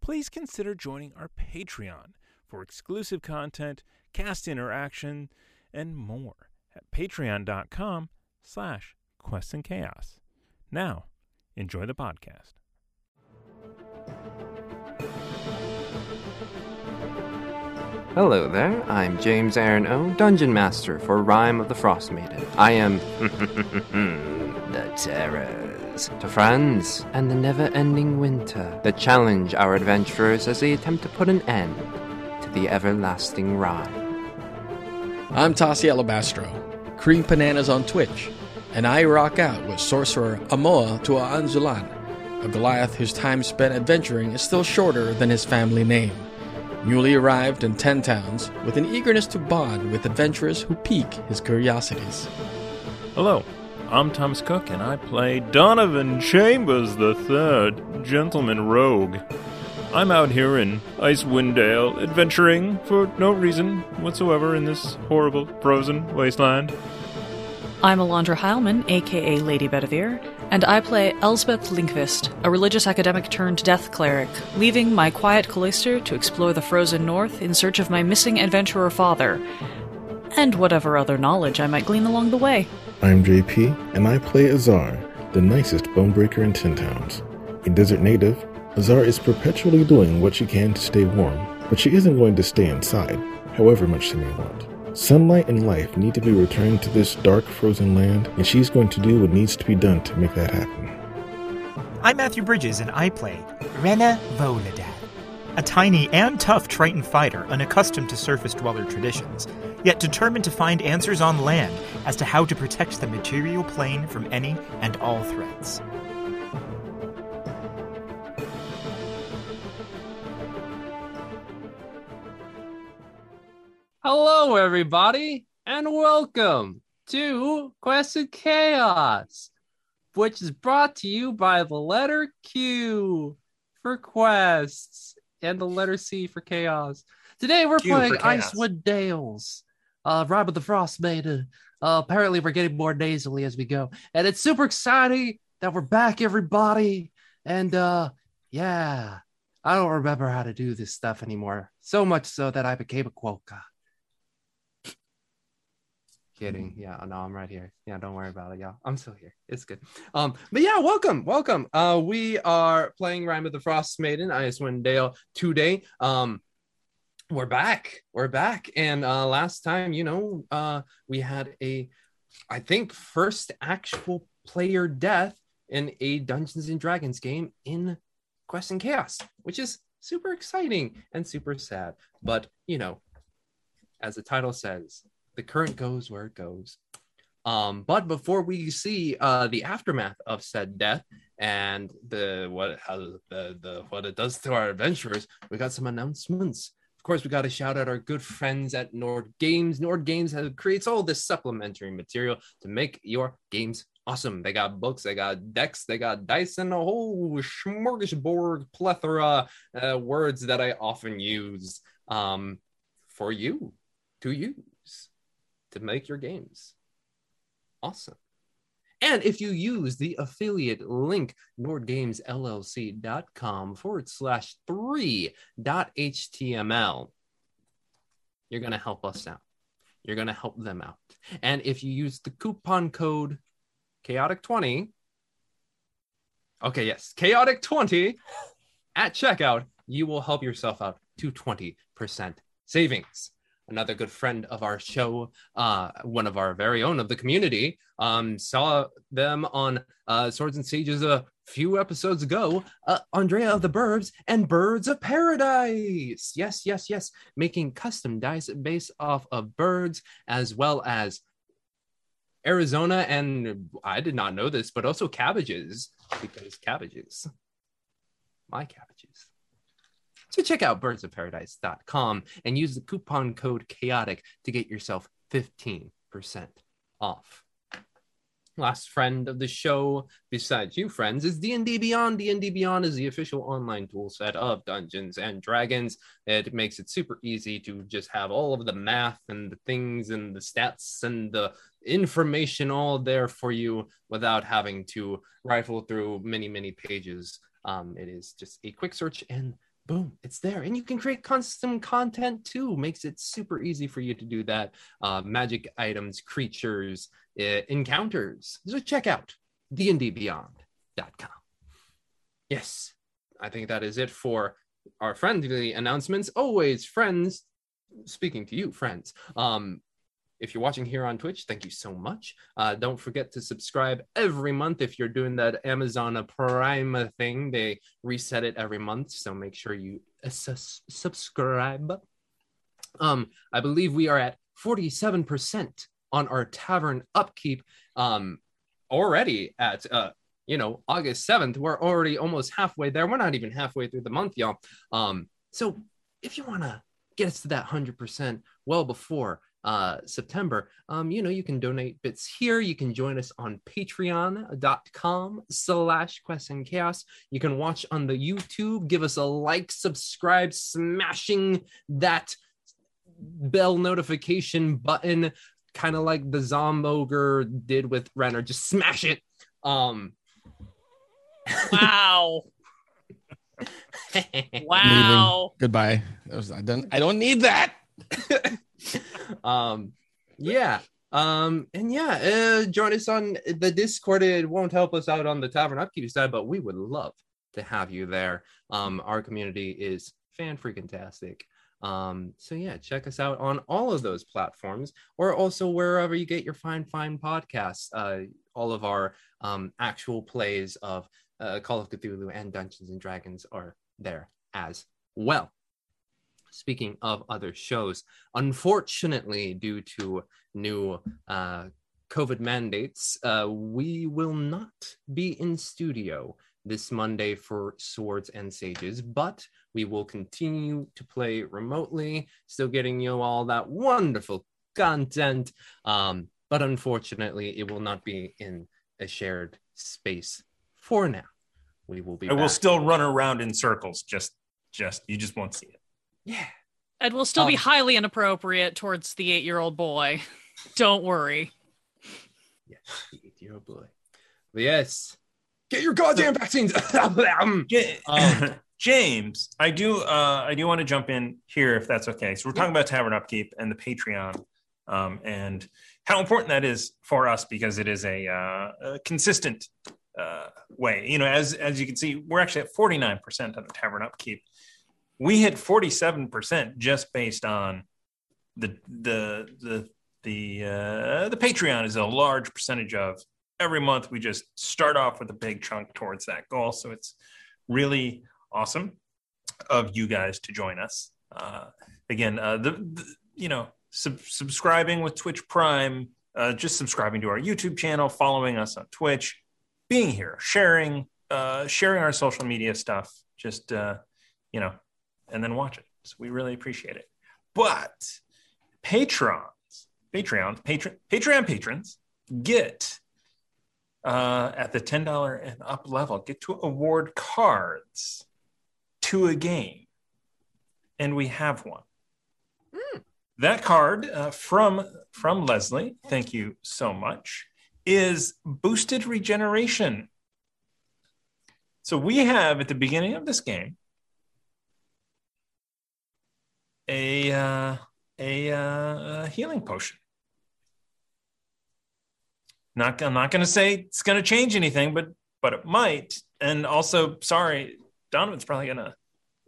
please consider joining our Patreon for exclusive content, cast interaction, and more at patreon.com slash quests and chaos. Now, enjoy the podcast. Hello there, I'm James Aaron O, Dungeon Master for Rime of the Frost Maiden. I am the terrors to friends and the never ending winter that challenge our adventurers as they attempt to put an end to the everlasting rime. I'm Tassi Alabastro, Cream Bananas on Twitch, and I rock out with sorcerer Amoa to Anzulan, a Goliath whose time spent adventuring is still shorter than his family name. Newly arrived in Ten Towns, with an eagerness to bond with adventurers who pique his curiosities. Hello, I'm Thomas Cook, and I play Donovan Chambers III, Gentleman Rogue. I'm out here in Icewind Dale, adventuring for no reason whatsoever in this horrible frozen wasteland. I'm Alondra Heilman, aka Lady Bedivere, and I play Elspeth Linkvist, a religious academic turned death cleric, leaving my quiet cloister to explore the frozen north in search of my missing adventurer father, and whatever other knowledge I might glean along the way. I'm JP, and I play Azar, the nicest bonebreaker in Ten Towns. A desert native, Azar is perpetually doing what she can to stay warm, but she isn't going to stay inside, however much she may want. Sunlight and life need to be returned to this dark, frozen land, and she's going to do what needs to be done to make that happen. I'm Matthew Bridges, and I play Rena Voladad, a tiny and tough Triton fighter unaccustomed to surface dweller traditions, yet determined to find answers on land as to how to protect the material plane from any and all threats. Hello, everybody, and welcome to Quest of Chaos, which is brought to you by the letter Q for quests and the letter C for chaos. Today we're Q playing for chaos. Icewind Dales, uh, Rime of the Frost Maiden. Uh, apparently, we're getting more nasally as we go, and it's super exciting that we're back, everybody. And uh, yeah, I don't remember how to do this stuff anymore. So much so that I became a Quokka. Kidding. Yeah, no, I'm right here. Yeah, don't worry about it, y'all. I'm still here. It's good. Um, but yeah, welcome, welcome. Uh, we are playing Rime of the Frost Maiden, Icewind Dale today. Um, we're back. We're back. And uh last time, you know, uh we had a I think first actual player death in a Dungeons and Dragons game in Quest and Chaos, which is super exciting and super sad. But you know, as the title says, the current goes where it goes. Um, but before we see uh, the aftermath of said death and the what how the, the what it does to our adventurers, we got some announcements. Course, we got to shout out our good friends at Nord Games. Nord Games has, creates all this supplementary material to make your games awesome. They got books, they got decks, they got dice, and a whole smorgasbord plethora uh, words that I often use um, for you to use to make your games awesome. And if you use the affiliate link, nordgamesllc.com forward slash three dot HTML, you're going to help us out. You're going to help them out. And if you use the coupon code chaotic20, okay, yes, chaotic20 at checkout, you will help yourself out to 20% savings another good friend of our show, uh, one of our very own of the community, um, saw them on uh, Swords and Sages a few episodes ago. Uh, Andrea of the Birds and Birds of Paradise. Yes, yes, yes. Making custom dice based off of birds as well as Arizona and I did not know this, but also cabbages because cabbages, my cabbages. So check out birdsofparadise.com and use the coupon code chaotic to get yourself 15% off. Last friend of the show, besides you friends, is D&D Beyond. D&D Beyond is the official online tool set of Dungeons and Dragons. It makes it super easy to just have all of the math and the things and the stats and the information all there for you without having to rifle through many, many pages. Um, it is just a quick search and boom, it's there. And you can create custom content too. Makes it super easy for you to do that. Uh, magic items, creatures, uh, encounters. So check out dndbeyond.com. Yes, I think that is it for our friendly announcements. Always, friends, speaking to you, friends. Um, if you're watching here on Twitch, thank you so much. Uh, don't forget to subscribe every month if you're doing that Amazon Prime thing. They reset it every month, so make sure you subscribe. Um, I believe we are at 47% on our tavern upkeep um, already at uh, you know August 7th. We're already almost halfway there. We're not even halfway through the month, y'all. Um, so if you want to get us to that 100% well before uh, September, um, you know, you can donate bits here. You can join us on patreon.com slash quest and chaos. You can watch on the YouTube, give us a like, subscribe, smashing that bell notification button, kind of like the Zomboger did with Renner. Just smash it. Um, Wow. wow. Goodbye. That was, I don't. I don't need that. um yeah um and yeah uh join us on the discord it won't help us out on the tavern upkeep side but we would love to have you there. Um our community is fan freaking tastic um so yeah check us out on all of those platforms or also wherever you get your fine fine podcasts uh all of our um actual plays of uh, call of cthulhu and dungeons and dragons are there as well speaking of other shows, unfortunately, due to new uh, COVID mandates, uh, we will not be in studio this Monday for Swords and Sages, but we will continue to play remotely, still getting you all that wonderful content. Um, but unfortunately, it will not be in a shared space for now. We will be. I will still run around in circles. Just, just you just won't see it. Yeah. And will still be Um, highly inappropriate towards the eight year old boy. Don't worry. Yes, the eight-year-old boy. But yes, get your goddamn vaccines. Um, Um, James, I do uh, I do want to jump in here if that's okay. So we're talking about Tavern Upkeep and the Patreon, um, and how important that is for us because it is a, uh, a consistent uh, way. You know, as as you can see, we're actually at forty nine percent on the Tavern Upkeep. We hit forty seven percent just based on the the the the uh, the Patreon is a large percentage of every month. We just start off with a big chunk towards that goal, so it's really awesome of you guys to join us. Uh, again, uh, the, the you know sub- subscribing with Twitch Prime, uh, just subscribing to our YouTube channel, following us on Twitch, being here, sharing, uh, sharing our social media stuff, just uh, you know, and then watch it. So we really appreciate it. But patrons, Patreon, patron, Patreon patrons get uh, at the ten dollar and up level get to award cards to a game, and we have one. That card uh, from from Leslie, thank you so much, is boosted regeneration. So we have at the beginning of this game a uh, a, uh, a healing potion. Not I'm not going to say it's going to change anything, but but it might. And also, sorry, Donovan's probably going to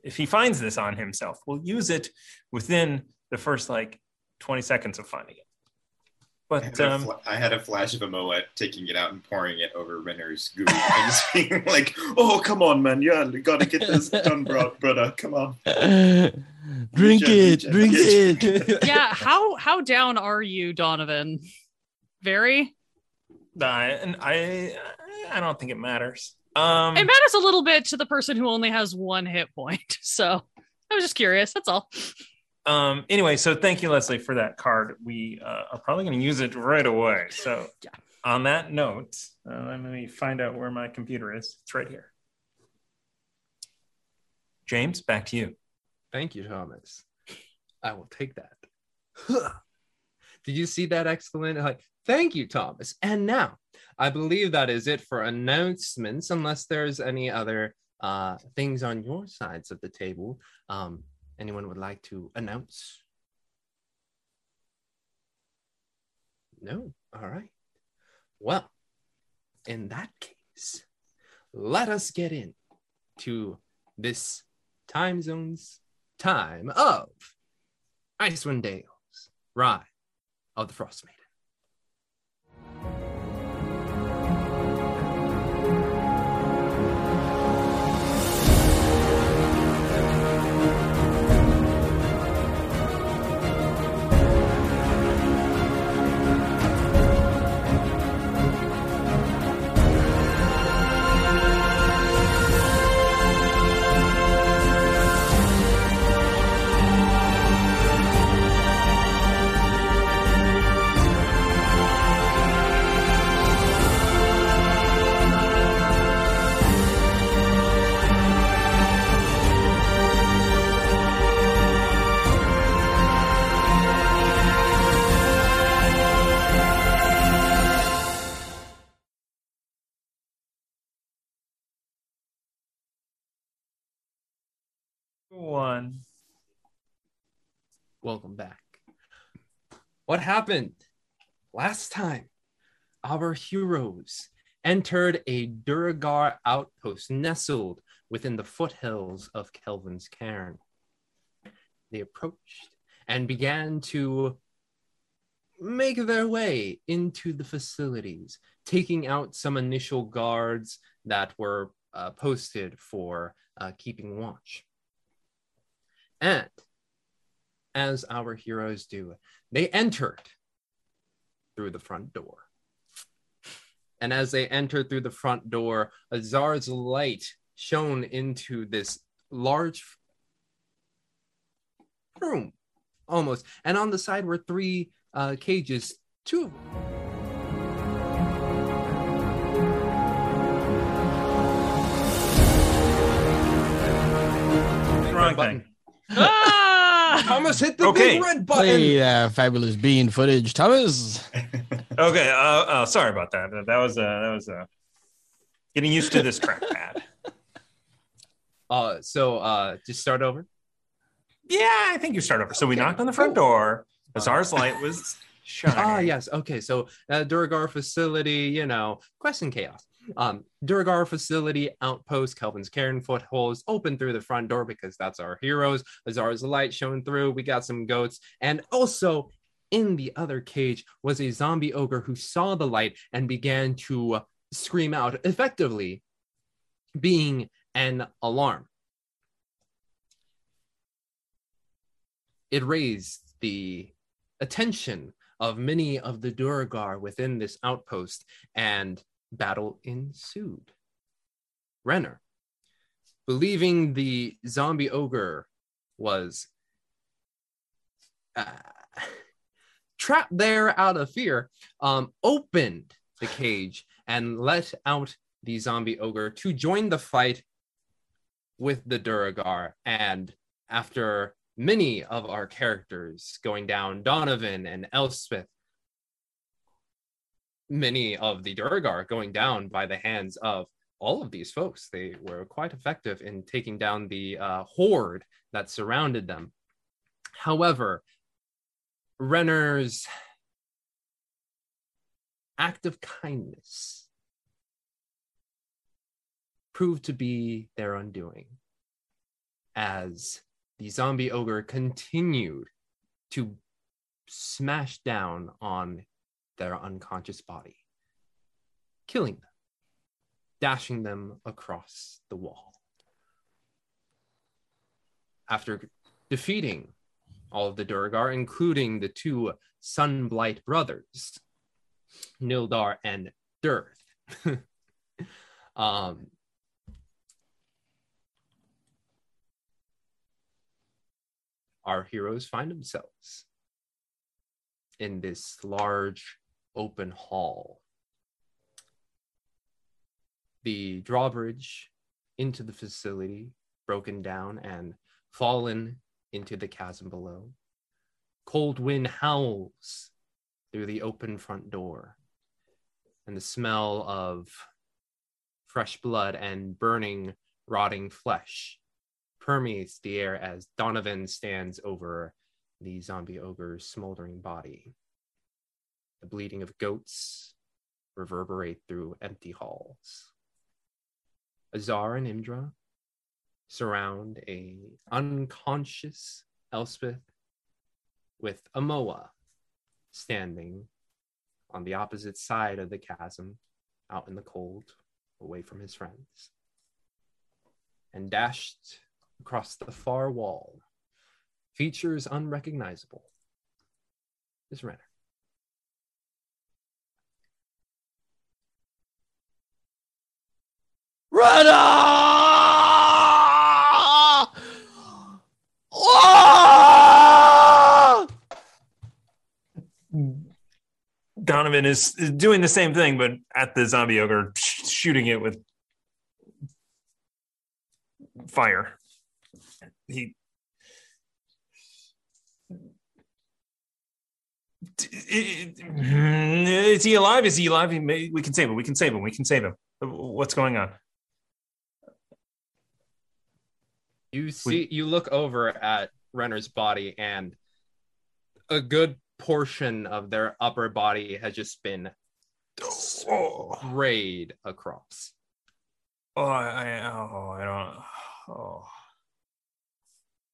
if he finds this on himself, we'll use it within the first like 20 seconds of finding it. I But had, um, fla- I had a flash of a Amoa taking it out and pouring it over Renner's goo. and just being like, oh, come on, man. Yeah, you gotta get this done, bro, brother. Come on. drink Regen, it, regen, drink it. Yeah, how how down are you, Donovan? Very? I, and I I don't think it matters. Um, It matters a little bit to the person who only has one hit point. So I was just curious. That's all. Um, anyway, so thank you, Leslie, for that card. We uh, are probably going to use it right away. So, Yeah. on that note, uh, let me find out where my computer is. It's right here. James, back to you. Thank you, Thomas. I will take that. Did you see that excellent? Like, thank you, Thomas. And now, I believe that is it for announcements, unless there's any other uh, things on your sides of the table. Um, anyone would like to announce? No. All right. Well, in that case, let us get in to this time zone's time of Icewind Dale's Rime of the Frost One. Welcome back. What happened last time? Our heroes entered a Duergar outpost nestled within the foothills of Kelvin's Cairn. They approached and began to make their way into the facilities, taking out some initial guards that were uh, posted for uh, keeping watch. And as our heroes do, they entered through the front door. And as they entered through the front door, Azar's light shone into this large room almost. And on the side were three uh, cages, two of Wrong button. thing. Ah! Thomas hit the Okay. big red button. Play uh, fabulous bean footage, Thomas. Okay. Uh, uh, sorry about that. That was uh, that was uh, getting used to this crap trackpad. Uh, so uh, just start over. Yeah, I think you start over. So we Okay, knocked on the front door. Azar's light was shining. Ah, yes. Okay. So, uh, Duergar facility, you know, quest and chaos. Um, Duergar facility outpost, Kelvin's Cairn footholds, open through the front door because that's our heroes. Azar's light showing through. We got some goats, and also in the other cage was a zombie ogre who saw the light and began to scream out, effectively being an alarm. It raised the attention of many of the Duergar within this outpost, and battle ensued. Renner, believing the zombie ogre was uh, trapped there out of fear, um, opened the cage and let out the zombie ogre to join the fight with the Duergar. And after many of our characters going down, Donovan and Elspeth, many of the Duergar going down by the hands of all of these folks. They were quite effective in taking down the uh, horde that surrounded them. However, Renner's act of kindness proved to be their undoing as the zombie ogre continued to smash down on their unconscious body, killing them, dashing them across the wall. After defeating all of the Duergar, including the two Sunblight brothers, Nildar and Durth. um, our heroes find themselves in this large open hall. The drawbridge into the facility broken down and fallen into the chasm below. Cold wind howls through the open front door, and the smell of fresh blood and burning, rotting flesh permeates the air as Donovan stands over the zombie ogre's smoldering body. The bleating of goats reverberate through empty halls. Azar and Imdra surround a unconscious Elspeth with Amoa standing on the opposite side of the chasm out in the cold away from his friends and dashed across the far wall features unrecognizable is Renner. Run! Ah! Donovan is, doing the same thing, but at the zombie ogre, sh- shooting it with fire. He. Is he alive? Is he alive? We can save him. We can save him. We can save him. What's going on? You see, you look over at Renner's body, and a good portion of their upper body has just been sprayed across. oh I, I, oh, I don't. Oh,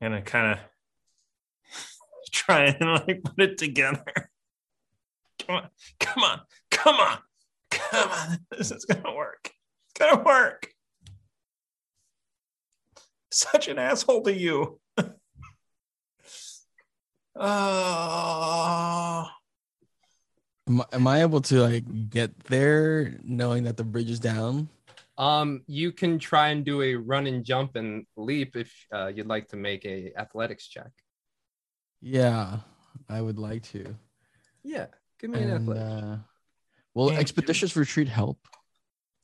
and I kind of try and like put it together. Come on, come on, come on, come on. This is gonna work. It's gonna work. Such an asshole to you. Oh, Am, I- am I able to like get there knowing that the bridge is down? Um, you can try and do a run and jump and leap if uh, you'd like to make a athletics check. Yeah, I would like to. Yeah, give me an And, athletics. uh, will Can't do expeditious retreat help?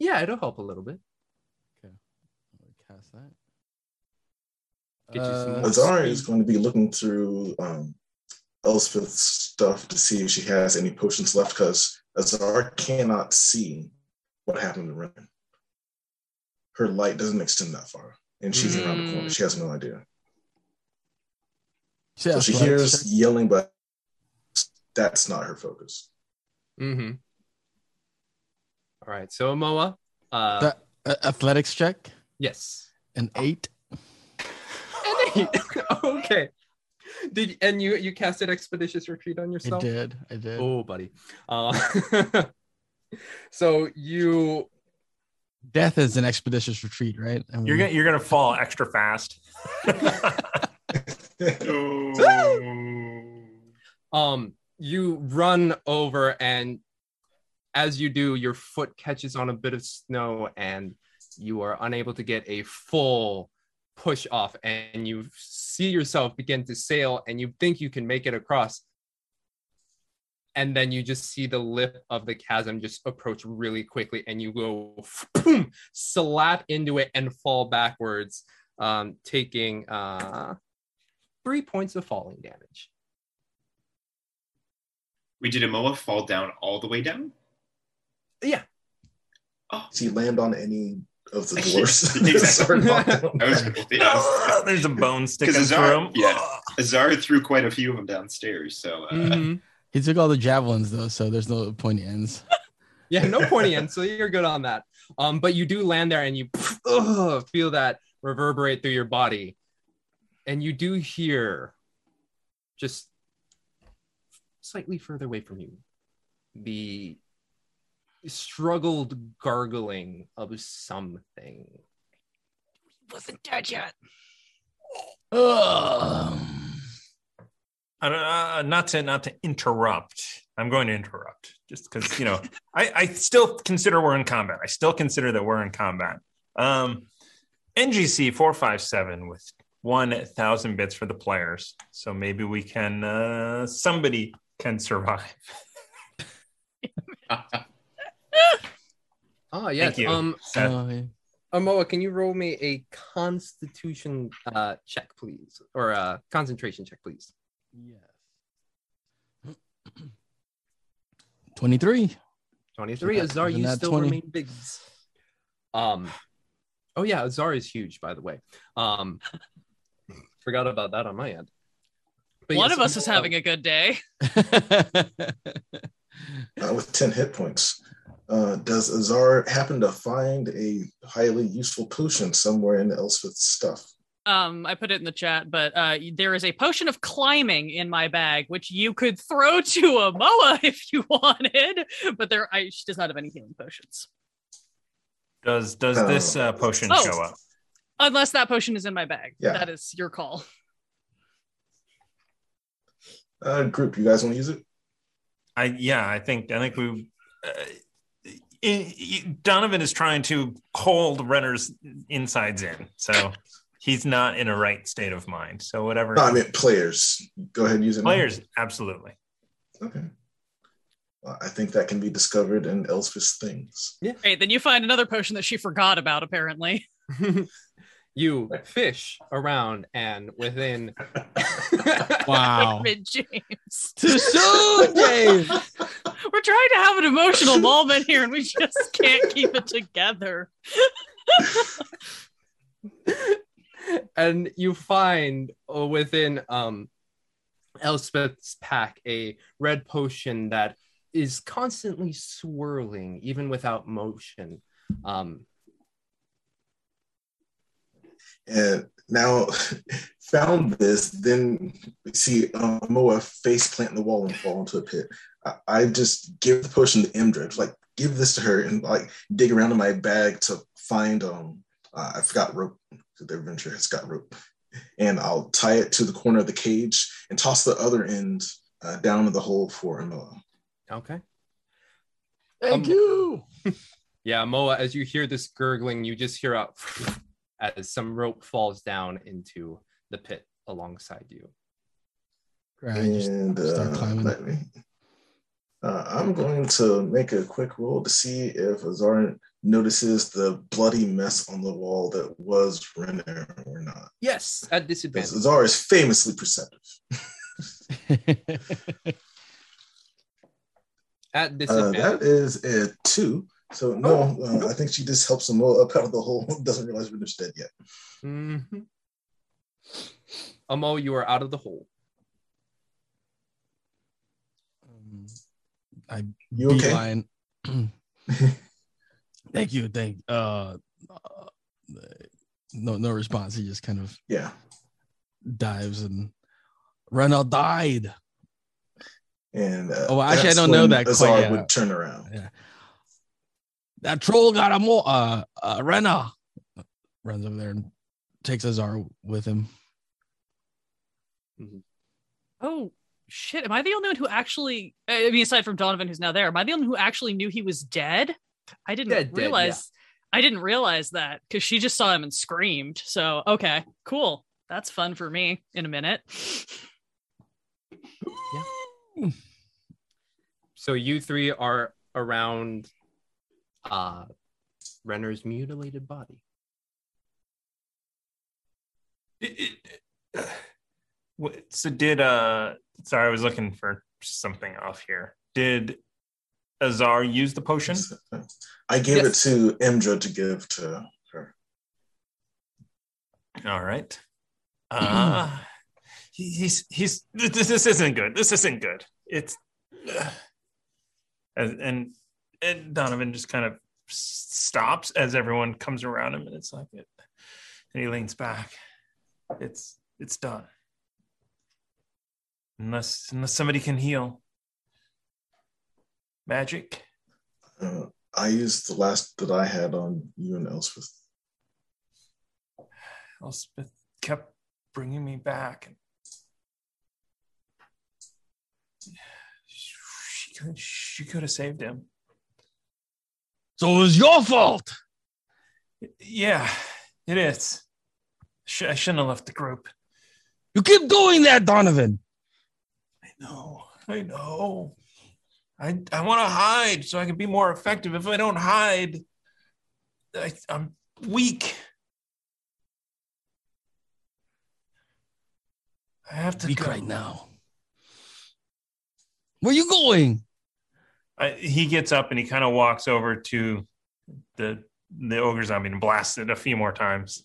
yeah, it'll help a little bit. Okay, cast that. Get you some Uh, Azari is going to be looking through um, Elspeth's stuff to see if she has any potions left because Azar cannot see what happened to Ren. Her light doesn't extend that far, and she's around the corner. Mm. She has no idea. so So she athletics hears check? yelling, but that's not her focus. Mm-hmm. All right, so Moa. Uh, That- a- athletics check, yes. an eight. And okay. Did and you you casted expeditious retreat on yourself? I did. I did. Oh, buddy. Uh, so you Death is an expeditious retreat, right? I mean, you're gonna you're gonna fall extra fast. um you run over and as you do your foot catches on a bit of snow and you are unable to get a full push off and you see yourself begin to sail and you think you can make it across. And then you just see the lip of the chasm just approach really quickly and you go boom, slap into it and fall backwards um, taking uh, three points of falling damage. We did Amoa fall down all the way down? yeah. Does he land on any of the Actually, dwarfs? exactly. Sorry about that. I was yeah. There's a bone sticking Because through Azar, him. yeah, Azar threw quite a few of them downstairs. So uh, Mhm. He took all the javelins though, so there's no pointy ends. Yeah, no pointy ends, so you're good on that. Um, but you do land there and you ugh, feel that reverberate through your body, and you do hear just slightly further away from you the struggled gargling of something. Wasn't dead yet. Ugh. Don't, uh, not to not to interrupt. I'm going to interrupt just because you know I, I still consider we're in combat. I still consider that we're in combat. Um, NGC four five seven with one thousand bits for the players. So maybe we can. Uh, somebody can survive. Oh yes. you. Um, Seth. Oh, yeah. Amoa, can you roll me a Constitution uh check, please, or a concentration check, please? Yes. 23. Twenty-three. Yeah, Azar, you that still 20? remain big. Um. Oh yeah, Azar is huge, by the way. Um. forgot about that on my end. But One yes, of us is Amoa- having a good day. Uh, with 10 hit points. Uh, does Azar happen to find a highly useful potion somewhere in Elspeth's stuff? Um, I put it in the chat, but uh, there is a potion of climbing in my bag, which you could throw to a Moa if you wanted. But there, I, she does not have any healing potions, Does does Oh. this uh, potion Oh. show up? unless that potion is in my bag. Yeah. That is your call. Uh, group, you guys want to use it? I yeah, I think I think we. I- i- Donovan is trying to hold Renner's insides in, so he's not in a right state of mind. So whatever. No, I meant players. Go ahead and use it. now. players, absolutely. Okay. Well, I think that can be discovered in Elspeth's things. Great. Then you find another potion that she forgot about, apparently. you fish around, and within wow. James. Too soon, James. We're trying to have an emotional moment here, and we just can't keep it together. and you find uh, within um Elspeth's pack a red potion that is constantly swirling even without motion. Um and now found this, then we see um, Moa face plant in the wall and fall into a pit. I, I just give the potion to Imdra, like give this to her and like dig around in my bag to find um uh, I forgot rope. The adventure has got rope, and I'll tie it to the corner of the cage and toss the other end uh, down in the hole for Moa. okay. Thank Um, you. Yeah, Moa, as you hear this gurgling, you just hear out as some rope falls down into the pit alongside you. I just and start uh, climbing. let me. Uh, I'm going to make a quick roll to see if Azar notices the bloody mess on the wall that was Renner or not. Yes, at Because disadvantage. Azar is famously perceptive. At Uh, disadvantage. that is a two. So no, uh, I think she just helps him up out of the hole. Doesn't realize Renner's dead yet. Mhm. Amo, you are out of the hole. Um, I You okay? beeline. thank you. Thank. Uh, uh, no, no response. He just kind of Yeah. dives and Renna died. And uh, Oh, well, actually, I don't know when that quite Azar yet. would turn around. That troll got a more. Uh, uh, Renna runs over there and takes Azar with him. Oh shit! Am I the only one who actually? I mean, aside from Donovan, who's now there, am I the only one who actually knew he was dead? I didn't Dead, dead, realize. I didn't realize that because she just saw him and screamed. So okay, cool. That's fun for me in a minute. Yeah. So you three are around uh Renner's mutilated body. It- it- uh, so did uh sorry, I was looking for something off here. Did Azar use the potion? I gave Yes. it to Imdra to give to her. All right. Uh he- he's he's this, this isn't good. This isn't good. It's uh, and and Donovan just kind of stops as everyone comes around him, and it's like it. And he leans back. It's it's done. Unless unless somebody can heal. Magic. Uh, I used the last that I had on you and Elspeth. Elspeth kept bringing me back. And she could, she could have saved him. So it was your fault. Yeah, it is. Sh- I shouldn't have left the group. You keep doing that, Donovan. I know. I know. I I want to hide so I can be more effective. If I don't hide, I, I'm weak. I have to Weak go. right now. Where you going? I, he gets up and he kind of walks over to the the ogre zombie and blasts it a few more times.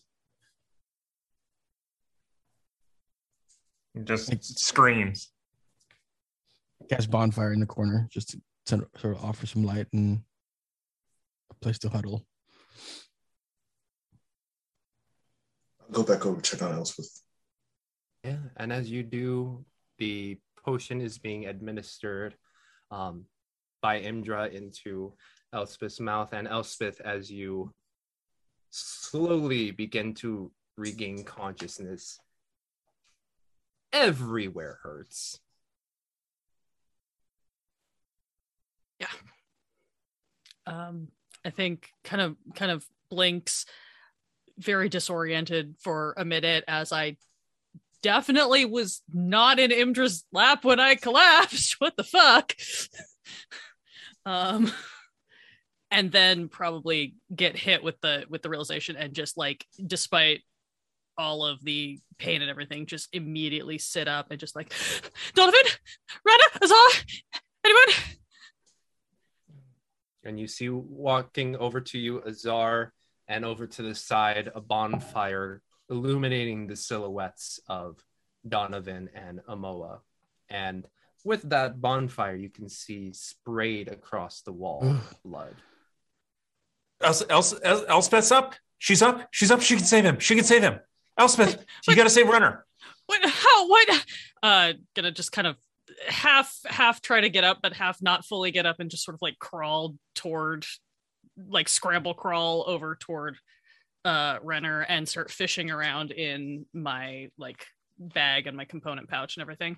He just screams. Cast bonfire in the corner just to sort of- sort of offer some light and a place to huddle. I'll go back over check on Elspeth. Yeah, and as you do, the potion is being administered um, by Imdra into Elspeth's mouth, and Elspeth, as you slowly begin to regain consciousness, everywhere hurts. Yeah. Um i think kind of kind of blinks very disoriented for a minute as i definitely was not in imdra's lap when i collapsed what the fuck um and then probably get hit with the with the realization and just like despite all of the pain and everything just immediately sit up and just like donovan rana azar anyone and you see walking over to you Azar and over to the side a bonfire illuminating the silhouettes of Donovan and Amoa. And with that bonfire, you can see sprayed across the wall blood. Els- Els- Els- Elspeth's up. She's up. She's up. She can save him. She can save him. Elspeth, you got to save Runner. what how what uh gonna just kind of half half try to get up but half not fully get up and just sort of like crawl toward like scramble crawl over toward uh renner and start fishing around in my like bag and my component pouch and everything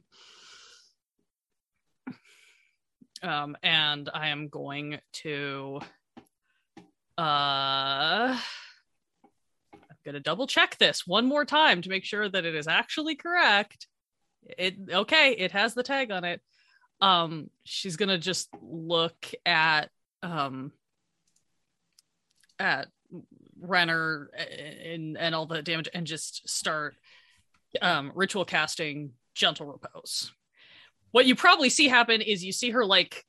um and i am going to uh I'm gonna double check this one more time to make sure that it is actually correct. It okay, it has the tag on it. Um, she's gonna just look at um at Renner and and all the damage and just start um ritual casting gentle repose. What you probably see happen is you see her like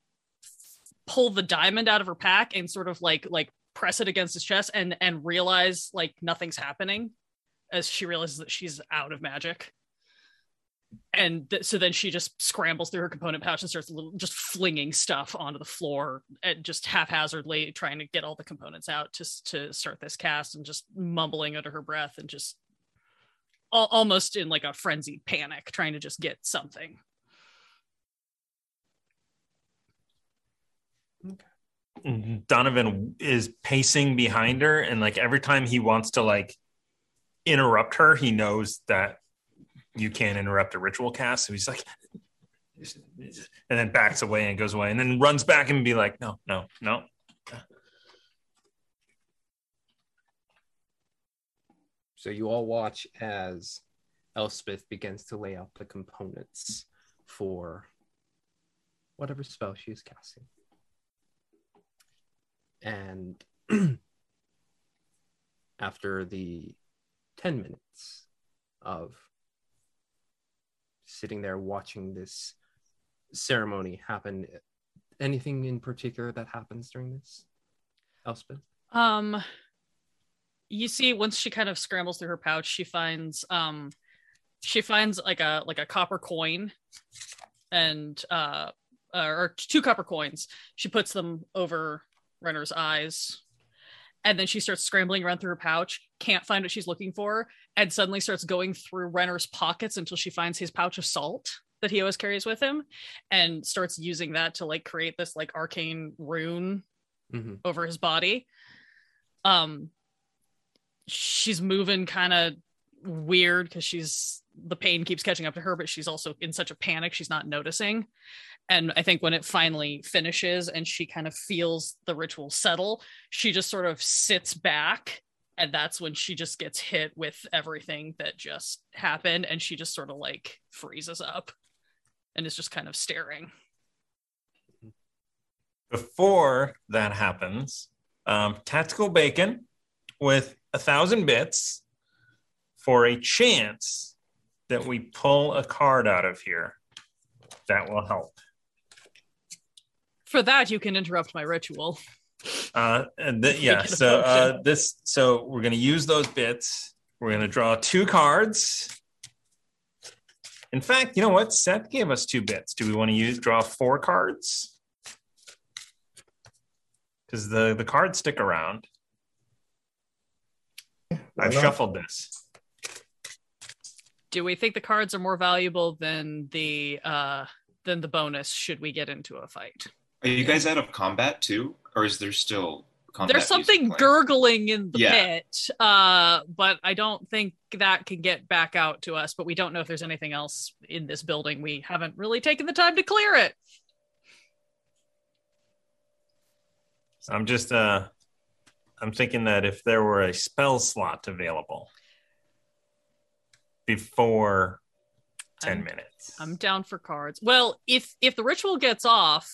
pull the diamond out of her pack and sort of like like press it against his chest and and realize like nothing's happening as she realizes that she's out of magic. And th- so then she just scrambles through her component pouch and starts little, just flinging stuff onto the floor and just haphazardly trying to get all the components out to to start this cast and just mumbling under her breath and just al- almost in like a frenzied panic trying to just get something Mm-hmm. Donovan is pacing behind her, and like every time he wants to like interrupt her, he knows that you can't interrupt a ritual cast. So he's like, and then backs away and goes away, and then runs back and be like, no, no, no. So you all watch as Elspeth begins to lay out the components for whatever spell she is casting. And after the 10 minutes of sitting there watching this ceremony happen, anything in particular that happens during this, Elspeth? Um, you see, once she kind of scrambles through her pouch, she finds um, she finds like a like a copper coin, and uh, uh or two copper coins. She puts them over Renner's eyes, and then she starts scrambling around through her pouch. Can't find what she's looking for, and suddenly starts going through Renner's pockets until she finds his pouch of salt that he always carries with him, and starts using that to like create this like arcane rune Mm-hmm. over his body. Um she's moving kind of weird because she's the pain keeps catching up to her, but she's also in such a panic she's not noticing. And I think when it finally finishes and she kind of feels the ritual settle, she just sort of sits back and that's when she just gets hit with everything that just happened and she just sort of like freezes up and is just kind of staring Before that happens, um, tactical bacon with a thousand bits for a chance that we pull a card out of here. That will help. for that you can interrupt my ritual Uh, and th- yeah, Make it a so uh, this, so we're gonna use those bits. We're gonna draw two cards. In fact, you know what? Seth gave us two bits. Do we want to use draw four cards? Because the the cards stick around. I've shuffled this. Do we think the cards are more valuable than the uh than the bonus should we get into a fight Are you guys out of combat too, or is there still combat? there's something gurgling in the Yeah. pit uh but i don't think that can get back out to us but we don't know if there's anything else in this building we haven't really taken the time to clear it I'm just uh I'm thinking that if there were a spell slot available before 10 I'm- minutes. i'm down for cards well if if the ritual gets off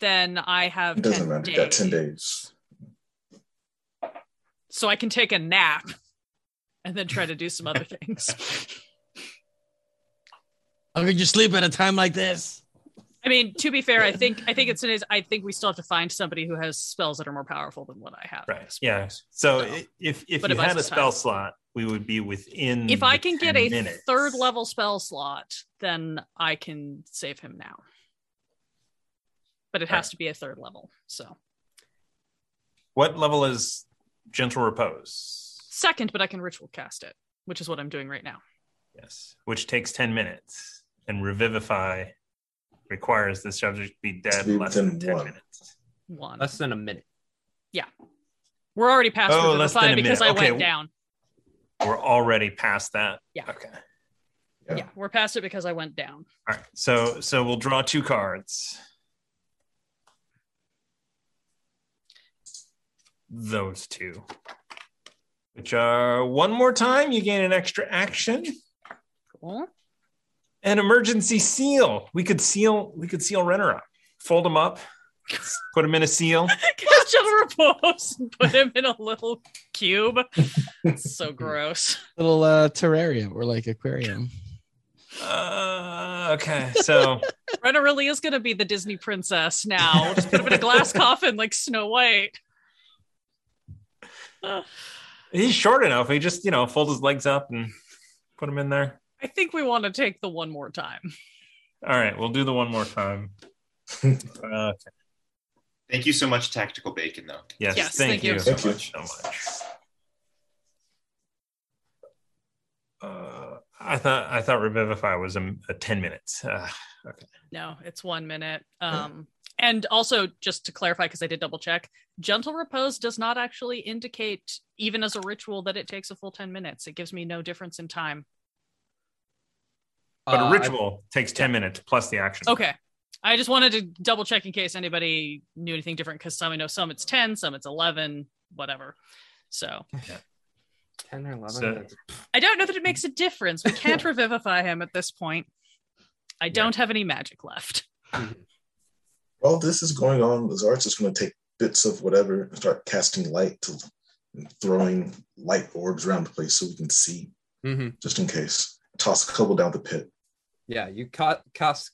then i have It doesn't 10 matter. days. Got 10 days. so i can take a nap and then try to do some other things How could you sleep at a time like this? I mean, to be fair, I think I think it's in his. I think we still have to find somebody who has spells that are more powerful than what I have. Right. Yeah. So So- i- if if But you had a us time. spell slot, we would be within. If I can get 10 a minutes. third level spell slot, then I can save him now. But it has Right. to be a third level. So what level is gentle repose? second, but I can ritual cast it, which is what I'm doing right now. Yes, which takes ten minutes, and revivify requires the subject to be dead be less than ten ten one. minutes. One. Less than a minute. Yeah. We're already past Oh, less revivify than a because minute. I Okay. went down. We're already past that. Yeah. Okay. Yeah. Yeah, we're past it because I went down. All right. So so we'll draw two cards. Those two. Which are one more time, you gain an extra action. Cool. An emergency seal. We could seal, we could seal Renner up. Fold him up, put him in a seal. Cast gentle repose and put him in a little cube. It's so gross. Little uh, terrarium or like aquarium. Uh, okay. So Renner really is going to be the Disney princess now. Just put him in a glass coffin like Snow White. Uh, he's short enough. He just, you know, fold his legs up and put him in there. I think we want to take the one more time. All right, we'll do the one more time. Uh, Thank you so much, Tactical Bacon, though. yes, Yes, thank, thank you, you. so Thank you. much. So much. Uh, I thought I thought Revivify was a, a ten minutes. Uh, okay. No, it's one minute. Um, and also, just to clarify, because I did double check, gentle repose does not actually indicate, even as a ritual, that it takes a full 10 minutes. It gives me no difference in time. But Uh, a I- ritual takes ten minutes plus the action. Okay. I just wanted to double check in case anybody knew anything different because some I know some it's 10, some it's 11, whatever. So Yeah. 10 or 11. So- I don't know that it makes a difference. We can't revivify him at this point. I don't have any magic left. While this is going on, Lazar's just going to take bits of whatever and start casting light to throwing light orbs around the place so we can see, Mhm. just in case. Toss a couple down the pit. Yeah, you ca- cast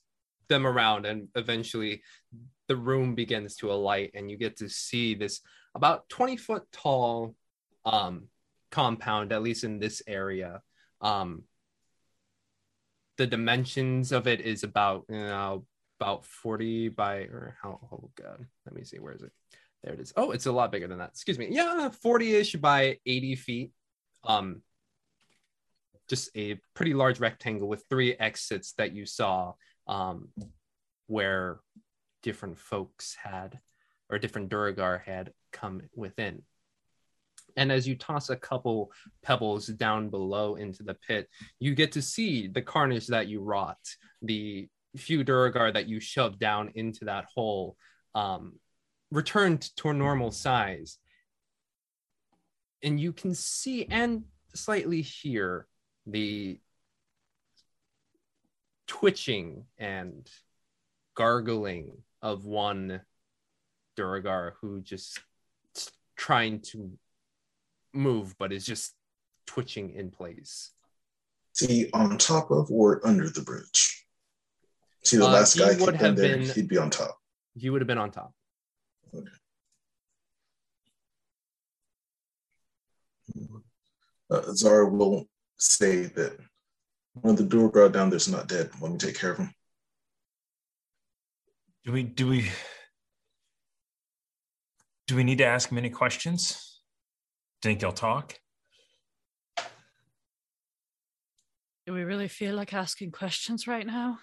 them around, and eventually the room begins to alight, and you get to see this about 20 foot tall um, compound, at least in this area. Um, the dimensions of it is about you know about 40 by or how oh god let me see where is it? There it is. Oh it's a lot bigger than that. Excuse me. Yeah 40ish by 80 feet. Um just a pretty large rectangle with three exits that you saw um where different folks had or different Duergar had come within and as you toss a couple pebbles down below into the pit, you get to see the carnage that you wrought, the few Duergar that you shoved down into that hole, um, returned to a normal size. and you can see and slightly hear the twitching and gargling of one Duergar who just trying to move but is just twitching in place. See, on top of or under the bridge? See, the Uh, last guy would have there, been- he'd be on top. He would have been on top. Uh, Zara will say that one of the Duergar down there's not dead. Let me take care of him. Do we do we do we need to ask him any questions? Think he'll talk? Do we really feel like asking questions right now?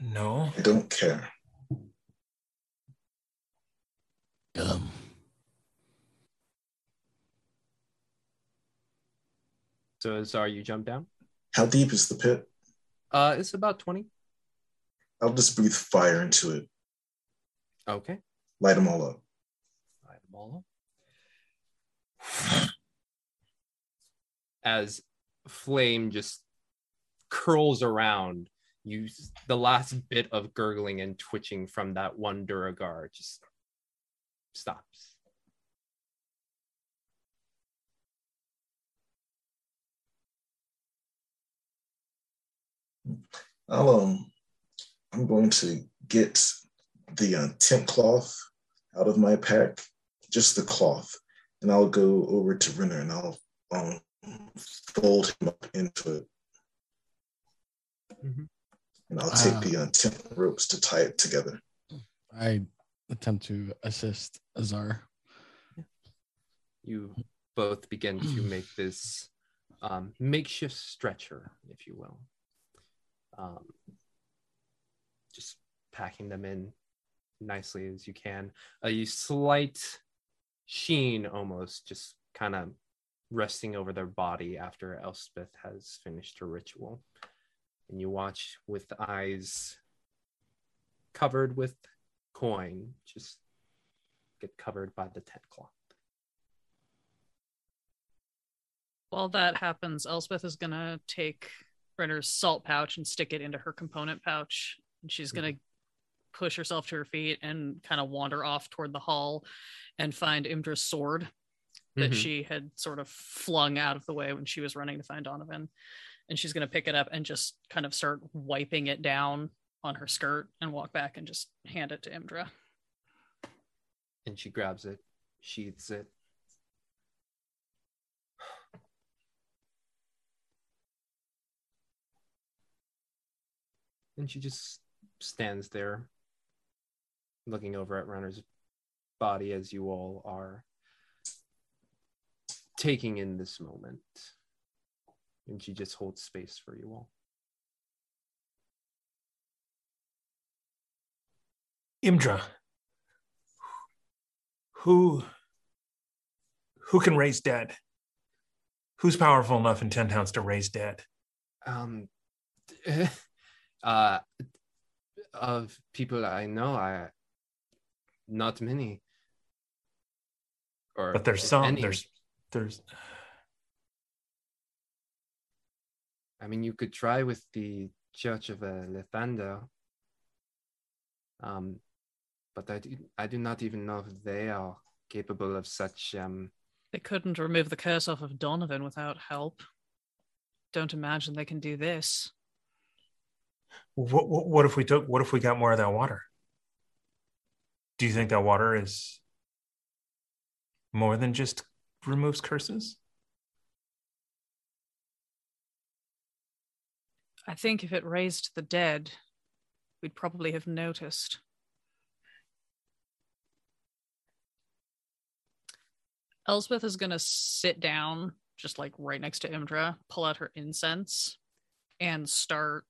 No. I don't care. Um, So Zar, you jump down. How deep is the pit? Uh, it's about twenty. I'll just breathe fire into it, Okay. light them all up. Light them all up. As flame just curls around, you the last bit of gurgling and twitching from that one Duergar just stops. I'll um, I'm going to get the uh, tent cloth out of my pack, just the cloth, and I'll go over to Renner and I'll um, fold him up into it, Mhm. and I'll take Wow. the uh, tent ropes to tie it together. I attempt to assist Azar. You both begin to make this um, makeshift stretcher, if you will. Um, just packing them in nicely as you can. A slight sheen almost just kind of resting over their body after Elspeth has finished her ritual. And you watch with eyes covered with coin just get covered by the tent cloth. While that happens, Elspeth is gonna take Renner's salt pouch and stick it into her component pouch. And she's gonna push herself to her feet and kind of wander off toward the hall and find Imdra's sword that Mhm. she had sort of flung out of the way when she was running to find Donovan. And she's gonna pick it up and just kind of start wiping it down on her skirt and walk back and just hand it to Imdra. and she grabs it, sheaths it. And she just stands there looking over at Renner's body as you all are taking in this moment. And she just holds space for you all. Imdra. Who who can raise dead? Who's powerful enough in Ten Towns to raise dead? um uh of people i know i not many or But there's some. any. There's there's i mean you could try with the church of uh, Lathander um but i do i do not even know if they are capable of such um They couldn't remove the curse off of Donovan without help. Don't imagine they can do this. What, what what if we took what if we got more of that water? Do you think that water is more than just removes curses? I think if it raised the dead, we'd probably have noticed. Elspeth is to sit down, just like right next to Imdra, pull out her incense, and start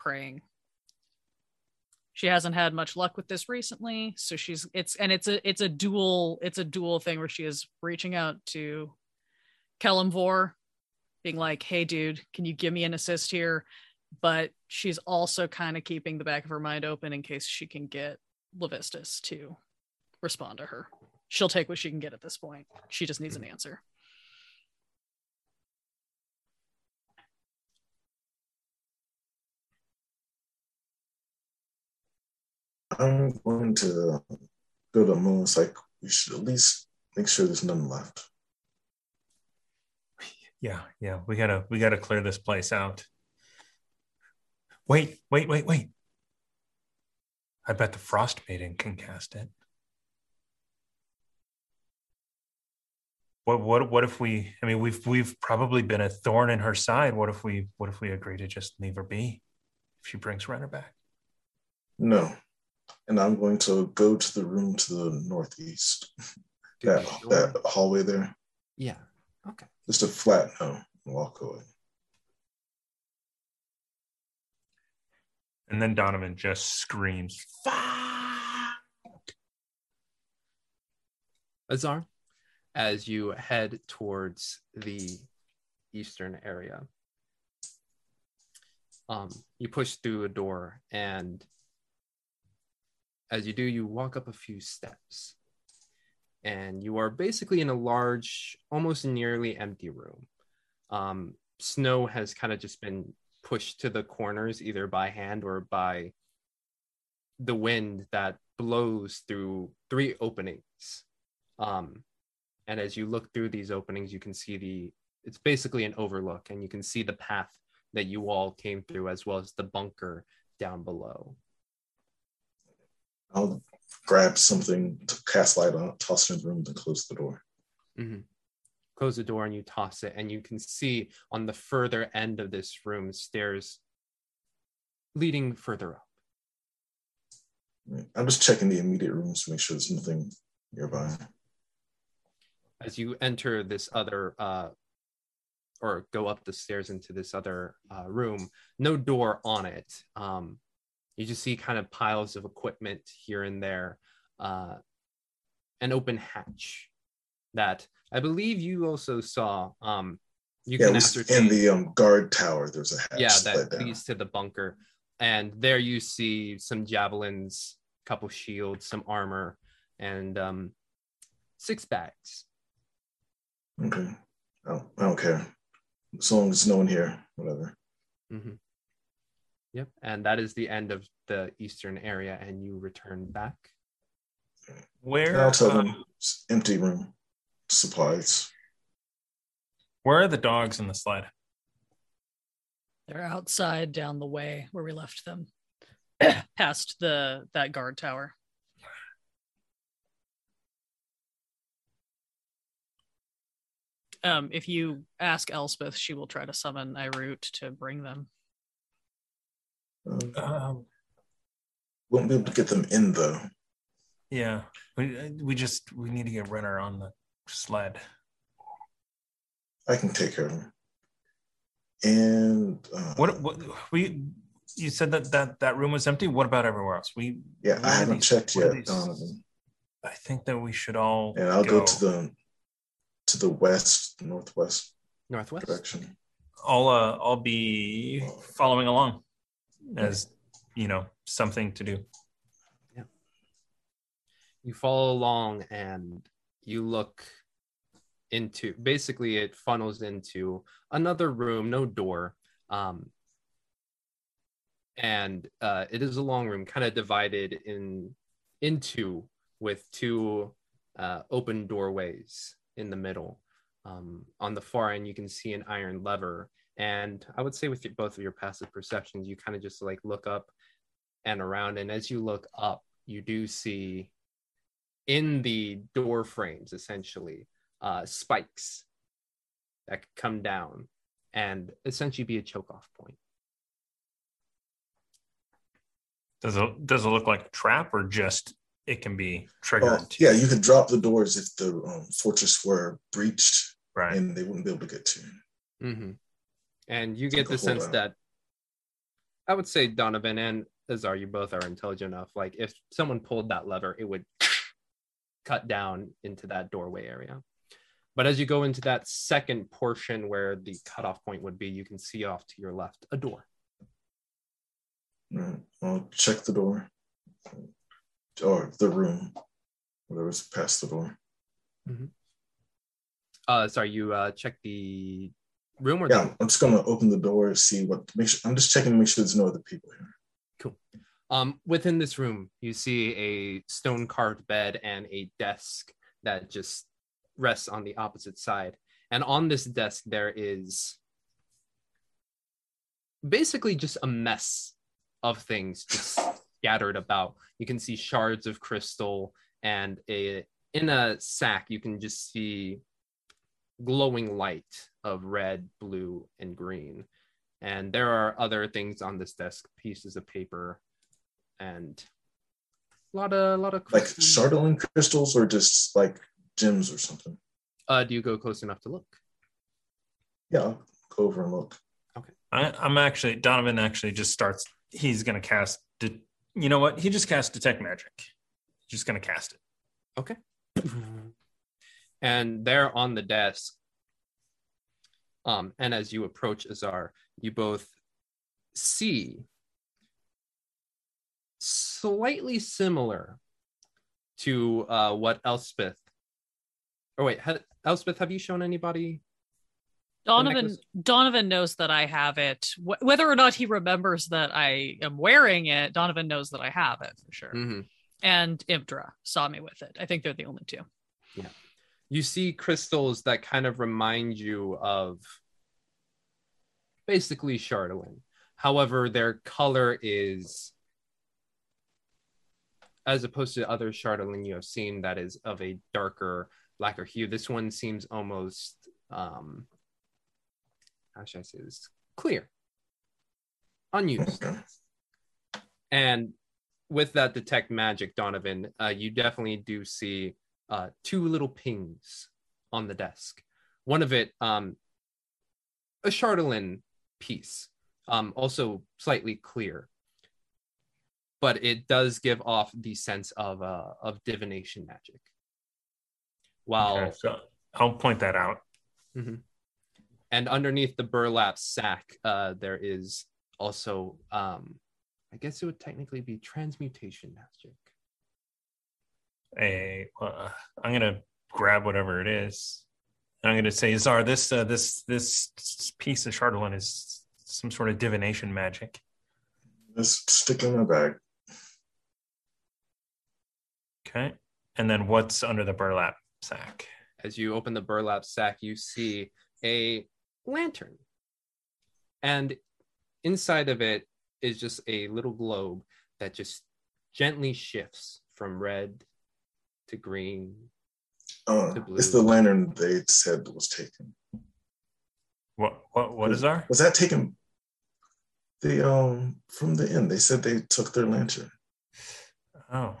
praying. She hasn't had much luck with this recently, so she's it's and it's a it's a dual it's a dual thing where she is reaching out to Kellum Kelemvor, being like, "Hey, dude, can you give me an assist here?" But she's also kind of keeping the back of her mind open in case she can get Levistus to respond to her. She'll take what she can get at this point. She just needs an hmm. answer. I'm going to go to Moon. It's like we should at least make sure there's none left. Yeah, yeah. We gotta we gotta clear this place out. Wait, wait, wait, wait. I bet the frost maiden can cast it. What what what if we I mean we've we've probably been a thorn in her side. What if we what if we agree to just leave her be if she brings Renner back? No. And I'm going to go to the room to the northeast. To That the door. that hallway there. Yeah. Okay. Just a flat no. Walk away. And then Donovan just screams, Fuck! Azar, as you head towards the eastern area, um, you push through a door, and as you do, you walk up a few steps, and you are basically in a large, almost nearly empty room. Um, snow has kind of just been pushed to the corners, either by hand or by the wind that blows through three openings. Um, and as you look through these openings, you can see the it's basically an overlook, and you can see the path that you all came through, as well as the bunker down below. I'll grab something to cast light on, it, toss it in the room, then close the door. Mhm. Close the door and you toss it, and you can see on the further end of this room stairs leading further up. I'm just checking the immediate rooms to make sure there's nothing nearby. as you enter this other uh or go up the stairs into this other uh, room no door on it um you just see kind of piles of equipment here and there uh an open hatch that i believe you also saw um you yeah, can ascertain in the um, guard tower. There's a hatch yeah that down. leads to the bunker and there you see some javelins a couple shields some armor and um six bags Okay. I don't, I don't care. As long as no one here, whatever. hmm Yep, and that is the end of the eastern area, and you return back. Where I'll tell them empty room, supplies. where are the dogs in the slide? They're outside down the way where we left them, past the that guard tower. Um, if you ask Elspeth, she will try to summon Irut to bring them. Um, Um, won't be able to get them in though. yeah, we we just we need to get Renner on the sled. I can take care of them. And uh, What what we you said that that that room was empty. What about everywhere else? We Yeah, what I haven't these- checked yet, these- Donovan. I think that we should all And I'll go, to the to the west, northwest Northwest. direction. I'll uh, I'll be following along as you know something to do. yeah You follow along, and you look into. Basically, it funnels into another room, no door, um, and uh, it is a long room, kind of divided in into with two uh, open doorways in the middle. Um, on the far end, you can see an iron lever, and I would say with your, both of your passive perceptions, you kind of just like look up and around, and as you look up, you do see in the door frames essentially uh, spikes that come down and essentially be a choke off point. Does it does it look like a trap or just it can be triggered? Oh, yeah, you could drop the doors if the um, fortress were breached right. and they wouldn't be able to get to. Mm-hmm. And you get the sense that I would say Donovan and Azar, you both are intelligent enough. Like if someone pulled that lever, it would cut down into that doorway area. But as you go into that second portion where the cutoff point would be, you can see off to your left a door. Right. I'll check the door or the room, whatever's past the door. Uh, sorry, you uh, check the room or Yeah, the I'm just gonna open the door, see what. Make sure I'm just checking to make sure there's no other people here. Cool. Um, within this room, you see a stone carved bed and a desk that just rests on the opposite side. And on this desk, there is basically just a mess of things just scattered about. You can see shards of crystal and a in a sack you can just see glowing light of red, blue, and green. And there are other things on this desk, pieces of paper, and a lot of a lot of Like crystals. Chardalyn crystals or just like gems or something. Uh, do you go close enough to look? Yeah, I'll go over and look. I, I'm actually Donovan. Actually, just starts. He's gonna cast. De- you know what? He just cast detect magic. Just gonna cast it. and there on the desk um and as you approach azar you both see slightly similar to uh what elspeth Oh wait ha- elspeth have you shown anybody Donovan? Donovan knows that I have it. Wh- whether or not he remembers that I am wearing it, Donovan knows that I have it for sure. Mhm. And Imdra saw me with it. I think they're the only two. You see crystals that kind of remind you of basically Chardalyn. However, their color is, as opposed to other Chardalyn you have seen, that is of a darker, blacker hue. This one seems almost, um, how should I say this? Clear, unused. And with that detect magic, Donovan, uh, you definitely do see uh, two little pings on the desk. One of it, um, a Chardalyn piece, um, also slightly clear, but it does give off the sense of uh, of divination magic. While Okay, so I'll point that out. Mhm. And underneath the burlap sack, uh, there is also, um, I guess it would technically be transmutation magic. A, uh, I'm gonna grab whatever it is. And I'm gonna say, Zar, this uh, this this piece of Chardalyn is some sort of divination magic. Let's stick it in my bag. Okay. And then what's under the burlap sack? As you open the burlap sack, you see a lantern. And inside of it is just a little globe that just gently shifts from red to green. Uh, The blue. it's the lantern they said was taken. What what what is Zar? Was that taken? The um from the end they said they took their lantern. Oh.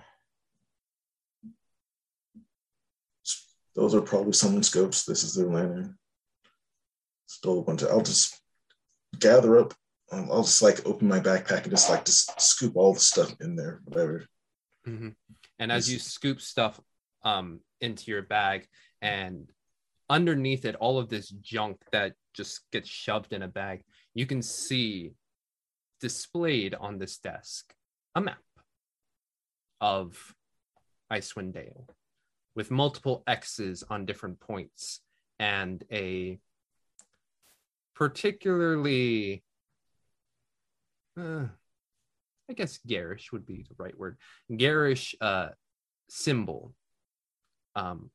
Those are probably someone's scopes. This is their lantern. Stole a bunch of. I'll just gather up. um, I'll just like open my backpack and just like just scoop all the stuff in there, whatever. Mhm. And as you scoop stuff um, into your bag, and underneath it, all of this junk that just gets shoved in a bag, you can see displayed on this desk a map of Icewind Dale with multiple X's on different points and a particularly, uh, I guess garish would be the right word, garish uh, symbol um,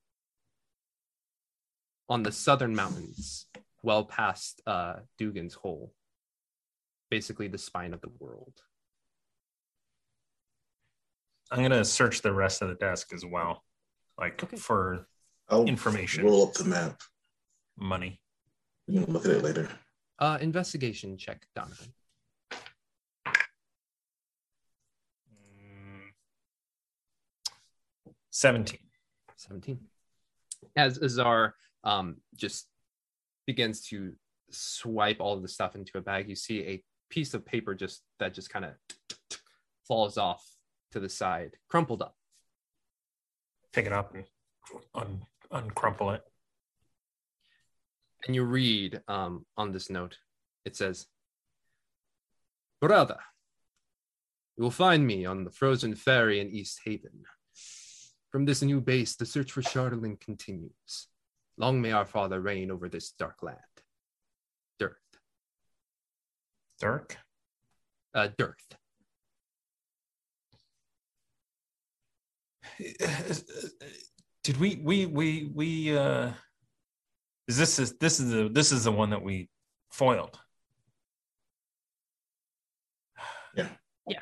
on the southern mountains, well past uh, Dougan's Hole, basically the spine of the world. I'm gonna search the rest of the desk as well. Like Okay. for I'll Information. roll up the map. money. We can look at it later. Uh, investigation check, Donovan. 17. 17. As Azar um, just begins to swipe all of the stuff into a bag, you see a piece of paper just that just kind of falls off to the side, crumpled up. Pick it up and un- uncrumple it. And you read um, on this note, it says, Brother, you will find me on the frozen ferry in Easthaven. From this new base, the search for Chardalyn continues. Long may our father reign over this dark land. Durth. Dirk? Uh, Durth. Did we we we we uh is this is this is the this is the one that we foiled? Yeah. Yeah.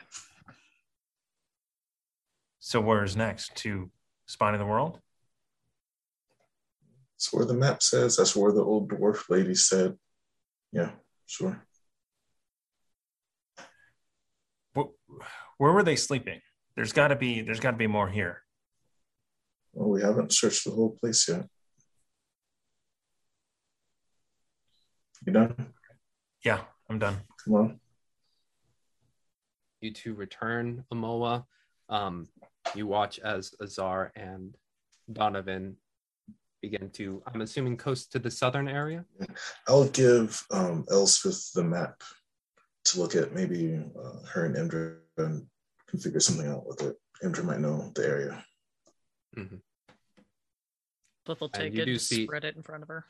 So where's next? To Spine of the World? That's where the map says. That's where the old dwarf lady said. Yeah, sure. Wh- Where were they sleeping? There's got to be there's got to be more here. Well, we haven't searched the whole place yet. You done? Yeah, I'm done. Come on. You two return, Amoa. Um, you watch as Azar and Donovan begin to, I'm assuming, coast to the southern area. I'll give um, Elspeth the map to look at. Maybe uh, her and Indra and can figure something out with it. Indra might know the area. But they'll And take you it do and see- spread it in front of her.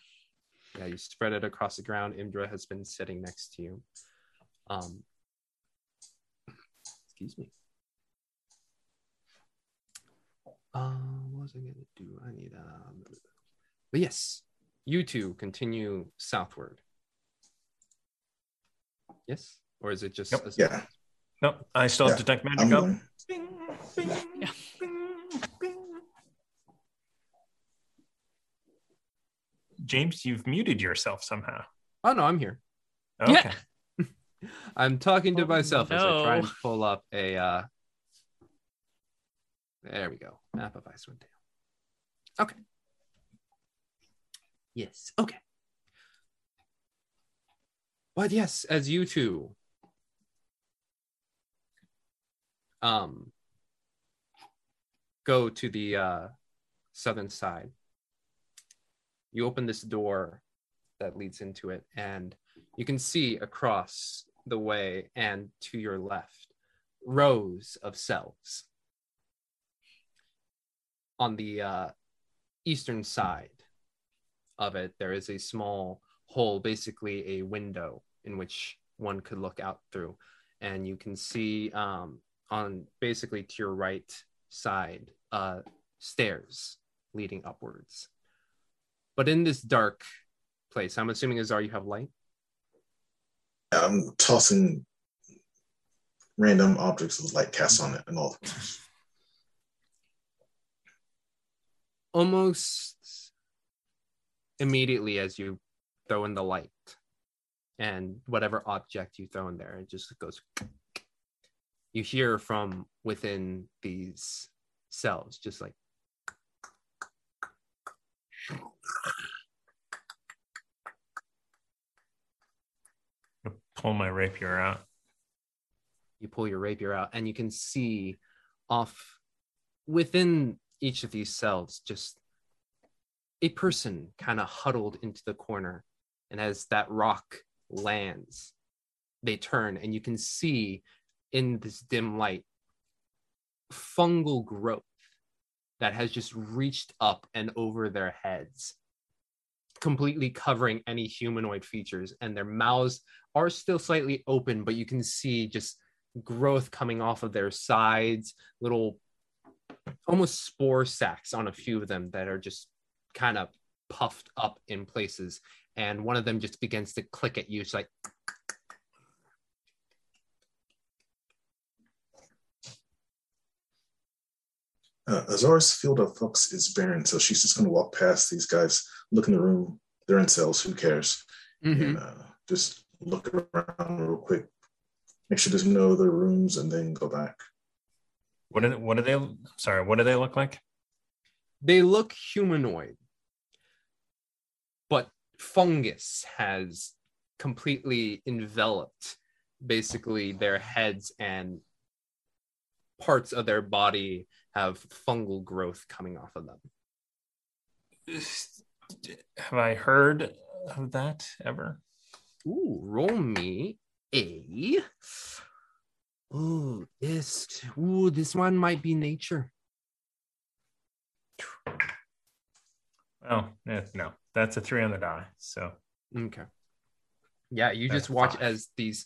Yeah, you spread it across the ground. Indra has been sitting next to you. Um, excuse me. Um, what was I gonna do? I need um. But yes, you two continue southward. Yes, or is it just? Yep. Azar? Yeah, No, I still have Yeah, detect magic I'm up. going. Bing, bing, Yeah. bing, bing, bing. James, you've muted yourself somehow. Oh no, I'm here. Okay. Yeah. I'm talking to Oh, myself as I try and no. pull up a. uh There we go. Map of Icewind Dale. Okay. Yes. Okay. But yes, as you two, um, go to the uh, southern side. You open this door that leads into it, and you can see across the way and to your left rows of cells. On the uh, eastern side of it, there is a small hole, basically a window in which one could look out through. And you can see um, on basically to your right side uh, stairs leading upwards. But in this dark place, I'm assuming Azar, you have light. I'm tossing random objects with light cast on it and all. Almost immediately as you throw in the light and whatever object you throw in there it just goes you hear from within these cells just like Pull my rapier out. you pull your rapier out and you can see off within each of these cells just a person kind of huddled into the corner. And as that rock lands they turn and you can see in this dim light fungal growth that has just reached up and over their heads completely covering any humanoid features. And their mouths are still slightly open but you can see just growth coming off of their sides, little almost spore sacks on a few of them that are just kind of puffed up in places. And one of them just begins to click at you. It's like, Uh, Azara's field of flux is barren, so she's just going to walk past these guys, look in the room. They're in cells. Who cares? And uh, just look around real quick, make sure there's no other rooms, and then go back. What do what do they? Sorry, what do they look like? they look humanoid, but fungus has completely enveloped basically their heads and parts of their body have fungal growth coming off of them. Have I heard of that ever? Ooh, roll me a. Ooh, this. Ooh, this one might be nature. Oh, eh, no, that's a three on the die. So Okay. Yeah, you That's just watch five. as these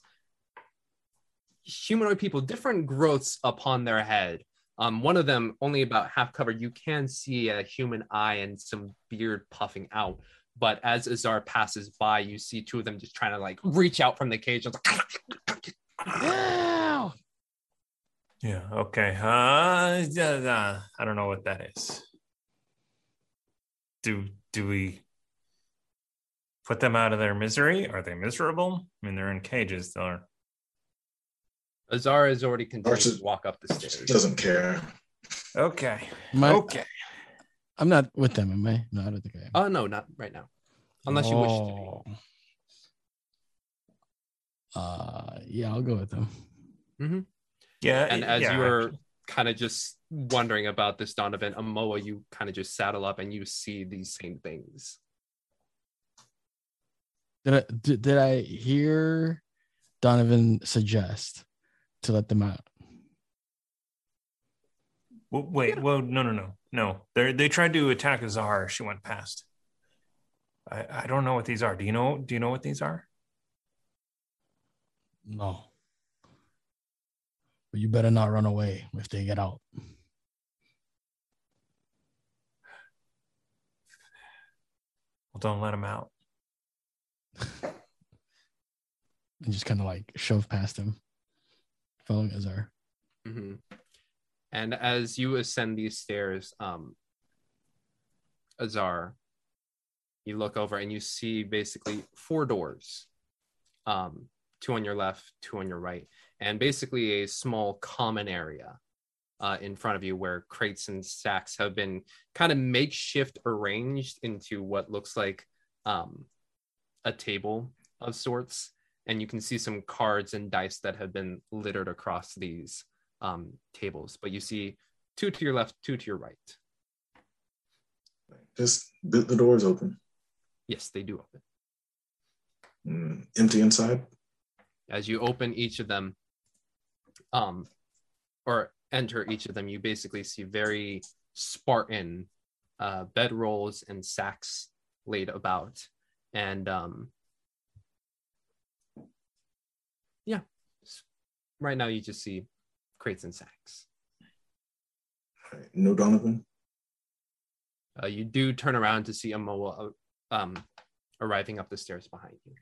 humanoid people, different growths upon their head, Um, one of them only about half covered. You can see a human eye and some beard puffing out. But as Azar passes by, you see two of them just trying to like reach out from the cage. Like, Ow! Yeah. Okay. Uh, yeah, yeah, I don't know what that is. Do do we put them out of their misery? Are they miserable? I mean, they're in cages. They're Azar has already continued Archer- to walk up the stairs. Doesn't care. okay. Am I- Okay. I'm not with them, am I? No, I don't think I am. Oh no, not right now. Unless you wish to be. Uh, yeah, I'll go with them. Yeah. And as yeah, you were kind of just wondering about this Donovan, Amoa, you kind of just saddle up and you see these same things. Did I did, did I hear Donovan suggest to let them out? W- wait. Well, no, no, no, no. They they tried to attack Azar. She went past. I I don't know what these are. Do you know? Do you know what these are? No. But you better not run away if they get out. Well, don't let them out. And just kind of like shove past him. Following Azar. hmm And as you ascend these stairs, um, Azar, you look over and you see basically four doors, um, two on your left, two on your right, and basically a small common area uh, in front of you where crates and sacks have been kind of makeshift arranged into what looks like um, a table of sorts. And you can see some cards and dice that have been littered across these um, tables, but you see two to your left, two to your right. Just the, the doors open. Yes, they do open. Mm, empty inside. As you open each of them, um, or enter each of them, you basically see very Spartan uh, bedrolls and sacks laid about, and um, yeah, right now you just see crates and sacks. Right, No Donovan. Uh, you do turn around to see Amoa um, arriving up the stairs behind you.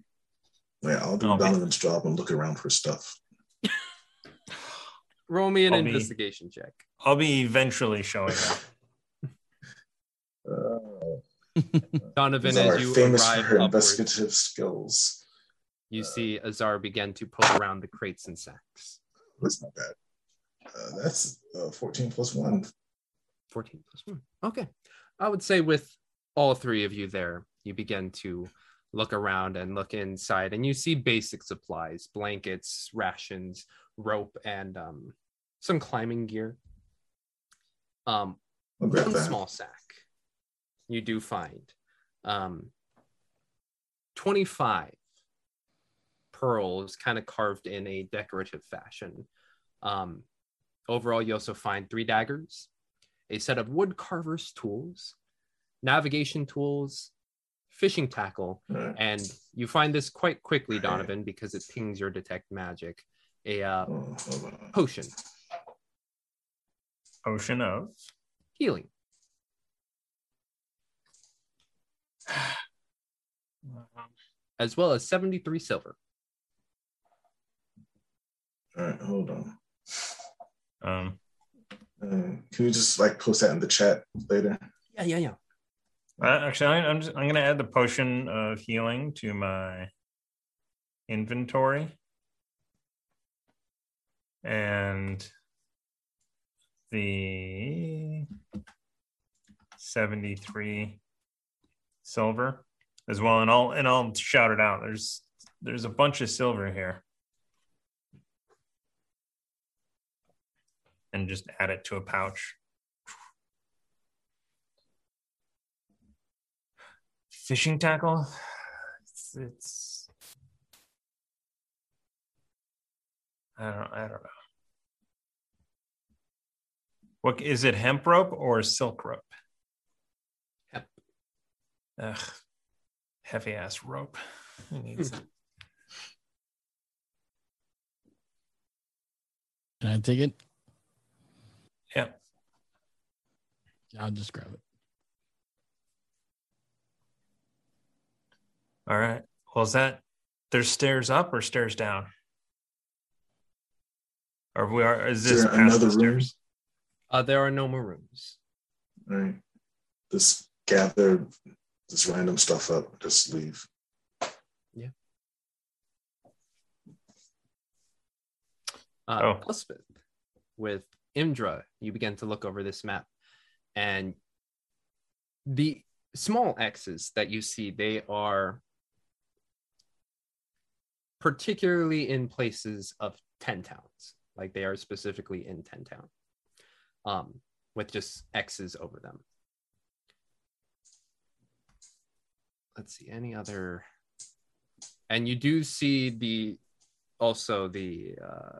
Yeah, I'll do Okay. Donovan's job and look around for stuff. Roll me an I'll be- investigation check. I'll be eventually showing up. Uh, Donovan, these as you famous for arrive her upwards, investigative skills. you see Azar begin to pull around the crates and sacks. That's not bad. Uh, that's uh, 14 plus one. 14 plus 1. Okay. I would say with all three of you there, you begin to look around and look inside, and you see basic supplies blankets, rations, rope, and um, some climbing gear. Um, one that. small sack you do find um 25 pearls kind of carved in a decorative fashion um overall you also find three daggers a set of wood carver's tools navigation tools fishing tackle All right. and you find this quite quickly donovan because it pings your detect magic a uh, Oh, hold on. potion Ocean of. healing as well as 73 silver All right, hold on. Um, Uh, can you just like post that in the chat later? yeah yeah yeah actually, I'm just, I'm gonna add the potion of healing to my inventory, and the seventy-three silver as well, and I'll and I'll shout it out. There's there's a bunch of silver here. And just add it to a pouch. Fishing tackle. It's, it's I don't I don't know. What is it? Hemp rope or silk rope? Hemp. Ugh, heavy ass rope. Who needs it? Can I take it? Yeah. I'll just grab it. All right. Well, is that there's stairs up or stairs down? Or we are is Is this there another the room? stairs? Uh, there are no more rooms. Right. Just gather this random stuff up. Just leave. Yeah. Uh, Oh. Elspeth, with Imdra, you begin to look over this map, and the small X's that you see, they are particularly in places of 10 towns. Like they are specifically in 10 town, um, with just X's over them. Let's see, any other. And you do see the also the uh,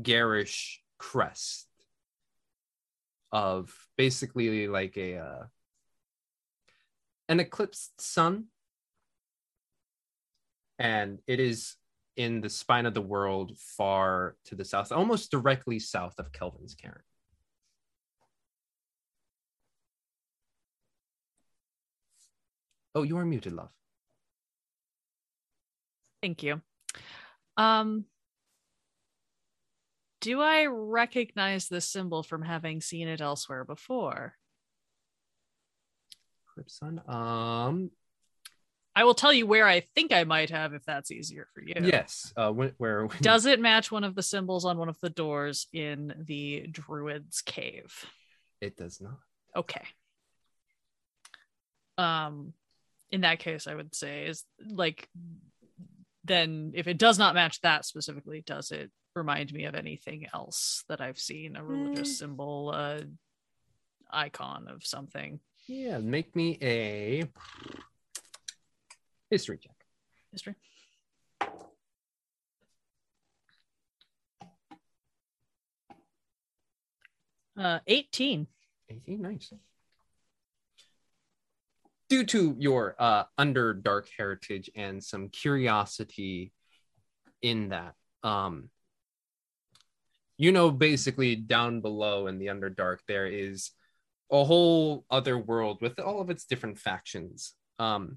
garish crest of basically like a uh, an eclipsed sun and it is in the spine of the world far to the south almost directly south of kelvin's cairn oh you are muted love Thank you. Um, do I recognize this symbol from having seen it elsewhere before? sun um I will tell you where I think I might have if that's easier for you. yes uh when, where when- Does it match one of the symbols on one of the doors in the druid's cave? it does not Okay. Um in that case I would say is like then if it does not match that specifically, does it remind me of anything else that I've seen? A religious Mm. symbol, a icon of something. yeah make me a history check History. Uh 18. 18 nice due to your uh underdark heritage and some curiosity in that um you know basically down below in the underdark there is a whole other world with all of its different factions um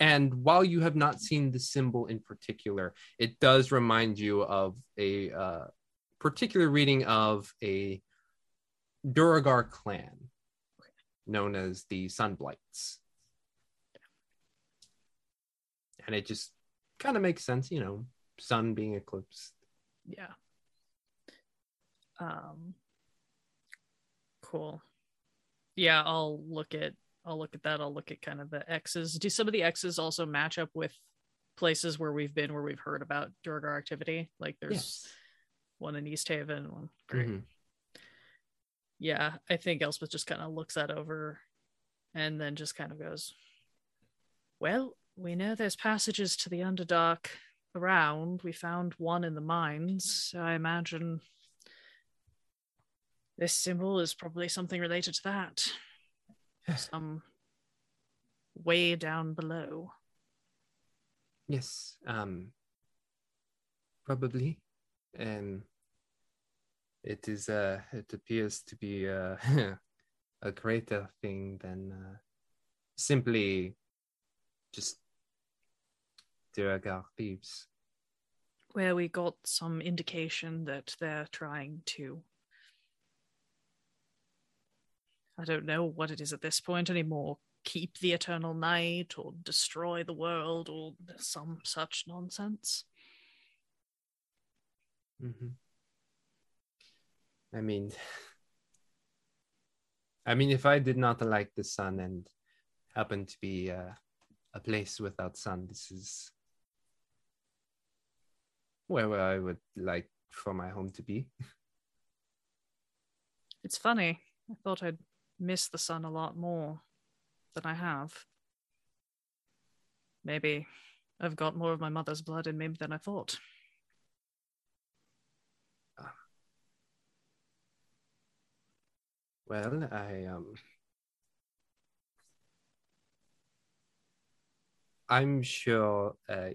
and while you have not seen the symbol in particular it does remind you of a uh, particular reading of a Duergar clan known as the Sunblights. And it just kind of makes sense, you know, sun being eclipsed. Yeah. Um cool. Yeah, I'll look at I'll look at that. I'll look at kind of the X's. Do some of the X's also match up with places where we've been where we've heard about Duergar activity? Like there's Yes. one in Easthaven, one great. Mhm. Yeah, I think Elspeth just kind of looks that over and then just kind of goes, Well, we know there's passages to the Underdark around. We found one in the mines. So I imagine this symbol is probably something related to that. Some way down below. Yes. Um probably. And it is uh it appears to be uh, a greater thing than uh, simply just Duergar thieves. Where we got some indication that they're trying to I don't know what it is at this point anymore. Keep the eternal night or destroy the world or some such nonsense. hmm I mean, I mean, if I did not like the sun and happen to be uh, a place without sun, this is where I would like for my home to be. It's funny. I thought I'd miss the sun a lot more than I have. Maybe I've got more of my mother's blood in me than I thought. Well, I um, I'm sure uh,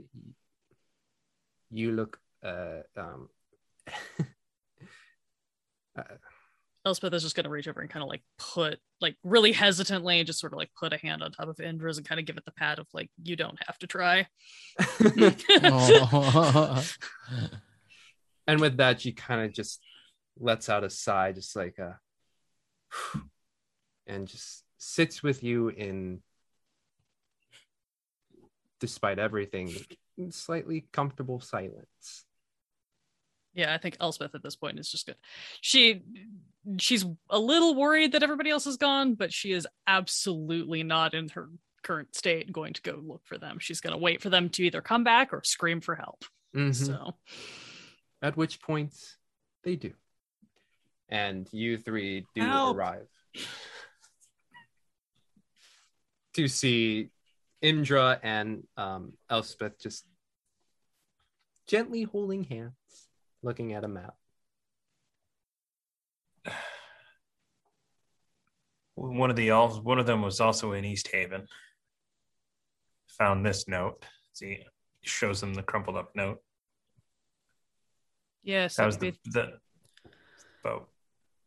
you look uh, um, Elspeth is just going to reach over and kind of like put, like really hesitantly, and just sort of like put a hand on top of Indra's and kind of give it the pat of like, you don't have to try. Oh. and with that, she kind of just lets out a sigh, just like a, and just sits with you in, despite everything, slightly comfortable silence. Yeah, I think Elspeth at this point is just good. She she's a little worried that everybody else is gone, but she is absolutely not in her current state going to go look for them. She's going to wait for them to either come back or scream for help. Mhm. So, At which point they do. And you three do Help. arrive to see Indra and um, Elspeth just gently holding hands, looking at a map. One of the al- one of them was also in Easthaven. Found this note. See, shows them the crumpled up note. yes, That was the, be the boat.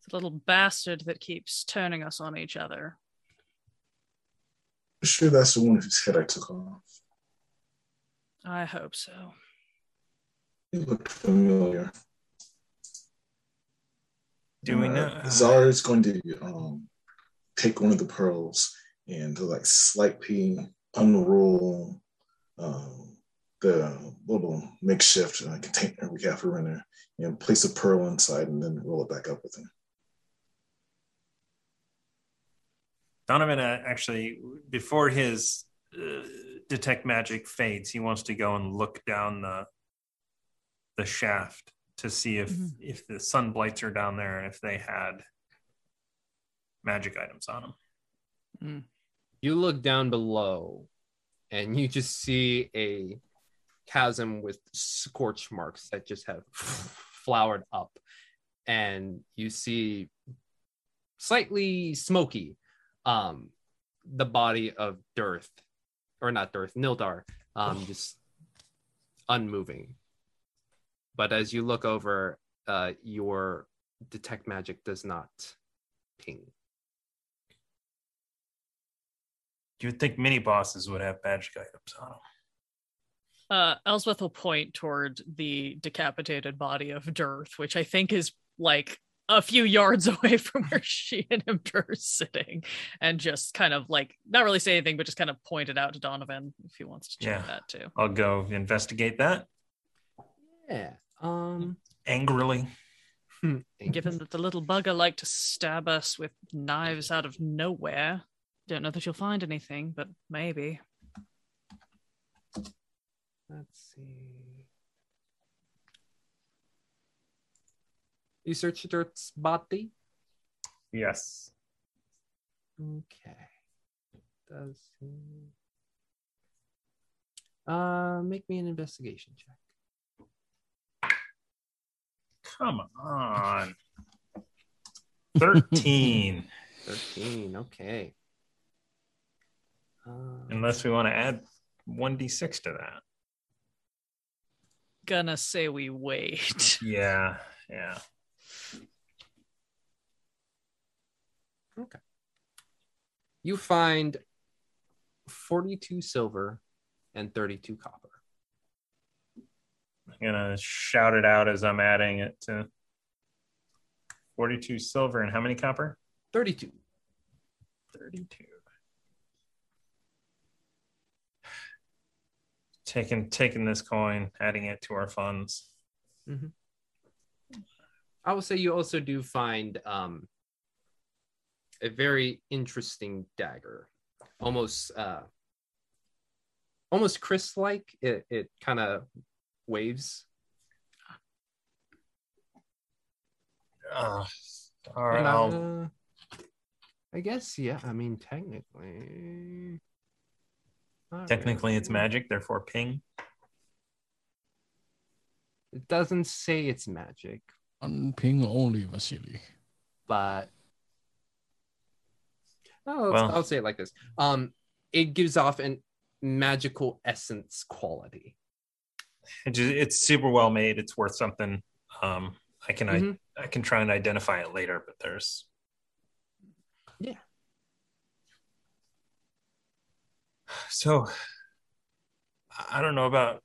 the little bastard that keeps turning us on each other. Sure, that's the one whose head I took off. I hope so. He looked familiar. Do we Uh, know? Zara is going to um, take one of the pearls and to like slightly unroll um, the little makeshift uh, container we have for Renner and place a pearl inside and then roll it back up with him. Donovan uh, actually, before his uh, detect magic fades, he wants to go and look down the the shaft to see if Mhm. if the sun blights are down there and if they had magic items on them. You look down below and you just see a chasm with scorch marks that just have flowered up. And you see slightly smoky um the body of Durth or not Durth, Nildar, um just unmoving. But as you look over, uh your detect magic does not ping. You would think mini bosses would have magic items on them. Uh, Elspeth will point toward the decapitated body of Durth, which I think is like a few yards away from where she and him are sitting, and just kind of like not really say anything, but just kind of point it out to Donovan if he wants to check Yeah. that too. I'll go investigate that Yeah. Um angrily. Given that the little bugger liked to stab us with knives out of nowhere, don't know that you'll find anything, but maybe. Let's see. You searched Durth's body? Yes. Okay. Does he... Uh, make me an investigation check. Come on. 13. 13. Okay. Uh, Unless we want to add 1d6 to that. Gonna say we wait. Yeah. Yeah. Okay. You find 42 silver and 32 copper. I'm gonna shout it out as I'm adding it to 42 silver and how many copper? 32. 32. Taking taking this coin, adding it to our funds. I will say you also do find um, a very interesting dagger, almost uh, almost kris like. It it kind of waves. Uh, all right, And, I'll- uh, I guess yeah. I mean, technically, not technically it's magic, therefore ping. It doesn't say it's magic, On ping only, Vasily. but oh, Well- I'll say it like this. Um, it gives off an magical essence quality. It ju- it's super well made. It's worth something. Um, I can Mhm. I, I can try and identify it later, but there's Yeah. So I don't know about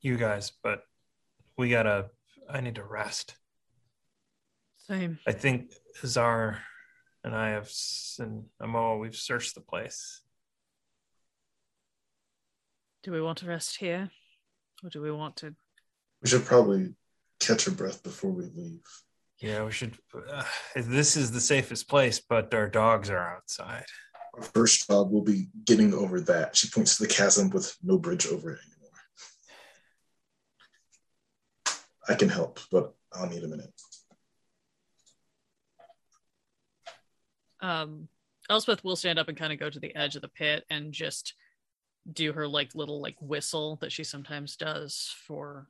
you guys, but we gotta I need to rest. Same. I think Zar and I have and Amoa, we've searched the place. Do we want to rest here? Or do we want to We should probably catch our breath before we leave. Yeah, we should. Uh, this is the safest place, but our dogs are outside. Our first job will be getting over that. She points to the chasm with no bridge over it anymore. I can help, but I'll need a minute. um Elspeth will stand up and kind of go to the edge of the pit and just do her like little like whistle that she sometimes does for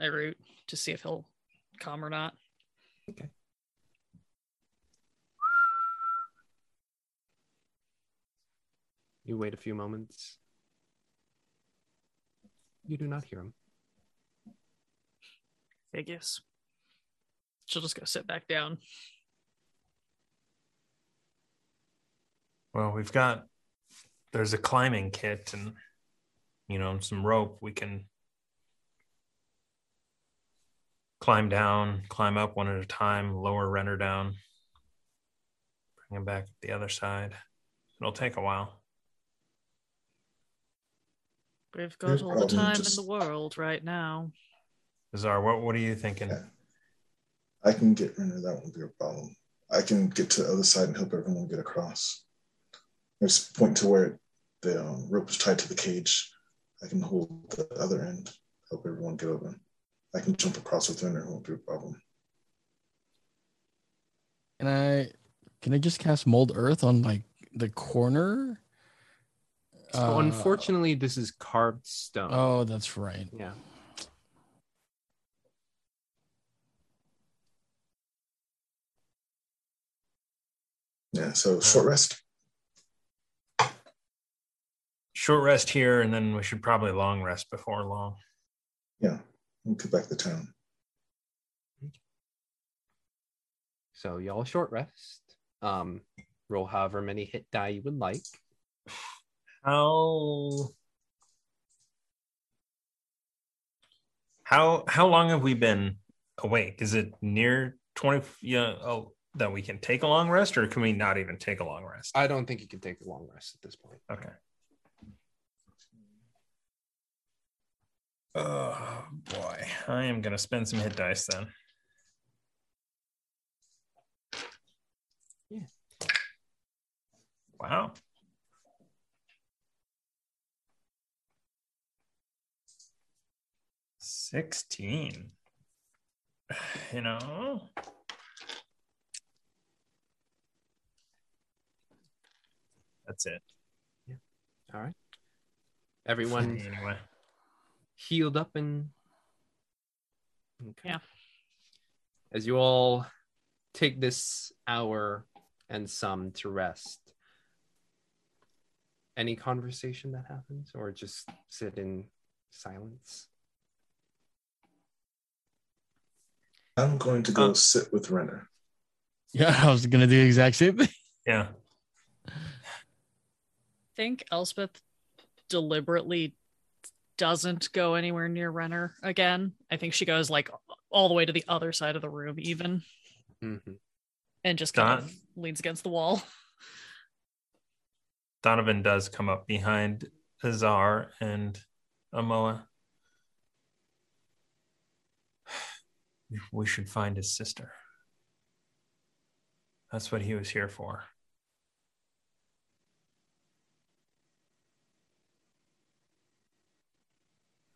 a root to see if he'll come or not. Okay. You wait a few moments. You do not hear him. Figures. She'll just go sit back down. Well, we've got. There's a climbing kit and, you know, some rope. We can climb down, climb up one at a time, lower Renner down, bring him back to the other side. It'll take a while. We've No got all the time just- in the world right now. Zar, what what are you thinking? Yeah. I can get rid of that won't be a problem. I can get to the other side and help everyone get across. Just point to where the um, rope is tied to the cage. I can hold the other end, help everyone get over. I can jump across with Renner, it won't be a problem. Can I can I just cast mold earth on like the corner? So Uh, unfortunately, this is carved stone. Oh, that's right. Yeah. Yeah, so short rest. Short rest here, and then we should probably long rest before long. Yeah, we'll get back to town. So y'all short rest. Um, roll however many hit die you would like. How how how long have we been awake? Is it near twenty? Yeah, oh, that we can take a long rest, or can we not even take a long rest? I don't think you can take a long rest at this point. Okay. Oh boy, I am gonna spend some hit dice then. Yeah. Wow. Sixteen. You know. That's it. Yeah. All right. Everyone Anyway. Healed up and okay. Yeah. As you all take this hour and some to rest, any conversation that happens, or just sit in silence? I'm going to go Uh, sit with Renner. Yeah, I was gonna do the exact same thing. Yeah. think Elspeth deliberately doesn't go anywhere near Renner again. I think she goes like all the way to the other side of the room, even, Mm-hmm. and just kind Don- of leans against the wall. Donovan does come up behind Azar and Amoa. We should find his sister. That's what he was here for.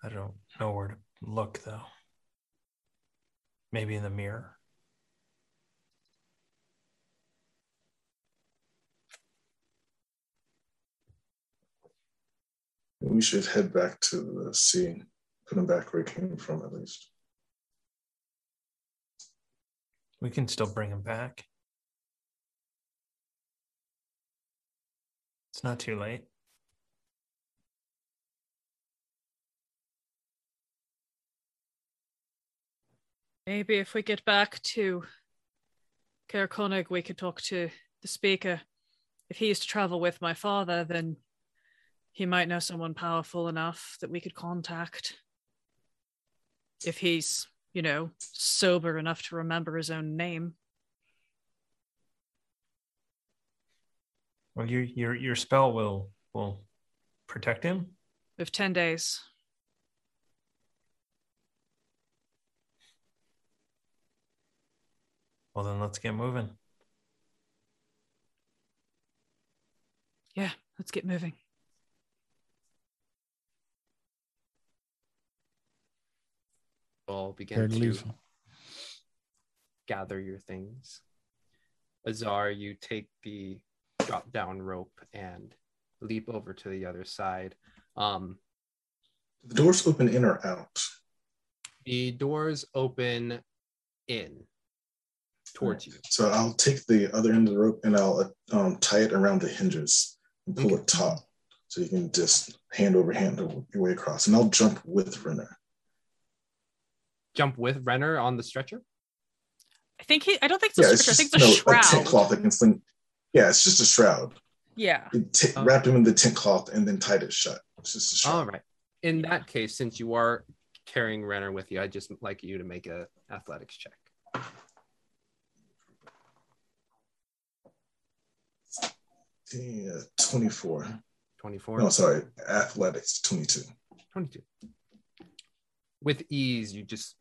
I don't know where to look, though. Maybe in the mirror. We should head back to the scene, put him back where he came from at least. We can still bring him back. It's not too late. Maybe if we get back to Caer Konig, we could talk to the speaker. If he used to travel with my father, then he might know someone powerful enough that we could contact. If he's, you know, sober enough to remember his own name. Well, your your your spell will will protect him. We have 10 days. Well, then let's get moving. Yeah, let's get moving. all begin Prepared to to leave. gather your things. Azar, you take the drop down rope and leap over to the other side. Um, The doors open in or out. the doors open in towards you. So I'll take the other end of the rope and I'll um, tie it around the hinges and pull it taut. So you can just hand over hand your way across. And I'll jump with Renner. Jump with Renner on the stretcher. I think he, I don't think it's Yeah, a it's stretcher, I think just it's a no, a tent shroud. cloth. I can sling. Yeah, it's just a shroud. Yeah. You t- Oh. wrapped him in the tent cloth and then tied it shut. It's just a shroud. All right. In that case, since you are carrying Renner with you, I'd just like you to make a athletics check. Yeah, uh, 24. 24. No, sorry, athletics, 22. 22. With ease, you just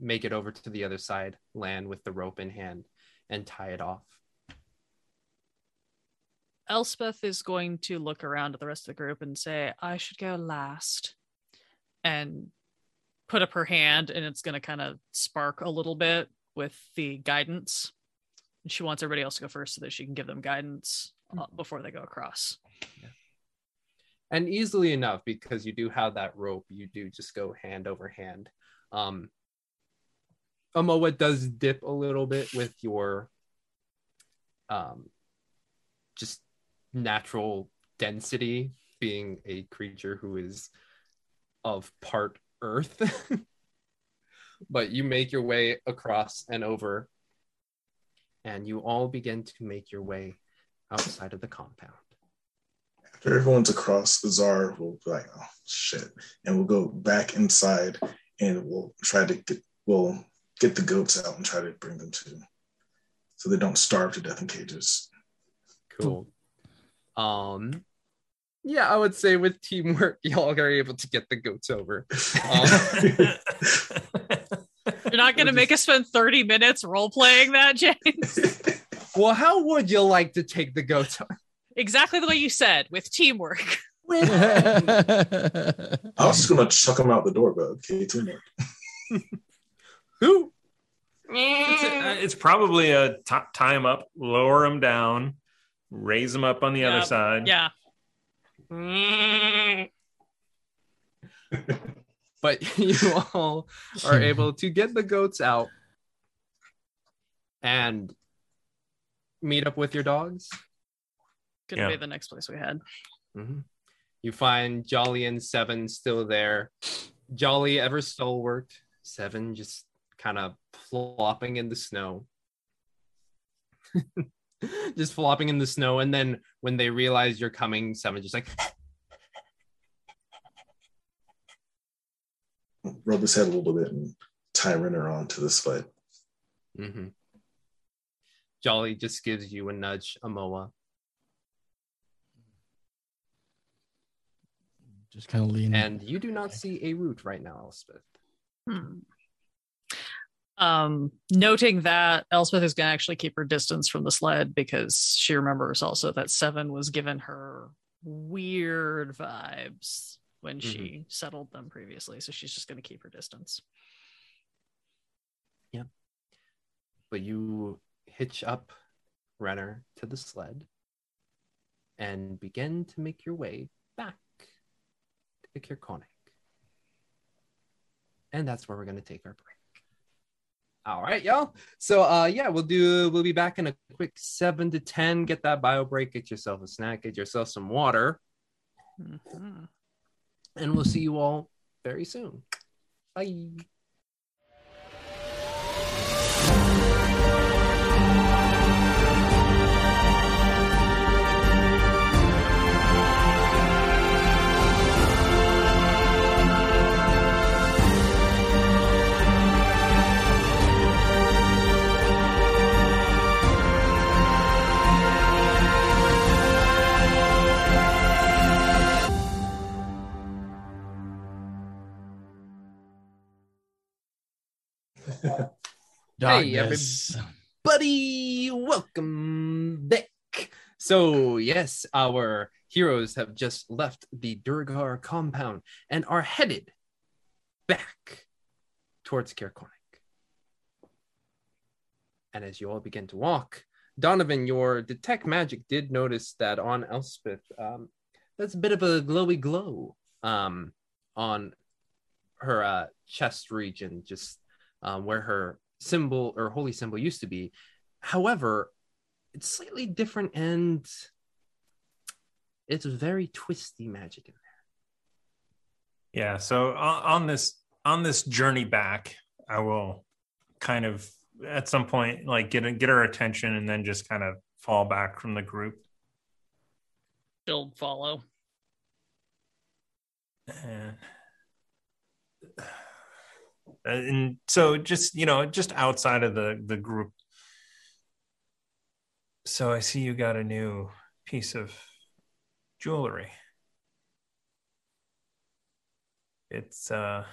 make it over to the other side, land with the rope in hand, and tie it off. Elspeth is going to look around at the rest of the group and say, I should go last. And put up her hand, and it's going to kind of spark a little bit with the guidance. And she wants everybody else to go first so that she can give them guidance uh, before they go across. And easily enough, because you do have that rope, you do just go hand over hand. Um, Amoa does dip a little bit with your um, just natural density, being a creature who is of part earth. but you make your way across and over, and you all begin to make your way outside of the compound. After everyone's across, the czar will be like, oh, shit. And we'll go back inside and we'll try to get, we'll get the goats out and try to bring them to, so they don't starve to death in cages. Cool. Um, yeah, I would say with teamwork, y'all are able to get the goats over. Um, You're not going to make us spend 30 minutes role playing that, James? well, how would you like to take the goats over? exactly the way you said, with teamwork. I was just gonna chuck them out the door, but okay, teamwork. Who? it's, uh, it's probably a t- tie him up, lower him down, raise him up on the other side. Yeah. But you all are able to get the goats out and meet up with your dogs. Gonna Yeah. be the next place we had. Mhm. You find Jolly and Seven still there. Jolly ever stalwart. Seven just kind of flopping in the snow. just flopping in the snow. And then when they realize you're coming, Seven just like, Rub his head a little bit and tie Renner onto the sled. Mhm. Jolly just gives you a nudge, Amoa. Just kind of lean. And you do not see a route right now, Elspeth. Hmm. Um, noting that Elspeth is going to actually keep her distance from the sled because she remembers also that Seven was given her weird vibes when she settled them previously. So she's just going to keep her distance. Yeah. But you hitch up Renner to the sled and begin to make your way back to Caer Konig. And that's where we're going to take our break. All right, y'all. So uh yeah, we'll do we'll be back in a quick 7 to 10. Get that bio break, get yourself a snack, get yourself some water, Mhm. And we'll see you all very soon. Bye. Darkness. Buddy, welcome back. So, yes, our heroes have just left the Duergar compound and are headed back towards Caer Konig. And as you all begin to walk, Donovan, your detect magic did notice that on Elspeth, um, there's a bit of a glowy glow um, on her uh, chest region, just um, where her symbol or holy symbol used to be. However, it's slightly different and it's very twisty magic in there. Yeah. So on, on this on this journey back, I will kind of at some point like get get her attention and then just kind of fall back from the group. She'll follow. And, and so just you know just outside of the the group so i see you got a new piece of jewelry it's uh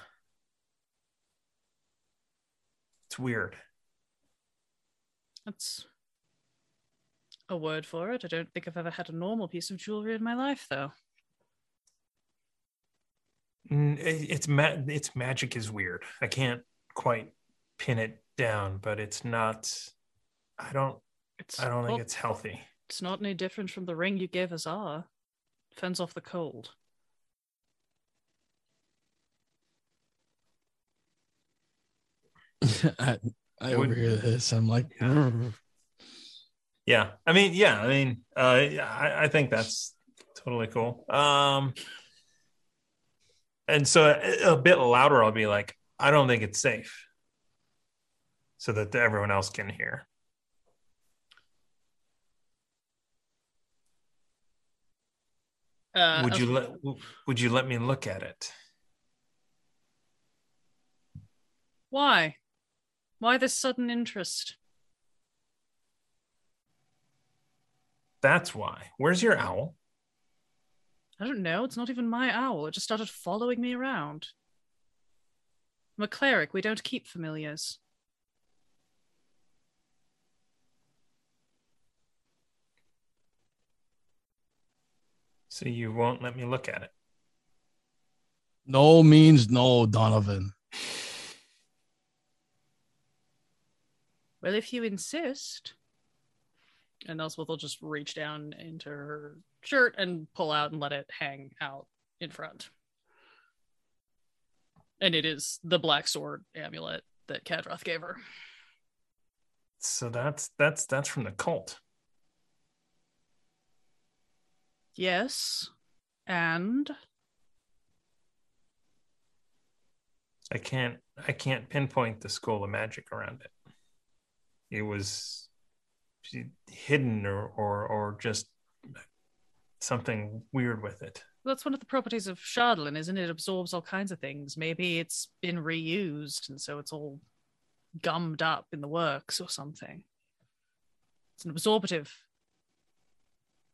it's weird That's a word for it. I don't think I've ever had a normal piece of jewelry in my life, though. Mm, it- it's ma- its magic is weird i can't quite pin it down but it's not i don't It's i don't well, think it's healthy It's not any different from the ring you gave us. Azar. Fends off the cold. I, I Would- overhear this. I'm like, "Mm." Yeah, I mean, yeah, I mean, uh, I, I think that's totally cool. Um, and so a, a bit louder, I'll be like, I don't think it's safe, so that everyone else can hear. Uh, would as- you let Would you let me look at it? Why? Why this sudden interest? That's why. Where's your owl? I don't know. It's not even my owl. It just started following me around. I'm a cleric. We don't keep familiars. So you won't let me look at it. no means no, Donovan. Well, if you insist. And Elspeth will just reach down into her shirt and pull out and let it hang out in front. And it is the black sword amulet that Kadroth gave her. So that's that's that's from the cult. Yes. And I can't I can't pinpoint the school of magic around it. It was hidden or or or just something weird with it. that's one of the properties of Chardalyn, isn't it? It absorbs all kinds of things. Maybe it's been reused and so it's all gummed up in the works or something. It's an absorptive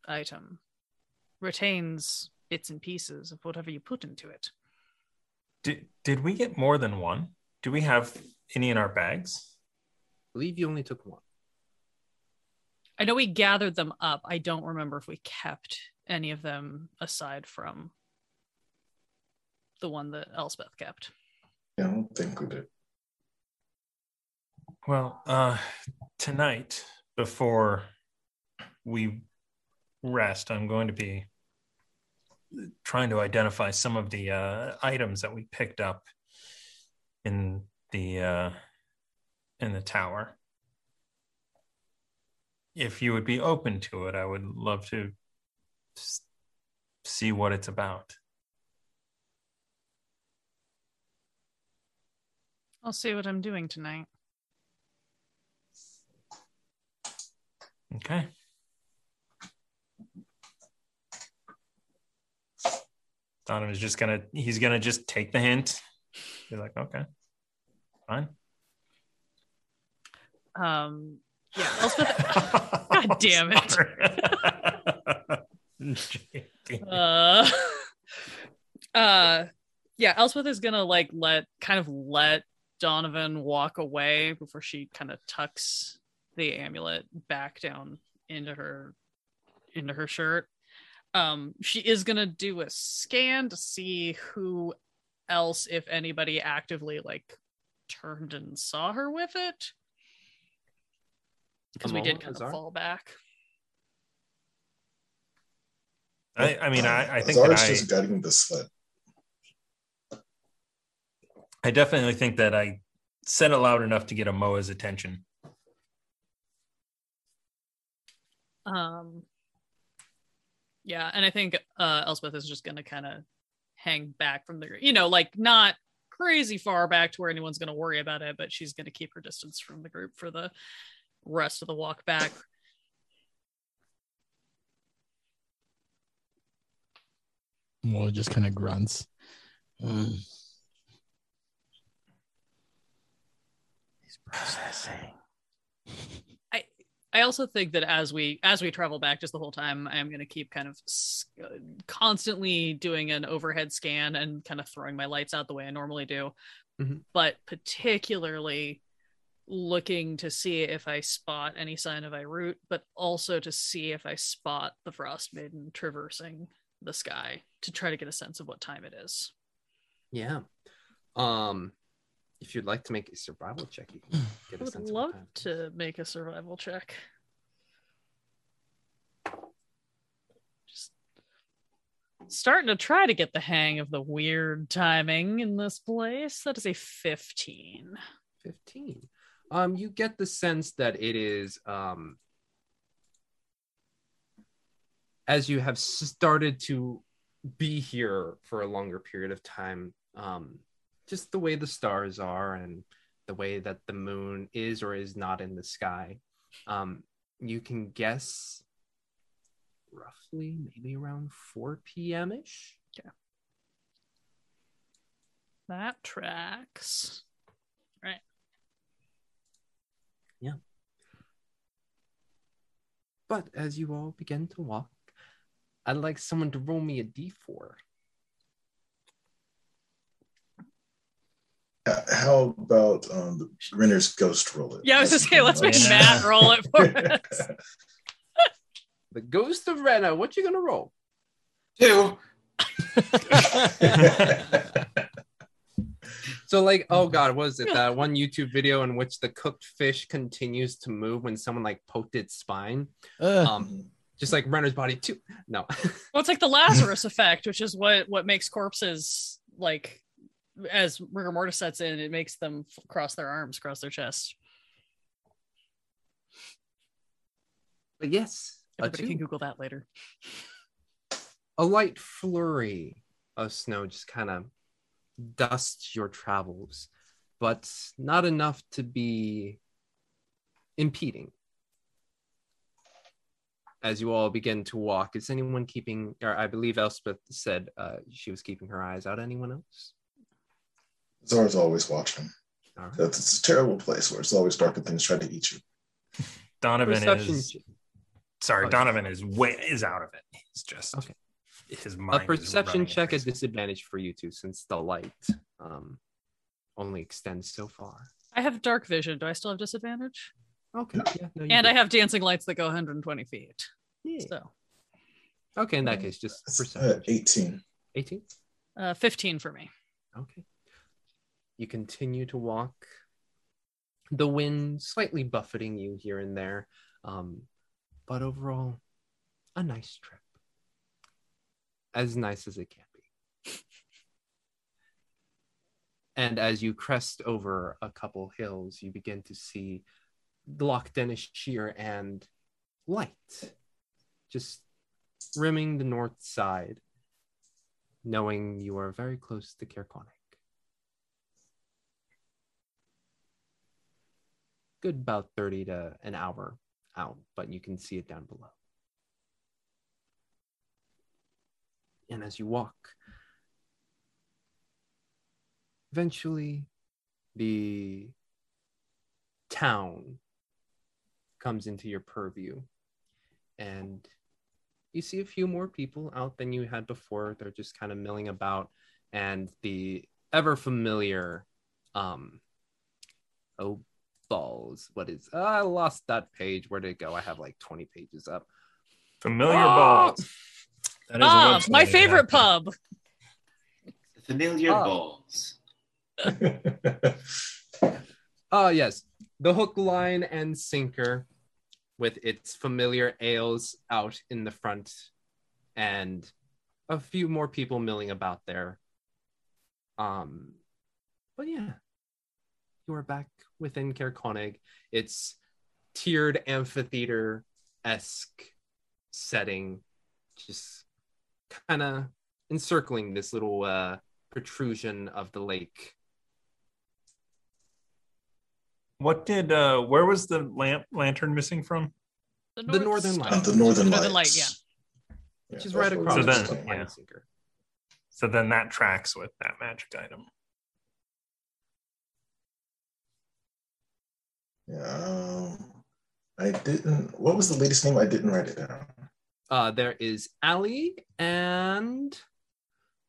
item. Retains bits and pieces of whatever you put into it. Did did we get more than one? Do we have any in our bags? I believe you only took one. I know we gathered them up. I don't remember if we kept any of them aside from the one that Elspeth kept. Yeah, I don't think we did. Well, uh tonight before we rest, I'm going to be trying to identify some of the uh items that we picked up in the uh in the tower. If you would be open to it, I would love to s- see what it's about. I'll see what I'm doing tonight. Okay. Donovan's just gonna he's gonna just take the hint. Be like, okay, fine. Um, yeah, Elspeth. God damn it. uh, uh, yeah, Elspeth is gonna like let kind of let Donovan walk away before she kind of tucks the amulet back down into her into her shirt. Um, she is gonna do a scan to see who else, if anybody, actively like turned and saw her with it. Because we did kind of fall back. I, I mean, I, I think Azar's that I, just guiding the sled. I definitely think that I said it loud enough to get Amoa's attention. Um yeah, and I think uh Elspeth is just gonna kind of hang back from the you know, like not crazy far back to where anyone's gonna worry about it, but she's gonna keep her distance from the group for the rest of the walk back. Well, just kind of grunts. Mm. He's processing. I I also think that as we as we travel back just the whole time I am going to keep kind of s- constantly doing an overhead scan and kind of throwing my lights out the way I normally do. Mhm. But particularly looking to see if I spot any sign of Irut, but also to see if I spot the Frost Maiden traversing the sky to try to get a sense of what time it is. Yeah. Um, if you'd like to make a survival check, you can get I a would sense of love to make a survival check. Just starting to try to get the hang of the weird timing in this place. That is a 15. 15 um you get the sense that it is um as you have started to be here for a longer period of time um just the way the stars are and the way that the moon is or is not in the sky um you can guess roughly maybe around 4 p.m ish Yeah. That tracks. Right. Yeah. But as you all begin to walk i'd like someone to roll me a d4 Uh, How about um, the Renner's ghost roll it? Yeah, I was just saying, let's make Yeah. Matt roll it for us. the ghost of Rena, what you gonna roll? Two. So like, oh god, what is it? That one YouTube video in which the cooked fish continues to move when someone like poked its spine. Uh, Um, just like Renner's body too. No. Well, it's like the Lazarus effect, which is what what makes corpses like as rigor mortis sets in, it makes them f- cross their arms, cross their chest. but yes, Everybody can Google that later. a light flurry of snow just kind of dusts your travels, but not enough to be impeding. As you all begin to walk, is anyone keeping, or I believe Elspeth said uh, she was keeping her eyes out. Anyone else? Zara's always watching. All right. That's it's a terrible place where it's always dark and things try to eat you. Donovan Perception is ch- sorry. Oh, Donovan is way is out of it. He's just Okay. His a mind. is perception running check at disadvantage for you two, since the light um, only extends so far. I have dark vision. Do I still have disadvantage? Okay. Yeah. No, And do. I have dancing lights that go 120 feet. Yeah. So Okay, in that case, just That's, perception. uh, 18. 18. uh, 15 for me. Okay. You continue to walk. The wind slightly buffeting you here and there, um, but overall, a nice trip. As nice as it can be. and as you crest over a couple hills, you begin to see Lac Dinneshere and light just rimming the north side, knowing you are very close to Caer Konig. Good about 30 to an hour out, but you can see it down below. And as you walk, eventually the town comes into your purview and you see a few more people out than you had before they're just kind of milling about and the ever familiar um Oh balls! What is? Uh, I lost that page. Where did it go? I have like twenty pages up. Familiar Oh! balls. That is a Ah, website my favorite have. pub. Familiar Oh. balls. Oh yes, the hook, line, and sinker, with its familiar ales out in the front, and a few more people milling about there. Um, but yeah, you are back within Caer Konig. It's tiered amphitheater esque setting, just kind of encircling this little uh, protrusion of the lake. What did uh where was the lamp lantern missing from? The Northern light. Lights. the Northern Northern Lights. Light, yeah. which is right across So we the were then- yeah. sinker. So then that tracks with that magic item. Yeah, I didn't. What was the latest name? I didn't write it down. Uh, there is Ali and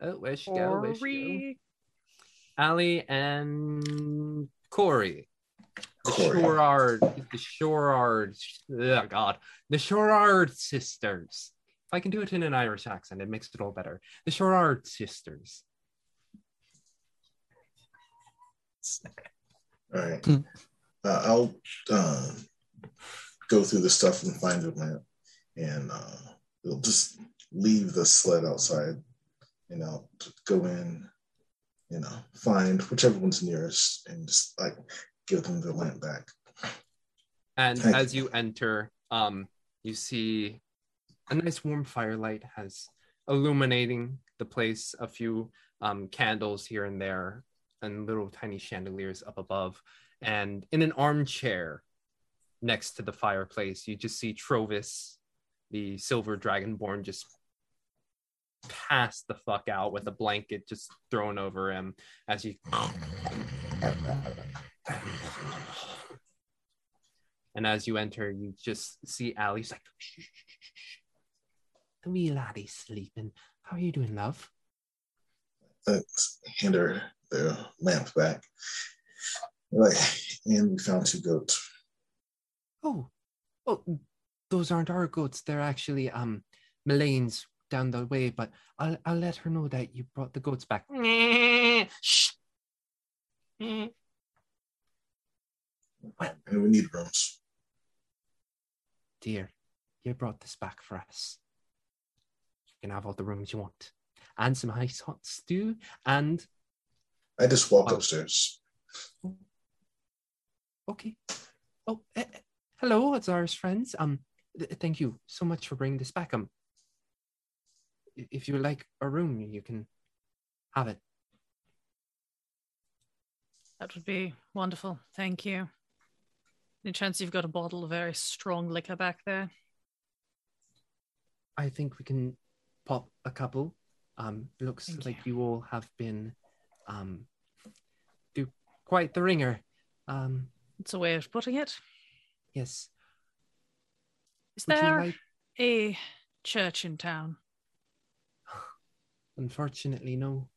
oh, where'd she go? Where'd she go? Ali and Corey. The Corey. Shorard, the Shorard, oh God, the Shorard sisters. If I can do it in an Irish accent, it makes it all better. The Shorard sisters. All right. Hmm. Uh, I'll uh, go through the stuff and find a map, and uh, we'll just leave the sled outside, and I'll go in, you know, find whichever one's nearest, and just like give them back. And Thank as you. you enter, um, you see a nice warm firelight has illuminating the place, a few um, candles here and there, and little tiny chandeliers up above. And in an armchair next to the fireplace, you just see Trovus, the silver dragonborn, just pass the fuck out with a blanket just thrown over him as you And as you enter, you just see Ali's like, shh, shh, shh, shh, shh. the wee laddie's sleeping. How are you doing, love? Let's hand her the lamp back. Like, and we found two goats. Oh, oh, those aren't our goats. They're actually um Melane's down the way. But I'll I'll let her know that you brought the goats back. Shh. Well, and we need rooms. dear, you brought this back for us. You can have all the rooms you want, and some nice hot stew, and I just walk Oh. upstairs. Okay. Oh, eh, eh, hello, Azar's friends. Um, th- thank you so much for bringing this back. Um, if you like a room, you can have it. That would be wonderful. Thank you. Any chance you've got a bottle of very strong liquor back there? I think we can pop a couple. Um, looks Thank like you. all have been, um, do quite the ringer. Um, It's a way of putting it. yes. Is Would there like? a church in town? Unfortunately, no.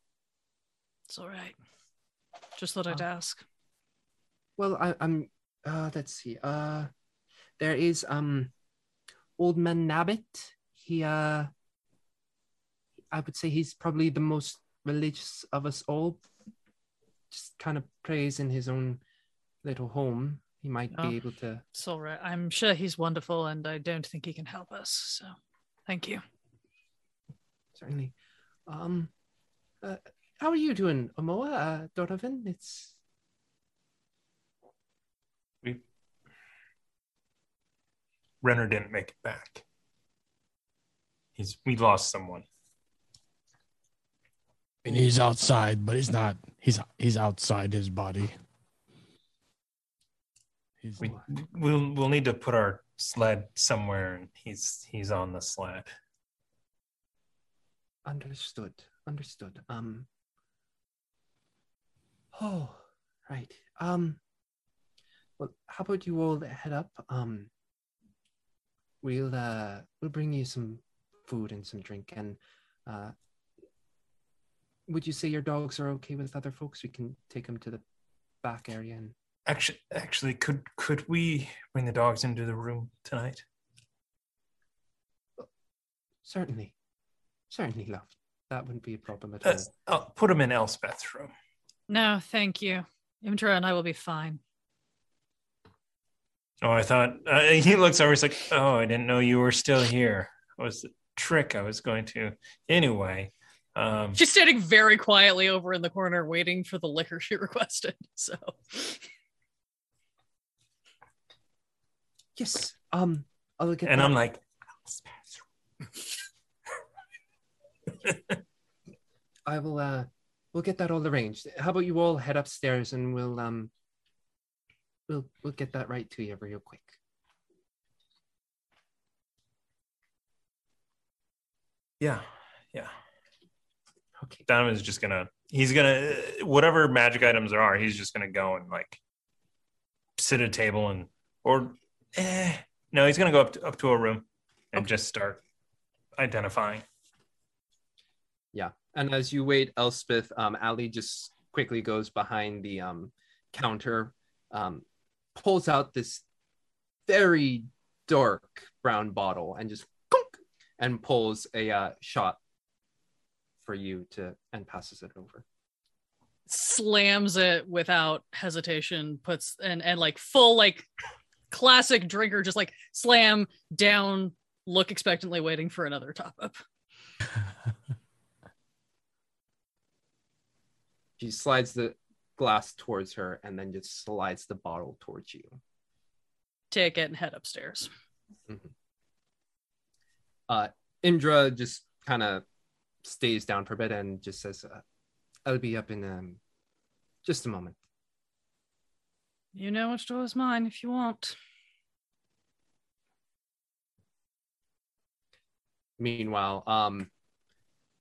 It's all right. Just thought I'd Oh. ask. Well, I, I'm. Uh, let's see. Uh, there is um, old man Nabbit. He uh, I would say he's probably the most religious of us all. Just kind of prays in his own little home. He might Oh. be able to. It's all right. I'm sure he's wonderful, and I don't think he can help us. So, thank you. Certainly. Um, uh, how are you doing, Amoa? Uh, Donovan? It's Renner didn't make it back. He's we lost someone. And he's outside, but he's not. He's he's outside his body. He's We we'll we'll need to put our sled somewhere and he's he's on the sled. Understood. Understood. Um. Oh, right. Um. Well, how about you all head up? Um. We'll uh we'll bring you some food and some drink and uh. Would you say your dogs are okay with other folks? We can take them to the back area and Actually, actually, could could we bring the dogs into the room tonight? Certainly. Certainly, love. That wouldn't be a problem at Uh, all. I'll put them in Elspeth's room. No, thank you. Imdra and I will be fine. Oh, I thought uh, he looks over. He's like, "Oh, I didn't know you were still here. It was a trick I was going to." Anyway, um, She's standing very quietly over in the corner waiting for the liquor she requested. So Yes. Um, I'll get and that. I'm like, I will uh we'll get that all arranged. How about you all head upstairs and we'll um we'll we'll get that right to you real quick. "Yeah, yeah." Okay. Donovan's just gonna. He's gonna whatever magic items there are. He's just gonna go and like sit at a table and or eh, no, he's gonna go up to, up to a room and Okay. just start identifying. Yeah. And as you wait, Elspeth, um, Ali just quickly goes behind the um, counter, um, pulls out this very dark brown bottle and just clunk, and pulls a uh, shot for you to and passes it over. slams it without hesitation, puts and and like full like classic drinker, just like slam down, look expectantly, waiting for another top up. She slides the glass towards her and then just slides the bottle towards you. Take it and head upstairs. uh Indra just kind of stays down for a bit and just says uh, I'll be up in um just a moment. You know which door is mine if you want. Meanwhile, um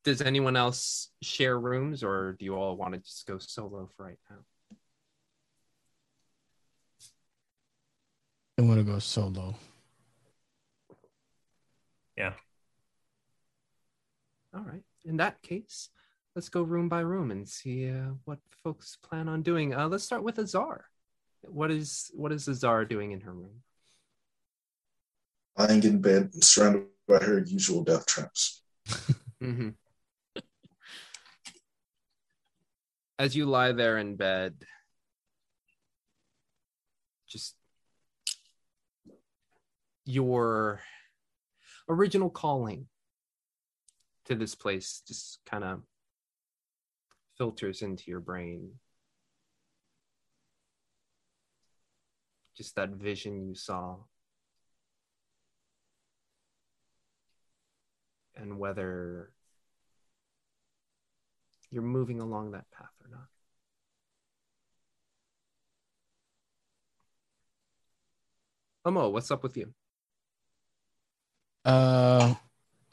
does anyone else share rooms or do you all want to just go solo for right now? I want to go solo. Yeah. All right. In that case, let's go room by room and see uh, what folks plan on doing. Uh, let's start with Azar. What is what is Azar doing in her room? Lying in bed, surrounded by her usual death traps. Mm-hmm. As you lie there in bed, just your original calling to this place just kind of filters into your brain. Just that vision you saw. And whether you're moving along that path or not. Omo, what's up with you? Uh,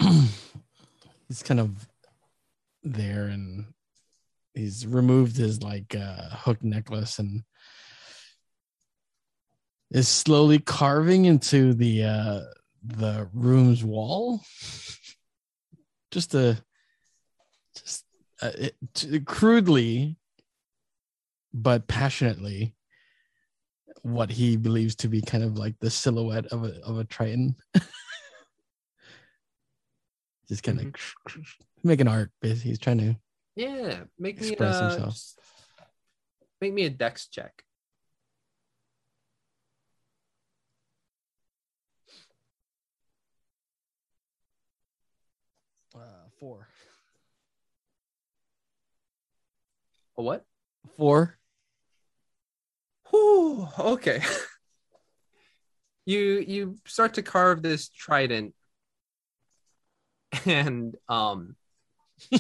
he's kind of there, and he's removed his like uh, hook necklace and is slowly carving into the uh, the room's wall. Just a, just uh, it, t- crudely, but passionately, what he believes to be kind of like the silhouette of a of a triton. just kind of making art. basically. He's trying to. Yeah, make me Express uh, himself. make me a dex check. Uh, four. A what? Four. Whew, okay. you you start to carve this trident and um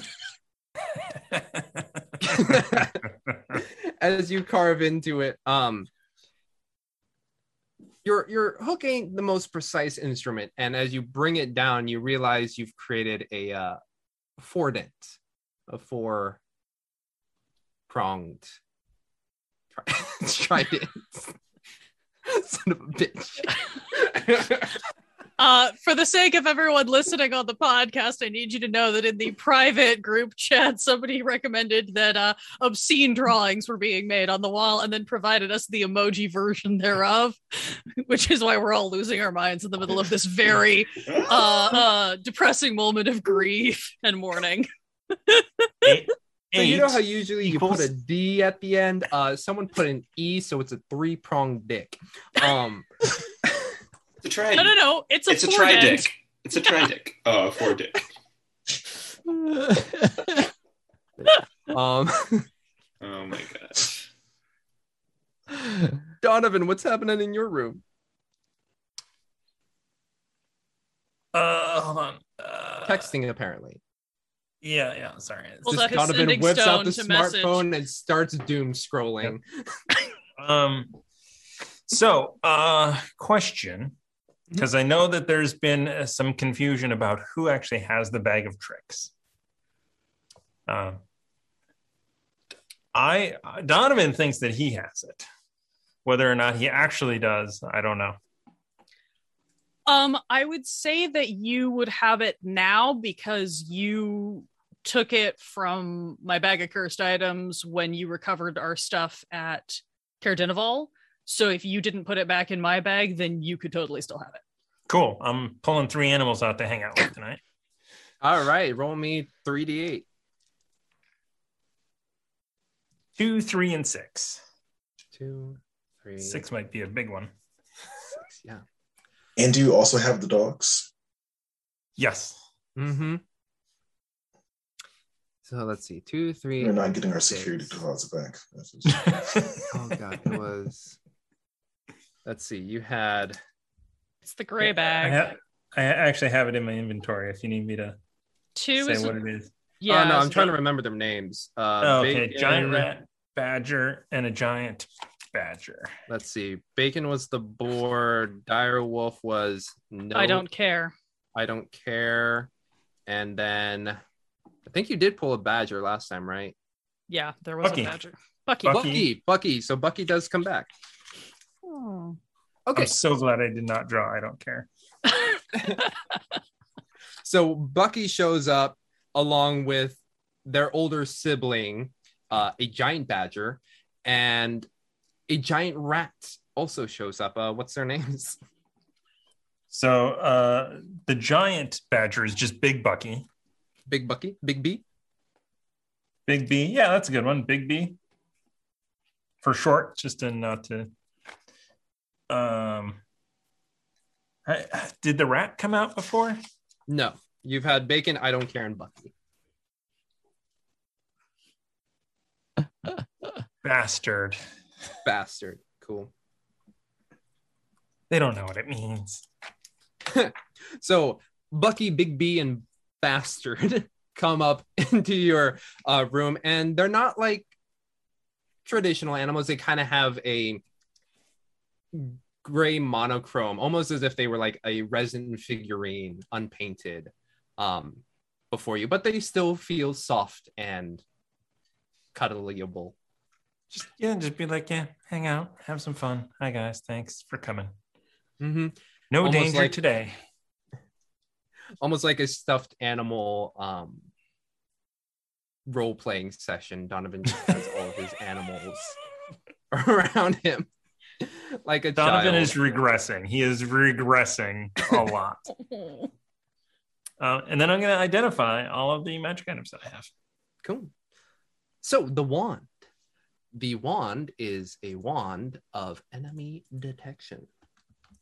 as you carve into it um your your hook ain't the most precise instrument and as you bring it down you realize you've created a uh four dent a four pronged tri- trident son of a bitch Uh, for the sake of everyone listening on the podcast, I need you to know that in the private group chat, somebody recommended that uh, obscene drawings were being made on the wall and then provided us the emoji version thereof, which is why we're all losing our minds in the middle of this very uh, uh, depressing moment of grief and mourning. Eight, So you know how usually you equals- put a D at the end? Uh, someone put an E, so it's a three pronged dick. Um, It's a tri. No, no, no. It's a It's a four tri dent. dick. It's a tri dick. Oh, four dick. um, Oh my gosh. Donovan, what's happening in your room? Uh, hold on. Uh, Texting apparently. Yeah, yeah. Sorry. Well, Just Donovan whips out the to message. smartphone and starts doom scrolling. Um. So, uh, question, because I know that there's been uh, some confusion about who actually has the bag of tricks. Um. I Donovan thinks that he has it. Whether or not he actually does, I don't know. Um, I would say that you would have it now because you took it from my bag of cursed items when you recovered our stuff at Caer Dineval. So if you didn't put it back in my bag, then you could totally still have it. Cool. I'm pulling three animals out to hang out with tonight. All right, roll me 3d8. Two, three, and six. Two, three, Six might be a big one. six. Yeah. And do you also have the dogs? Yes. Mm-hmm. So let's see. Two, three. We're not getting our six. security deposit back. That's just- Oh god, it was. Let's see. You had It's the gray I, bag. ha- I actually have it in my inventory if you need me to Two say is what it is. yeah. yeah. Oh, no, I'm so trying to remember their names. Uh, Oh, okay, Bacon- giant rat badger and a giant badger. Let's see. Bacon was the boar. Dire Wolf was no. I don't care. I don't care. And then I think you did pull a badger last time, right? Yeah, there was Bucky. a badger. Bucky. Bucky. Bucky. Bucky. So Bucky does come back. Oh. Okay. I'm so glad I did not draw. I don't care. So Bucky shows up along with their older sibling, uh, a giant badger, and a giant rat also shows up. Uh, what's their names? So uh, the giant badger is just Big Bucky. Big Bucky, Big B. Big B. Yeah, that's a good one. Big B. For short, just to not to. Um, I- did the rat come out before? No, you've had Bacon. I don't care, and Bucky. Bastard. Bastard. Cool. They don't know what it means. So Bucky, Big B, and Bastard come up into your uh, room, and they're not like traditional animals. They kind of have a gray monochrome, almost as if they were like a resin figurine, unpainted, um, before you. But they still feel soft and cuddlyable. Just yeah, just be like, yeah, hang out, have some fun. Hi guys, thanks for coming. Mm-hmm. No Almost danger like- today. almost like a stuffed animal um role playing session donovan has all of his animals around him like a Donovan child. is regressing. He is regressing a lot. Uh, and then I'm going to identify all of the magic items that I have. cool so the wand the wand is a wand of enemy detection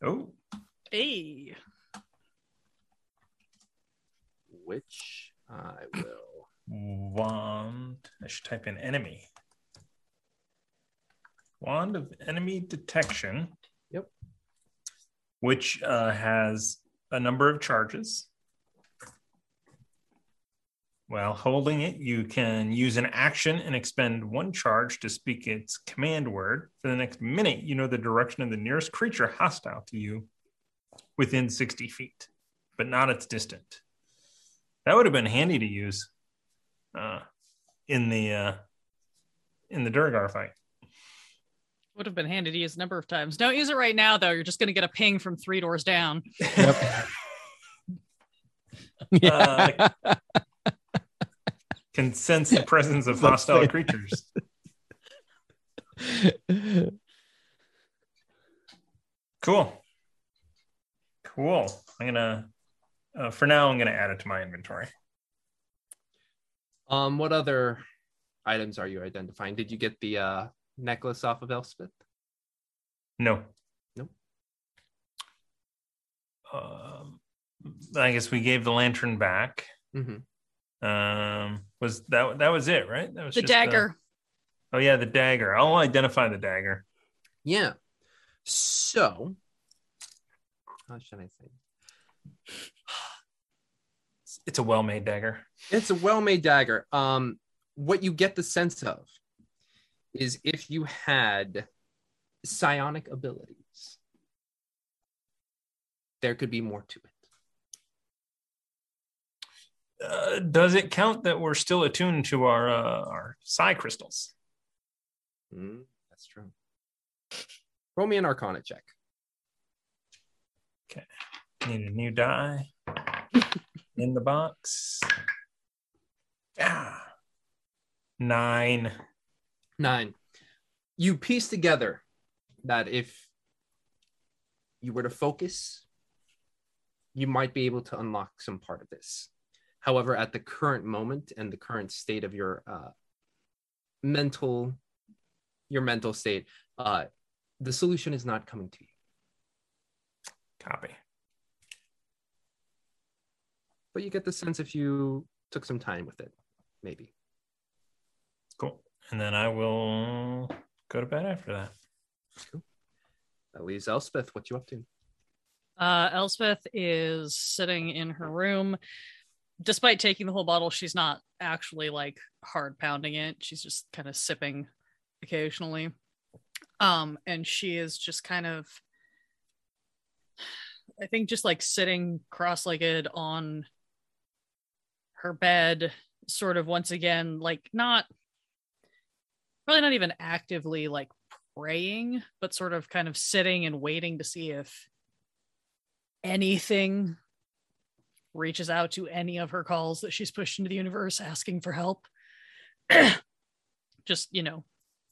Oh, Hey. which i will wand. I should type in enemy. Wand of enemy detection. Yep. Which uh, has a number of charges. While holding it, you can use an action and expend one charge to speak its command word. For the next minute, you know the direction of the nearest creature hostile to you within 60 feet, but not its distant. That would have been handy to use uh, in the uh, in the Duergar fight. Would have been handy to use a number of times. Don't use it right now, though. You're just going to get a ping from three doors down. Uh, can sense the presence of hostile creatures. Cool. Cool. I'm gonna. Uh, for now, I'm gonna add it to my inventory. Um, what other items are you identifying? Did you get the uh necklace off of Elspeth? No. Nope. Um, I guess we gave the lantern back. Mm-hmm. Um, was that that was it, right? That was The just, uh, dagger. oh yeah, the dagger. I'll identify the dagger. Yeah. So, how should I say? It's a well-made dagger. It's a well-made dagger. Um, what you get the sense of is if you had psionic abilities, there could be more to it. Uh, does it count that we're still attuned to our uh, our psi crystals? Mm, that's true. Roll me an Arcana check. Okay. Need a new die in the box. Ah, nine. Nine. You piece together that if you were to focus, you might be able to unlock some part of this. However, at the current moment and the current state of your uh, mental, your mental state, uh, the solution is not coming to you. Copy. But you get the sense if you took some time with it, maybe. Cool. And then I will go to bed after that. Cool. That leaves Elspeth. What you up to? Uh, Elspeth is sitting in her room. Despite taking the whole bottle, she's not actually like hard pounding it. She's just kind of sipping occasionally. Um, and she is just kind of, I think, just like sitting cross legged on her bed, sort of once again, like not, probably not even actively like praying, but sort of kind of sitting and waiting to see if anything reaches out to any of her calls that she's pushed into the universe asking for help. Just, you know,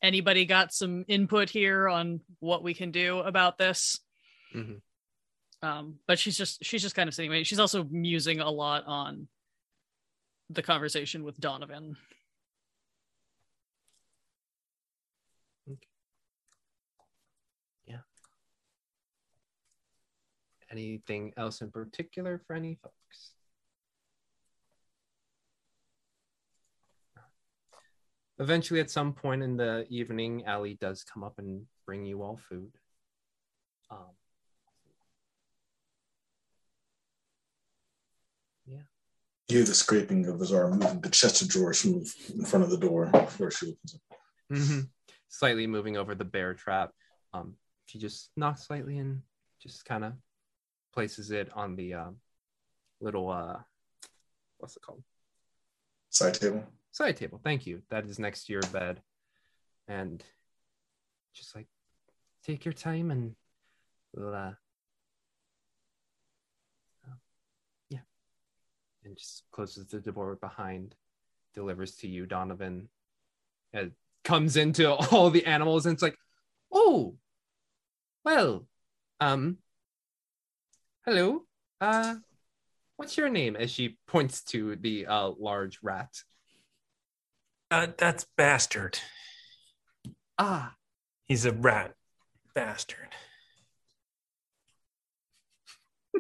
anybody got some input here on what we can do about this? Mhm. Um, but she's just she's just kind of sitting. She's also musing a lot on the conversation with Donovan. Anything else in particular for any folks? Eventually, at some point in the evening, Allie does come up and bring you all food. Um, You hear the scraping of Azar moving the chest of drawers move in front of the door before she opens it. Mm-hmm. Slightly moving over the bear trap. Um, she just knocks slightly and just kind of places it on the um, little uh, what's it called? Side table. side table. Thank you. That is next to your bed. And just like take your time and we'll uh oh, yeah. And just closes the door behind, delivers to you, Donovan. It comes into all the animals and it's like, oh well, um hello. Uh what's your name? As she points to the uh large rat. Uh, that's bastard. Ah, He's a rat bastard.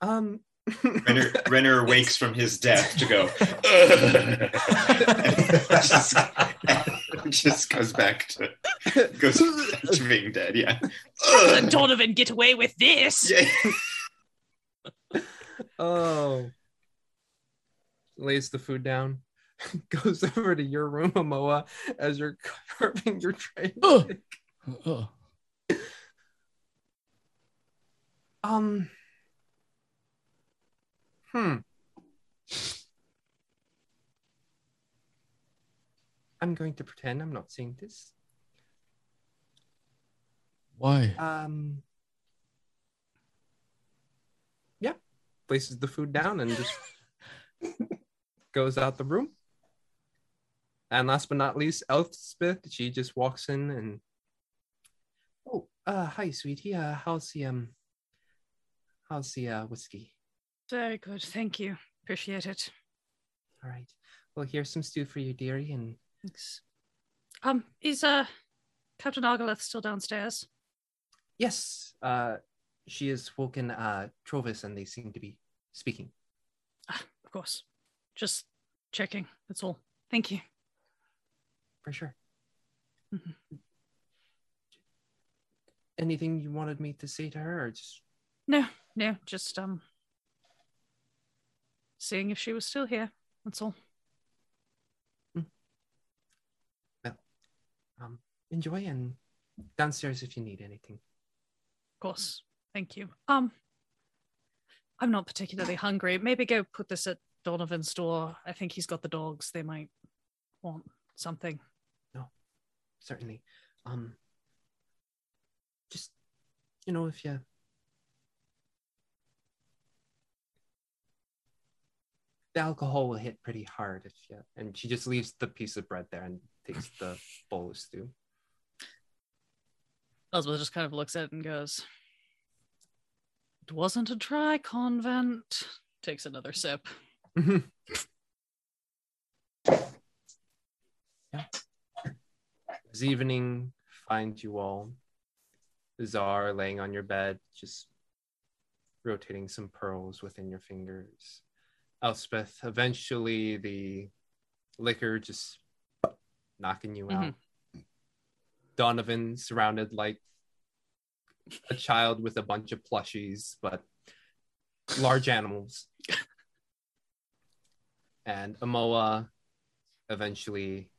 um Renner, Renner wakes from his death to go. just, just goes back to goes back to being dead. Yeah. Let Donovan get away with this. Yeah. Oh. Lays the food down. Goes over to your room, Amoa, as you're carving your tray. Ugh. Ugh. Um. Hmm. I'm going to pretend I'm not seeing this. Why? Um, yeah, places the food down and just goes out the room. And last but not least, Elspeth, she just walks in and oh, uh, hi, sweetie. Uh, how's the um, how's the uh, whiskey? Very good. Thank you. Appreciate it. All right. Well, here's some stew for you, dearie, and Thanks. Um, is uh Captain Argaleth still downstairs? yes, uh, she has woken uh Trovus, and they seem to be speaking. Ah, of course. Just checking. That's all. Thank you. For sure. Mhm. Anything you wanted me to say to her, or just No, no, just um seeing if she was still here. That's all. Um enjoy and downstairs if you need anything. Of course. Thank you. Um I'm not particularly hungry. Maybe go put this at Donovan's door. I think he's got the dogs. They might want something. No, certainly. Um just you know, if you the alcohol will hit pretty hard if you and she just leaves the piece of bread there and takes the bolus of stew. Elizabeth just kind of looks at it and goes, It wasn't a dry convent. Takes another sip. Mm-hmm. As evening finds you all, Czar laying on your bed, just rotating some pearls within your fingers. Elspeth, eventually the liquor just knocking you mm-hmm. out. Donovan surrounded like a child with a bunch of plushies, but large animals. and Amoa eventually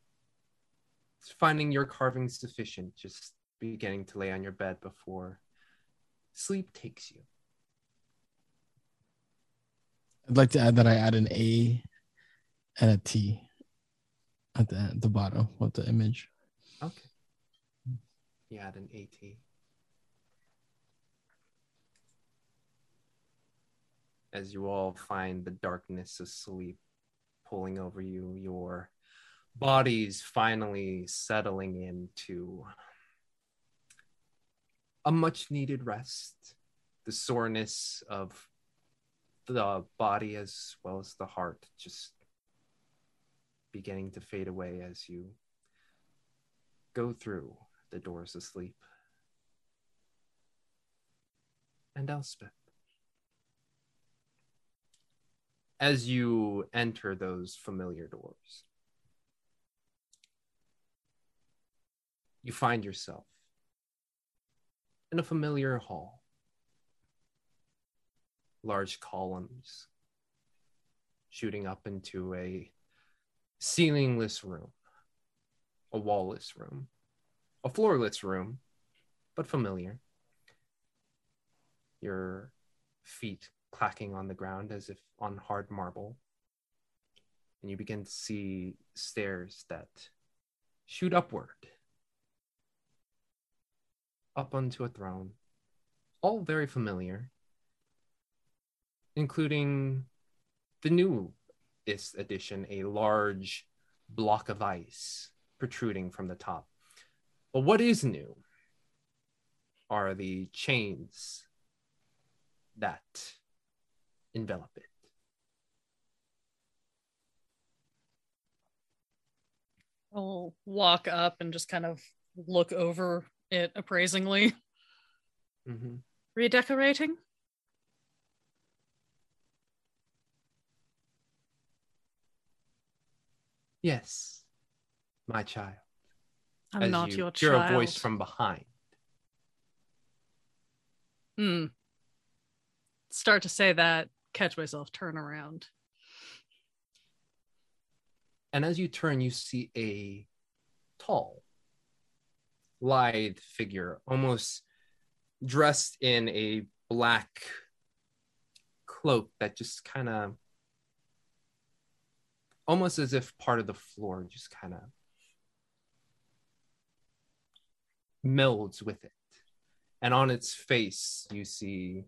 finding your carving sufficient, just beginning to lay on your bed before sleep takes you. I'd like to add that I add an A and a T at the, the bottom of the image. Okay. You add an AT. As you all find the darkness of sleep pulling over you, your bodies finally settling into a much needed rest. The soreness of the body as well as the heart just beginning to fade away as you go through the doors of sleep. And Elspeth. As you enter those familiar doors, you find yourself in a familiar hall. Large columns shooting up into a ceilingless room, a wallless room, a floorless room, but familiar. Your feet clacking on the ground as if on hard marble. And you begin to see stairs that shoot upward up onto a throne, all very familiar, including the newest edition, a large block of ice protruding from the top. But what is new are the chains that envelop it. I'll walk up and just kind of look over it appraisingly. Mm-hmm. Redecorating? Yes, my child. I'm As not you your hear child. a voice from behind. Hmm. Start to say that, catch myself, turn around. And as you turn, you see a tall, lithe figure, almost dressed in a black cloak that just kind of, almost as if part of the floor just kind of melds with it. And on its face, you see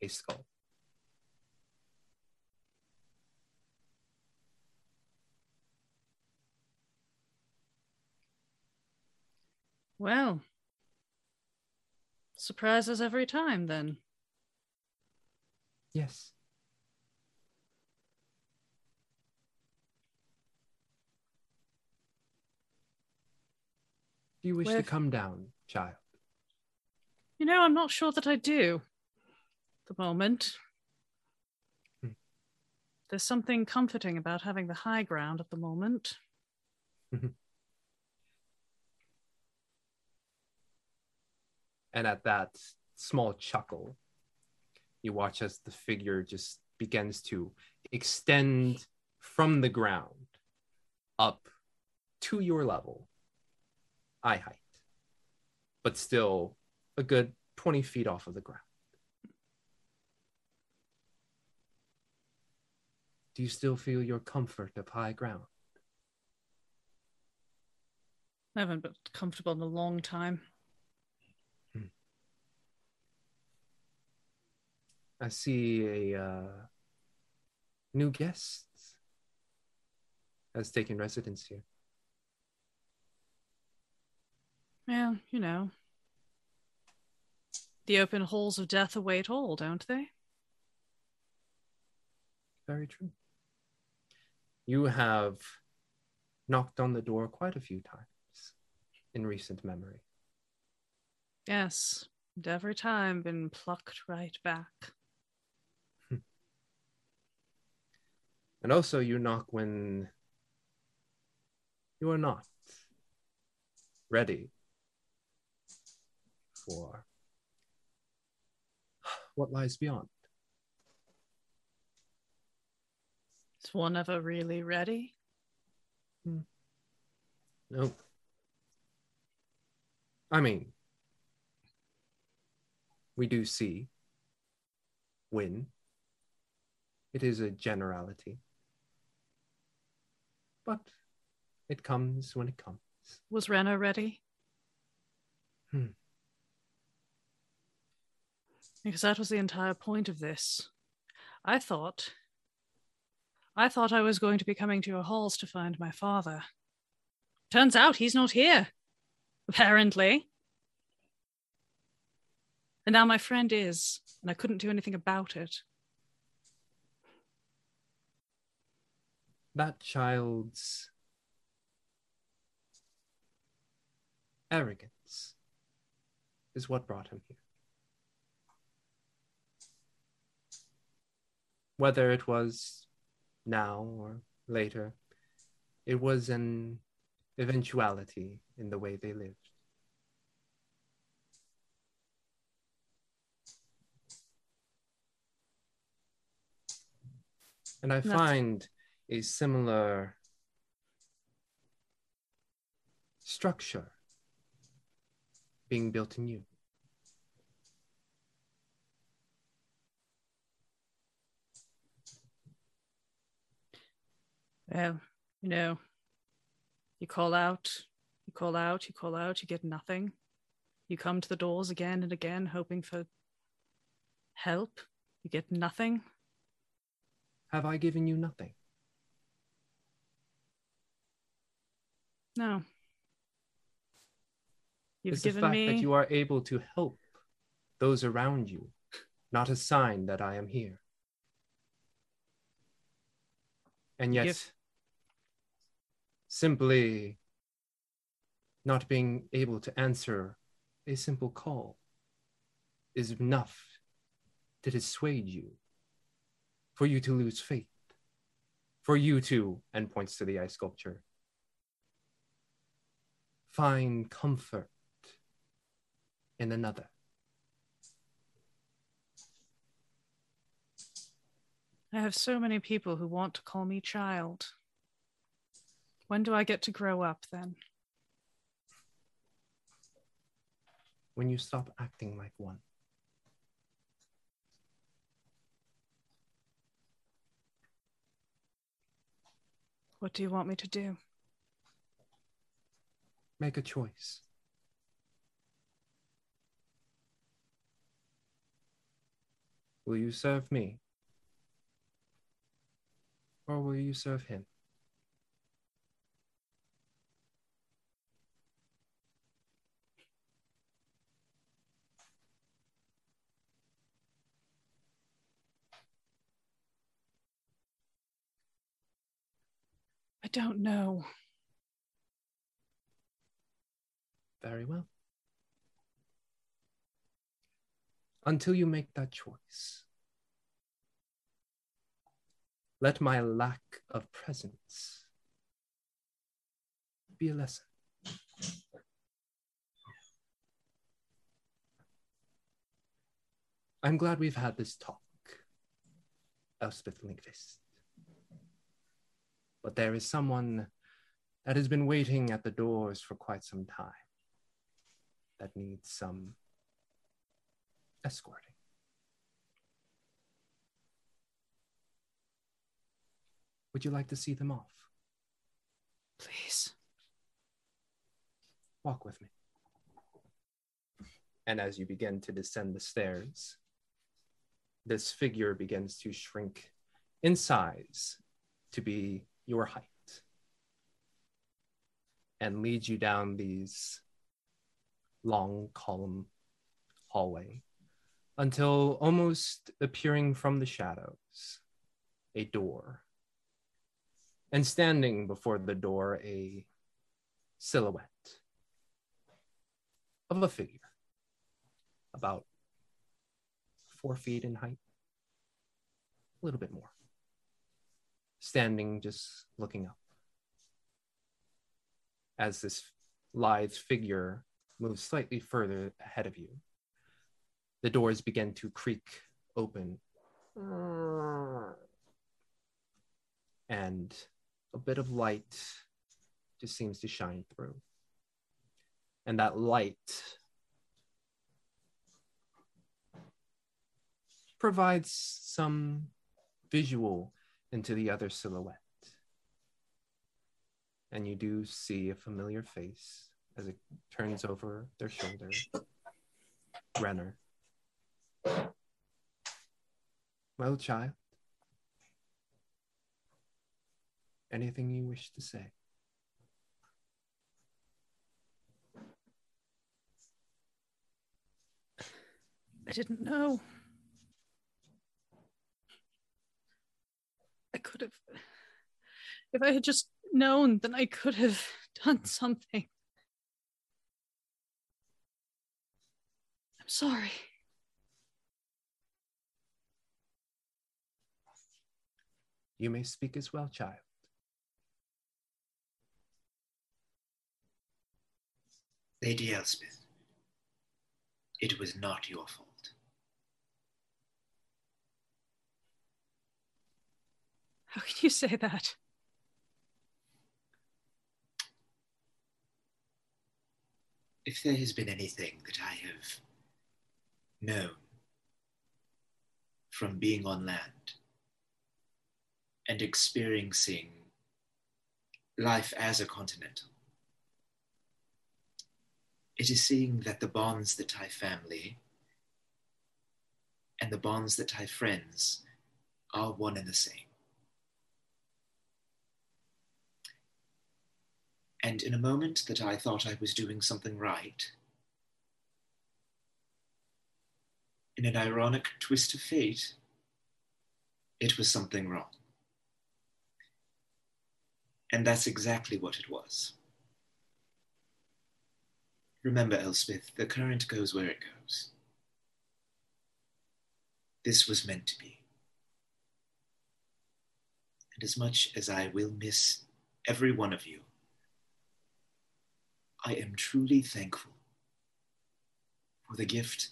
a skull. Well, surprises every time then. Yes. Do you wish Where- to come down, child? You know, I'm not sure that I do. at The moment. Hmm. There's something comforting about having the high ground at the moment. And at that small chuckle, you watch as the figure just begins to extend from the ground up to your level, eye height, but still a good 20 feet off of the ground. Do you still feel your comfort of high ground? I haven't been comfortable in a long time. I see a uh, new guest has taken residence here. Yeah, you know. The open halls of death await all, don't they? Very true. You have knocked on the door quite a few times in recent memory. Yes, and every time been plucked right back. And also, you knock when you are not ready for what lies beyond. Is one ever really ready? No. I mean, we do see when it is a generality, but it comes when it comes. Was Renner ready? Hmm. Because that was the entire point of this. I thought. I thought I was going to be coming to your halls to find my father. Turns out he's not here. Apparently. And now my friend is, and I couldn't do anything about it. That child's arrogance is what brought him here. Whether it was now or later, it was an eventuality in the way they lived. And I find a similar structure being built in you. Well, you know, you call out, you call out, you call out, you get nothing. You come to the doors again and again, hoping for help. You get nothing. Have I given you nothing? No. You've Is the fact me. that you are able to help those around you not a sign that I am here? And yet, Give- simply not being able to answer a simple call is enough to dissuade you, for you to lose faith, for you to, and points to the ice sculpture, find comfort in another. I have so many people who want to call me child. When do I get to grow up then? When you stop acting like one. What do you want me to do? Make a choice. Will you serve me? Or will you serve him? Don't know. Very well. Until you make that choice, let my lack of presence be a lesson. I'm glad we've had this talk, Elspeth Linkvist. But there is someone that has been waiting at the doors for quite some time that needs some escorting. Would you like to see them off? Please. Walk with me. And as you begin to descend the stairs, this figure begins to shrink in size to be your height and leads you down these long column hallway until almost appearing from the shadows a door and standing before the door a silhouette of a figure about four feet in height a little bit more standing just looking up as this lithe figure moves slightly further ahead of you. The doors begin to creak open. And a bit of light just seems to shine through. And that light provides some visual into the other silhouette. And you do see a familiar face as it turns over their shoulder. Renner. Well, child, anything you wish to say? I didn't know. I could have. If I had just known, then I could have done something. I'm sorry. You may speak as well, child. Lady Elspeth, it was not your fault. How can you say that? If there has been anything that I have known from being on land and experiencing life as a continental, it is seeing that the bonds that tie family and the bonds that tie friends are one and the same. And in a moment that I thought I was doing something right, in an ironic twist of fate, it was something wrong. And that's exactly what it was. Remember, Elspeth, the current goes where it goes. This was meant to be. And as much as I will miss every one of you, I am truly thankful for the gift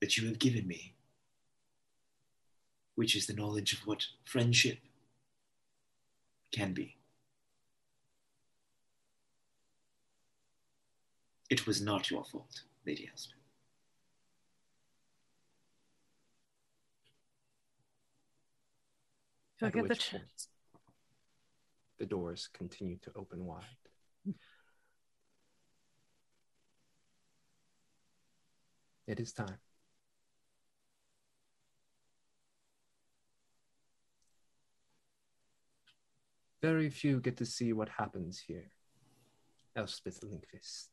that you have given me, which is the knowledge of what friendship can be. It was not your fault, Lady Elspeth. Do I At get the which chance? point, the doors continue to open wide. It is time. Very few get to see what happens here. Elspeth Linkvist.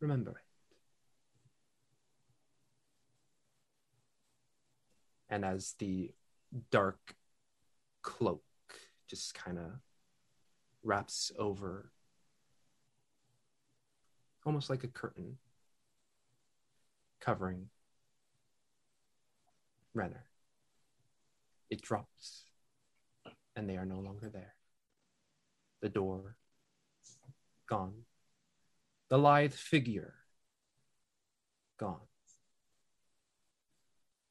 Remember it. And as the dark cloak just kind of wraps over almost like a curtain, covering Renner. It drops, and they are no longer there. The door gone. The lithe figure gone.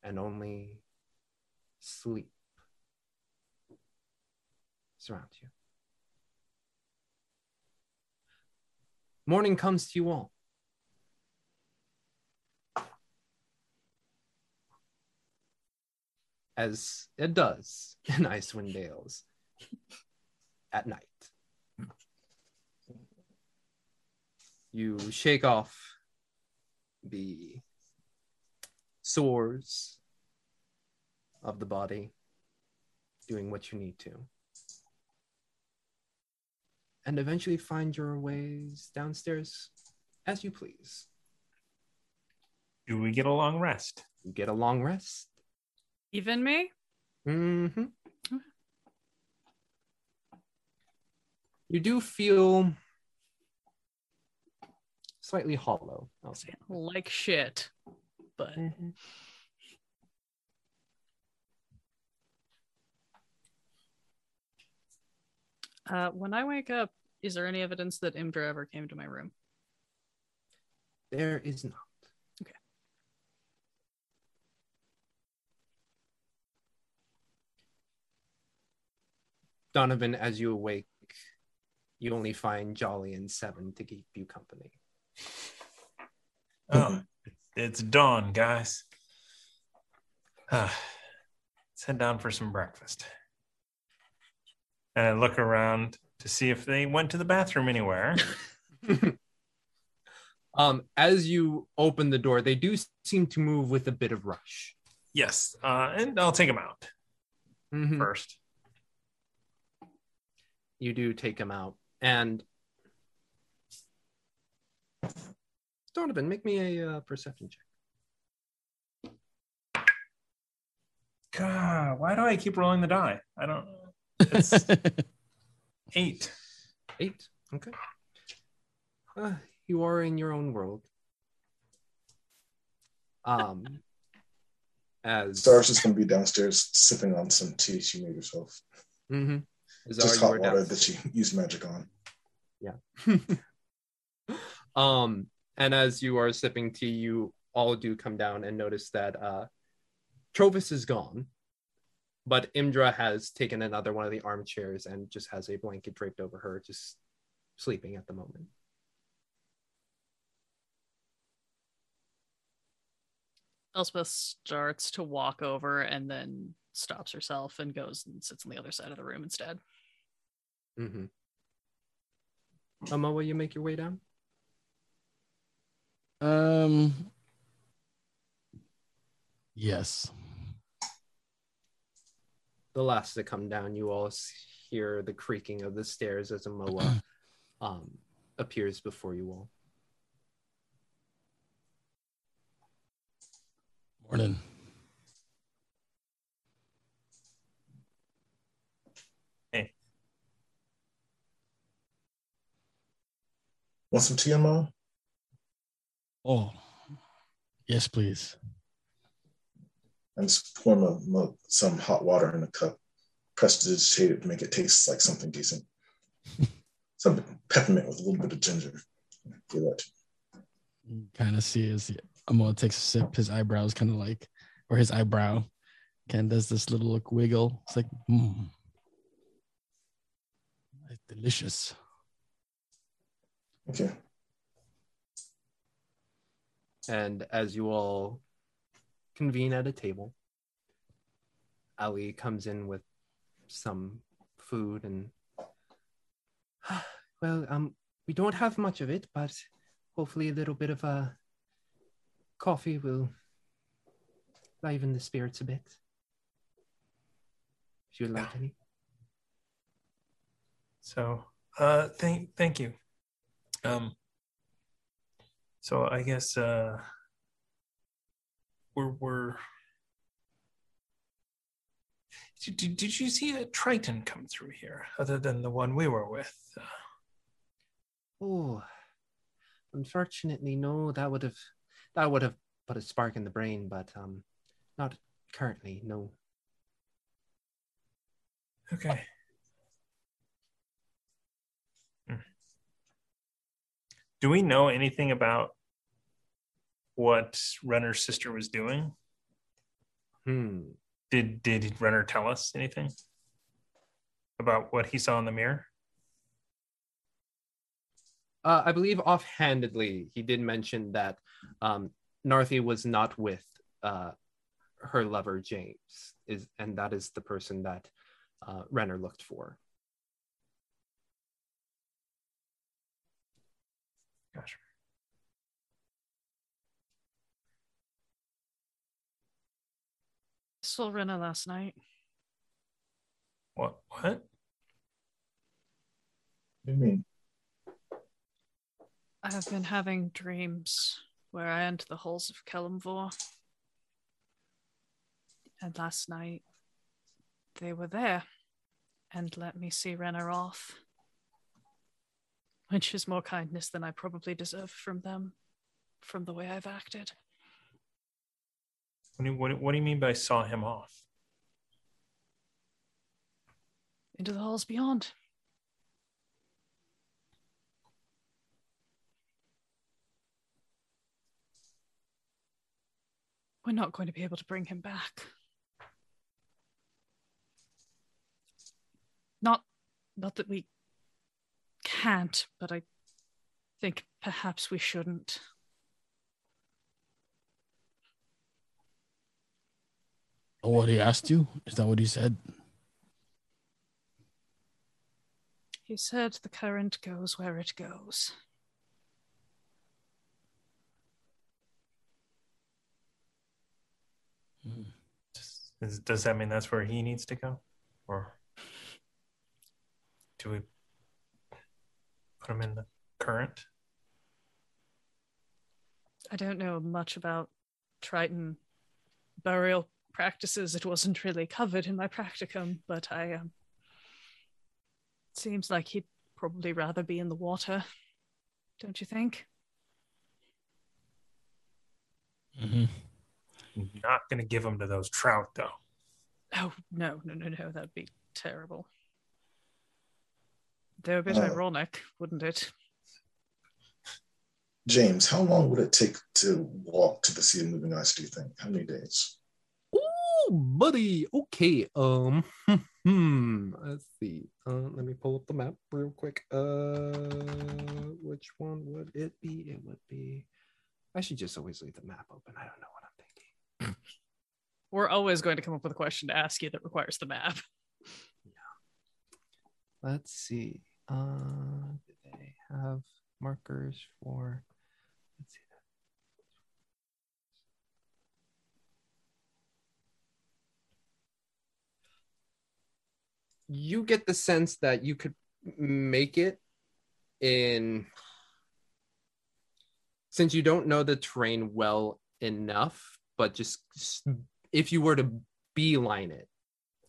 And only sleep surrounds you. Morning comes to you all. As it does in Icewind Dales at night. You shake off the sores of the body, doing what you need to. And eventually find your ways downstairs as you please. Do we get a long rest? You get a long rest. Even me? Mm-hmm. You do feel slightly hollow. I'll say. Like shit. But uh, when I wake up, is there any evidence that Imdra ever came to my room? There is not. Okay. Donovan, as you awake, you only find Jolly and Seven to keep you company. Oh, it's dawn, guys. Ah, let's head down for some breakfast. And I look around to see if they went to the bathroom anywhere. Um, as you open the door, they do seem to move with a bit of rush. yes, uh, and I'll take them out Mhm. first. You do take them out, and Donovan, make me a uh, perception check. God, why do I keep rolling the die? I don't. It's eight. Eight. Okay. Uh, you are in your own world. Um, as Star's just gonna be downstairs sipping on some tea she made herself. Mm-hmm. Just hot water that she used magic on. Yeah. um, and as you are sipping tea, you all do come down and notice that uh, Trovus is gone, but Imdra has taken another one of the armchairs and just has a blanket draped over her, just sleeping at the moment. Elspeth starts to walk over and then stops herself and goes and sits on the other side of the room instead. Mm-hmm. Amoa, you make your way down. Um. Yes. The last to come down, you all hear the creaking of the stairs as Amoa um, appears before you all. Morning. Hey, Want some TMO? Oh, yes, please. And just pour mo- mo- some hot water in a cup, prestidigitate it to make it taste like something decent. some peppermint with a little bit of ginger. Do that. Kind of see as Amoa takes a sip, his eyebrows kind of like, or his eyebrow kind of does this little look wiggle. It's like, mmm. It's delicious. Okay. And as you all convene at a table, Ali comes in with some food and well, um, we don't have much of it, but hopefully a little bit of a coffee will liven the spirits a bit. if you would like any. So, uh, thank thank you. Um. So I guess uh, we're we're. Did, did, you see a Triton come through here other than the one we were with? Oh, unfortunately, no. That would have that would have put a spark in the brain, but um, not currently. No. okay. Hmm. Do we know anything about what Renner's sister was doing? Hmm. Did did Renner tell us anything about what he saw in the mirror? Uh, I believe offhandedly he did mention that um, Narthi was not with uh, her lover James, is and that is the person that uh, Renner looked for. Gotcha. Saw Renner last night. What? What? What do you mean? I have been having dreams where I enter the halls of Kelemvor. And last night they were there and let me see Renner off. Which is more kindness than I probably deserve from them, from the way I've acted. What do you, what, what do you mean by saw him off? Into the halls beyond. We're not going to be able to bring him back. Not not that we can't, but I think perhaps we shouldn't. Oh, what he asked you? Is that what he said? He said the current goes where it goes. Hmm. Does, does that mean that's where he needs to go? Or do we put him in the current? I don't know much about Triton burial practices. It wasn't really covered in my practicum, but I um seems like he'd probably rather be in the water. Don't you think? Mm-hmm. Not going to give him to those trout, though. Oh no, no, no, no, that'd be terrible. They're a bit Oh. ironic, wouldn't it? James, how long would it take to walk to the Sea of Moving Ice, do you think? How many days? Oh, buddy. Okay. Um. Hmm. Let's see. Uh, let me pull up the map real quick. Uh, which one would it be? It would be. I should just always leave the map open. I don't know what I'm thinking. We're always going to come up with a question to ask you that requires the map. Yeah. Let's see. Uh, do they have markers for? You get the sense that you could make it in. Since you don't know the terrain well enough, but just if you were to beeline it,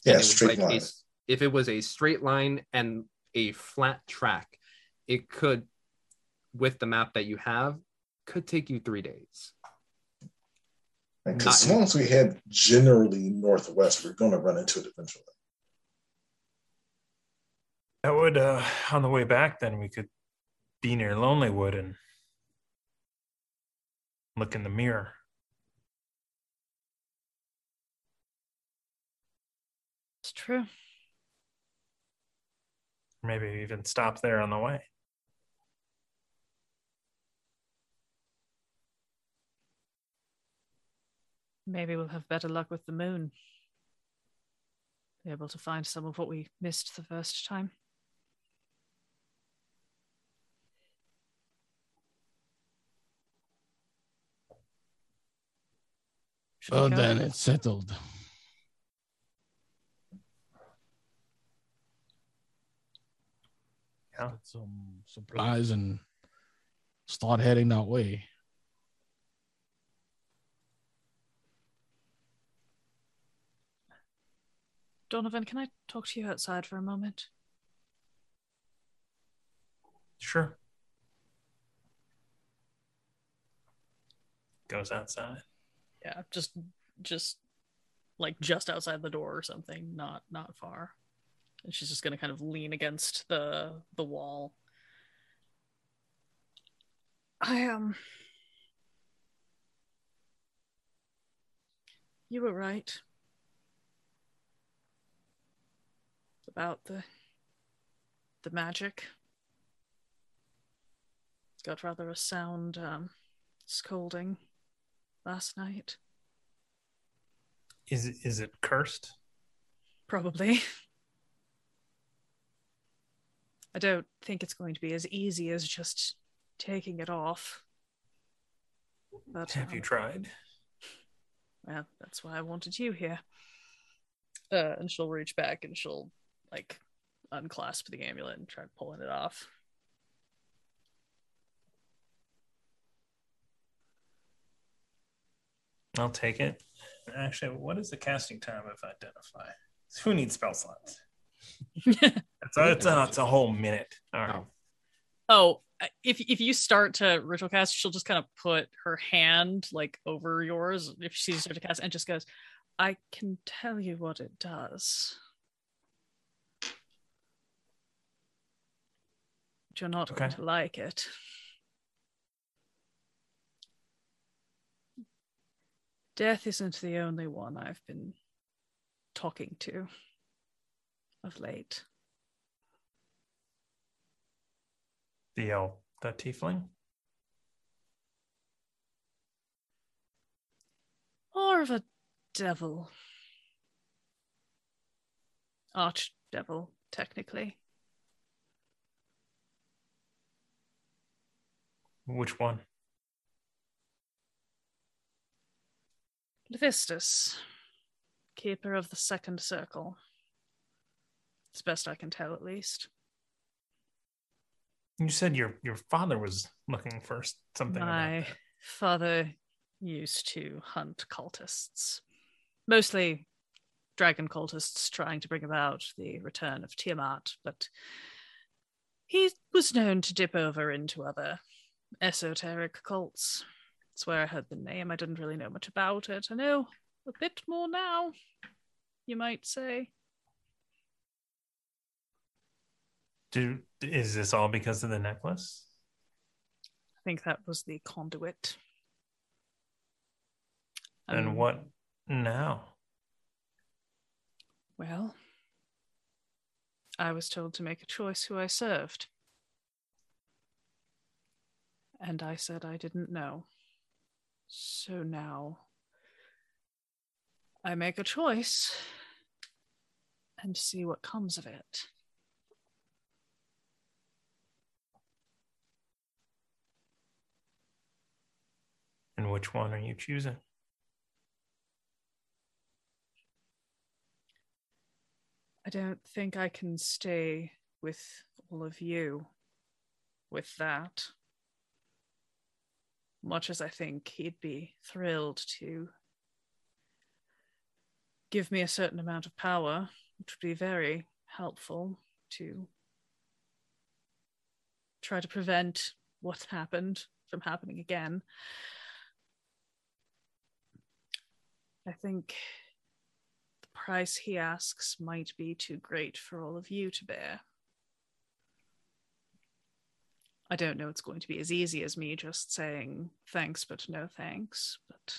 Yeah, it straight like line. s- if it was a straight line and a flat track, it could, with the map that you have, could take you three days. Because as long as we head generally northwest, we're going to run into it eventually. That would, uh, on the way back, then we could be near Lonelywood and look in the mirror. It's true. Maybe even stop there on the way. Maybe we'll have better luck with the moon. Be able to find some of what we missed the first time. Oh, well then, it's settled. Yeah. Get some supplies and start heading that way. Donovan, can I talk to you outside for a moment? Sure. Goes outside. Yeah, just just like just outside the door or something, not not far. And she's just gonna kind of lean against the the wall. I um You were right. About the the magic. it's Got rather a sound um scolding last night. Is it, is it cursed? Probably. I don't think it's going to be as easy as just taking it off. But Have you um, tried? Well, that's why I wanted you here. Uh, and she'll reach back and she'll like unclasp the amulet and try pulling it off. I'll take it. Actually, what is the casting time of identify? Who needs spell slots? It's a, it's a, it's a whole minute. All right. Oh. Oh, if if you start to ritual cast, she'll just kind of put her hand like over yours if she starts to cast and just goes, "I can tell you what it does." But you're not going to like it. Death isn't the only one I've been talking to of late. The elf, the tiefling. More of a devil. Archdevil, technically. Which one? Levistus, keeper of the second circle. It's best I can tell, at least. You said your your father was looking for something. My father used to hunt cultists, mostly dragon cultists trying to bring about the return of Tiamat, but he was known to dip over into other esoteric cults. That's where I heard the name. I didn't really know much about it. I know a bit more now, you might say. Do is this all because of the necklace? I think that was the conduit. And Um, what now? Well, I was told to make a choice who I served. And I said I didn't know. So now I make a choice and see what comes of it. And which one are you choosing? I don't think I can stay with all of you with that. Much as I think he'd be thrilled to give me a certain amount of power, which would be very helpful to try to prevent what happened from happening again. I think the price he asks might be too great for all of you to bear. I don't know it's going to be as easy as me just saying thanks, but no thanks, but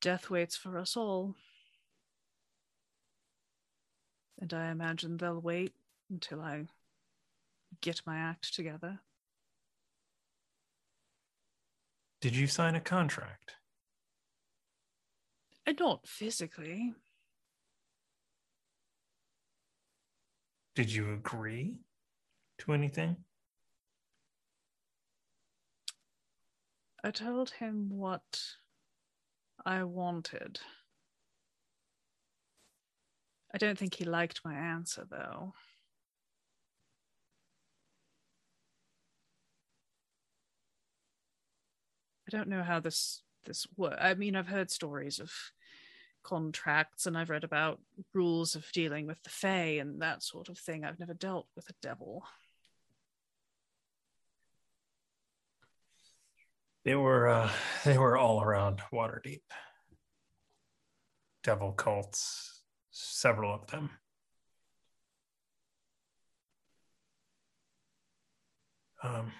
death waits for us all. And I imagine they'll wait until I get my act together. Did you sign a contract? And not physically. Did you agree to anything? I told him what I wanted. I don't think he liked my answer, though. I don't know how this this work. I mean, I've heard stories of contracts, and I've read about rules of dealing with the Fae and that sort of thing. I've never dealt with a devil. They were uh, they were all around Waterdeep. Devil cults, several of them. Um,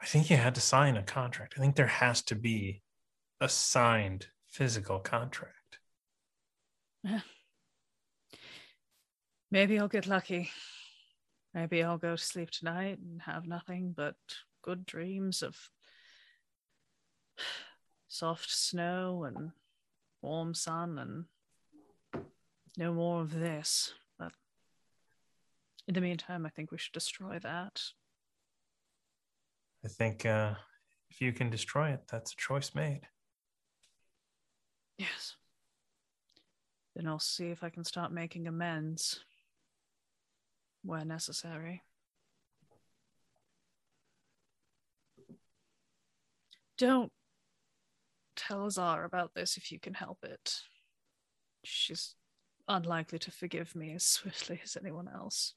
I think you had to sign a contract. I think there has to be a signed physical contract. Maybe I'll get lucky. Maybe I'll go to sleep tonight and have nothing but good dreams of soft snow and warm sun and no more of this. But in the meantime, I think we should destroy that. I think uh, if you can destroy it, that's a choice made. Yes. Then I'll see if I can start making amends where necessary. Don't tell Azar about this if you can help it. She's unlikely to forgive me as swiftly as anyone else.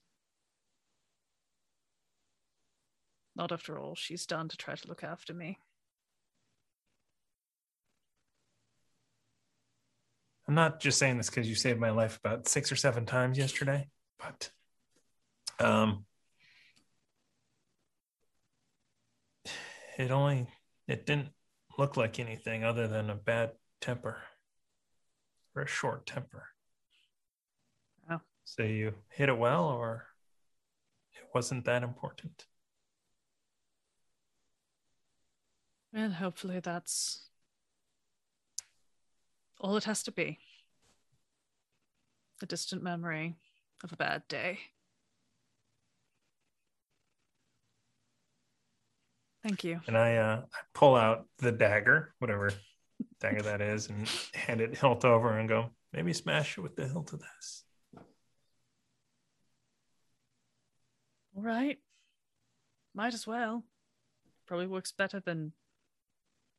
Not after all she's done to try to look after me. I'm not just saying this because you saved my life about six or seven times yesterday, but um, it only it didn't look like anything other than a bad temper or a short temper. Oh. So you hit it well, or it wasn't that important. And hopefully that's all it has to be. A distant memory of a bad day. Thank you. And I uh, I pull out the dagger, whatever dagger that is, and hand it hilt over and go, maybe smash it with the hilt of this. All right. Might as well. Probably works better than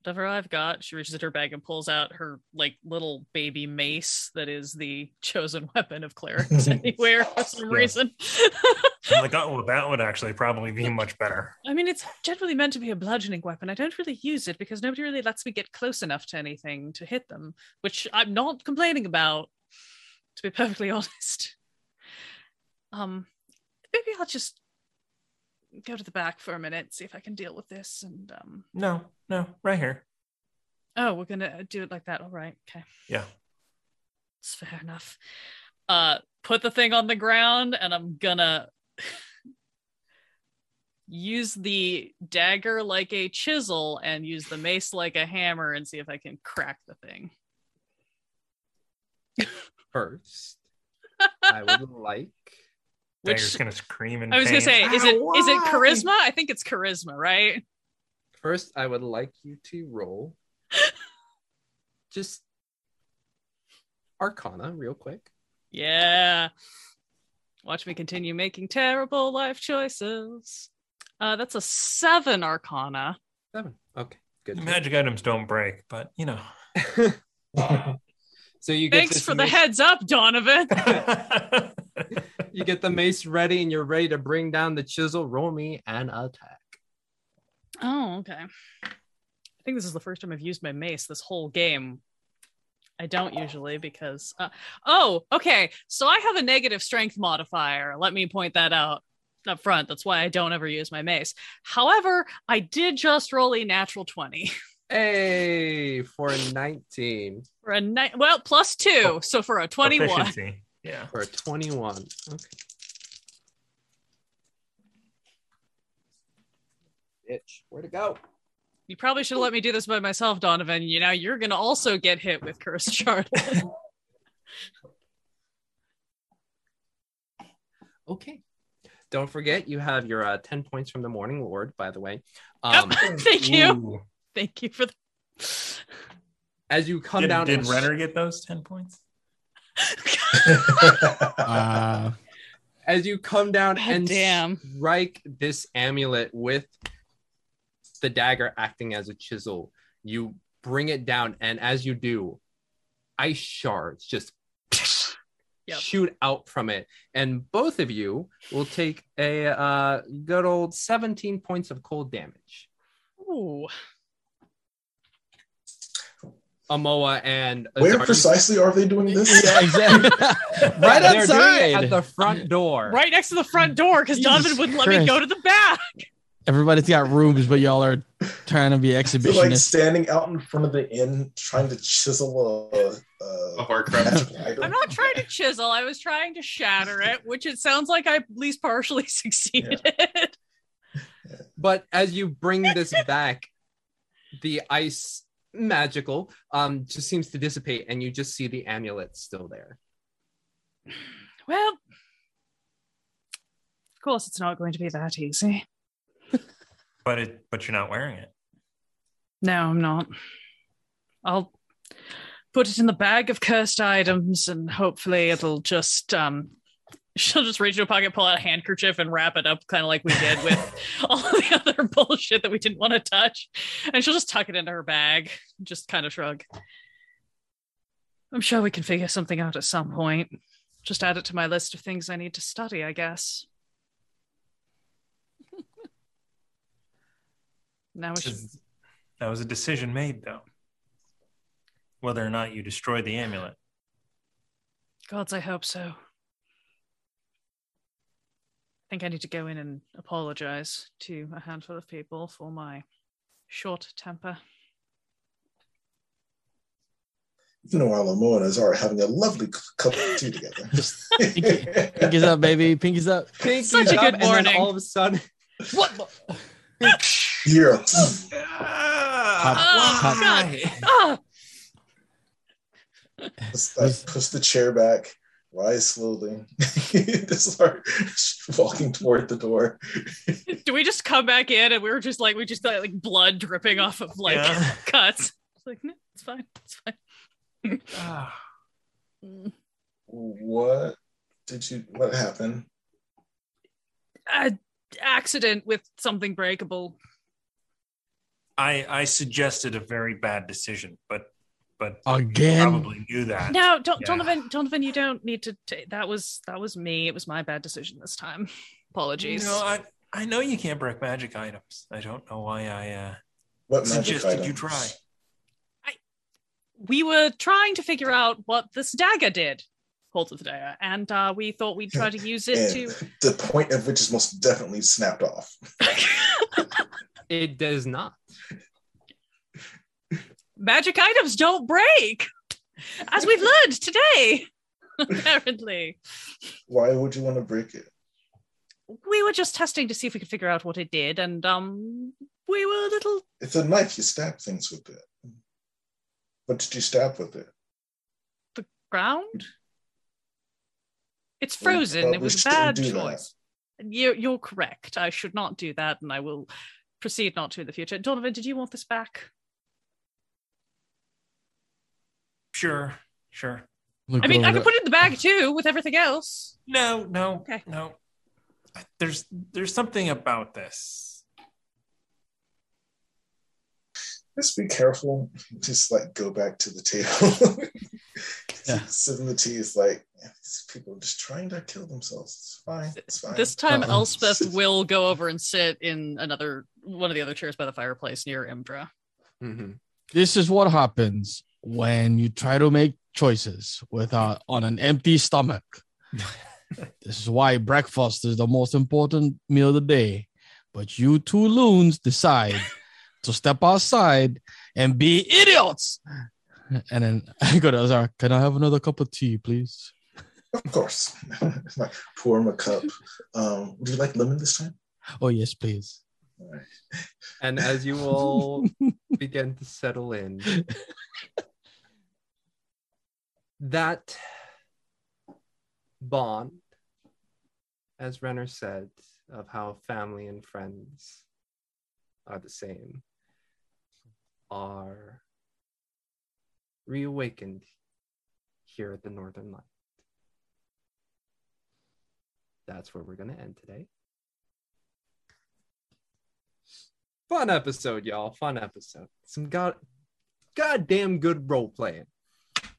whatever I've got. She reaches at her bag and pulls out her like little baby mace that is the chosen weapon of clerics anywhere for some Yeah. reason. I'm like, oh, well, that would actually probably be much better. I mean, it's generally meant to be a bludgeoning weapon. I don't really use it because nobody really lets me get close enough to anything to hit them, which I'm not complaining about, to be perfectly honest. Um, maybe I'll just go to the back for a minute, see if I can deal with this. And um, No, no, right here. oh, we're gonna do it like that. All right, okay, Yeah. it's fair enough. Uh, put the thing on the ground, and I'm gonna use the dagger like a chisel and use the mace like a hammer and see if I can crack the thing. First, I would like. Dagger's Which gonna scream in I was gonna say, is it is it Why? charisma? I think it's charisma, right? First, I would like you to roll just Arcana real quick. Yeah. Watch me continue making terrible life choices. Uh, that's a seven arcana. Seven. Okay, good. Magic items don't break, but you know. so you get Thanks this for the mace- heads up, Donovan. You get the mace ready, and you're ready to bring down the chisel. Roll me an attack. Oh, okay. I think this is the first time I've used my mace this whole game. I don't usually because uh, oh, okay. So I have a negative strength modifier. Let me point that out up front. That's why I don't ever use my mace. However, I did just roll a natural 20 Hey, for a 19. for a ni- well, plus 2, so for a 21. Efficiency. Yeah. For a 21. Okay. Bitch, where'd it go? You probably should have let me do this by myself, Donovan. You know, you're going to also get hit with Cursed Charlotte. Okay. Don't forget, you have your uh, 10 points from the Morning Lord, by the way. Um, Thank you. Ooh. Thank you for the. as you come Did, down did and Renner get those 10 points? Uh, as you come down God and damn. strike this amulet with the dagger acting as a chisel, You bring it down, and as you do, ice shards just Yep. shoot out from it, and both of you will take a uh, good old 17 points of cold damage. Ooh. Amoa and Where precisely are they doing this? Yeah, exactly. right They're doing it outside. at the front door. Right next to the front door because Jesus Donovan wouldn't let me go to the back. Everybody's got rooms, but y'all are trying to be They're like standing out in front of the inn trying to chisel a, A a Horcrux. magical item. I'm not trying to chisel. I was trying to shatter it, which it sounds like I at least partially succeeded. But as you bring this back, the ice magical um just seems to dissipate and you just see the amulet still there. well, of course, it's not going to be that easy. But it but you're not wearing it. No, I'm not. I'll put it in the bag of cursed items and hopefully it'll just um she'll just reach into a pocket, pull out a handkerchief and wrap it up kind of like we did with all the other bullshit that we didn't want to touch. And she'll just tuck it into her bag, just kind of shrug. I'm sure we can figure something out at some point. Just add it to my list of things I need to study, I guess. Now we should That was a decision made though. Whether or not you destroy the amulet. Gods, I hope so. I think I need to go in and apologize to a handful of people for my short temper. Meanwhile, Amoa and Azar are having a lovely cup of tea together. Pinky, pinkies up, baby. Pinkies up. Pinky's Such a up, good and then morning. all of a sudden, What? the- Here, Pop, Oh, pop. God. Ah! just, like, push the chair back, rise slowly, just start walking toward the door. Do we just come back in and we were just like we just got like blood dripping off of like Yeah. cuts? It's like no, it's fine, it's fine. Ah, What did you? What happened? A accident with something breakable. I I suggested a very bad decision, but but Again. probably knew that. No, don't, Yeah. Donovan, Donovan, you don't need to. ta- that was that was me. It was my bad decision this time. Apologies. No, I I know you can't break magic items. I don't know why I uh What suggested items? you try. we were trying to figure out what this dagger did. Holds the dagger, and uh, we thought we'd try to use it to. the point of which is most definitely snapped off. it does not. Magic items don't break, as we've learned today. Apparently, Why would you want to break it? we were just testing to see if we could figure out what it did, and um, we were a little It's a knife. You stab things with it. What did you stab with it? the ground. It's frozen. well, it was a bad do that. choice. You're, you're correct. I should not do that, and I will proceed not to in the future. Donovan, did you want this back? Sure, sure. Look I mean, I over could put it in the bag too with everything else. No, no, Okay. no. There's there's something about this. Just be careful. Just like go back to the table. Yeah. Sipping the tea is like these people are just trying to kill themselves. It's fine. It's fine. This time, Uh-oh. Elspeth will go over and sit in another one of the other chairs by the fireplace near Imdra. Mhm. this is what happens when you try to make choices without on an empty stomach. this is why breakfast is the most important meal of the day. But you two loons decide to step outside and be idiots. And then I go to Azar, can I have another cup of tea, please? Of course. like pour him a cup. Um, would you like lemon this time? Oh yes, please. All right. And as you all begin to settle in, that bond, as Renner said, of how family and friends are the same, are reawakened here at the Northern Light. That's where we're going to end today. fun episode, y'all. Fun episode. Some god, goddamn good role playing.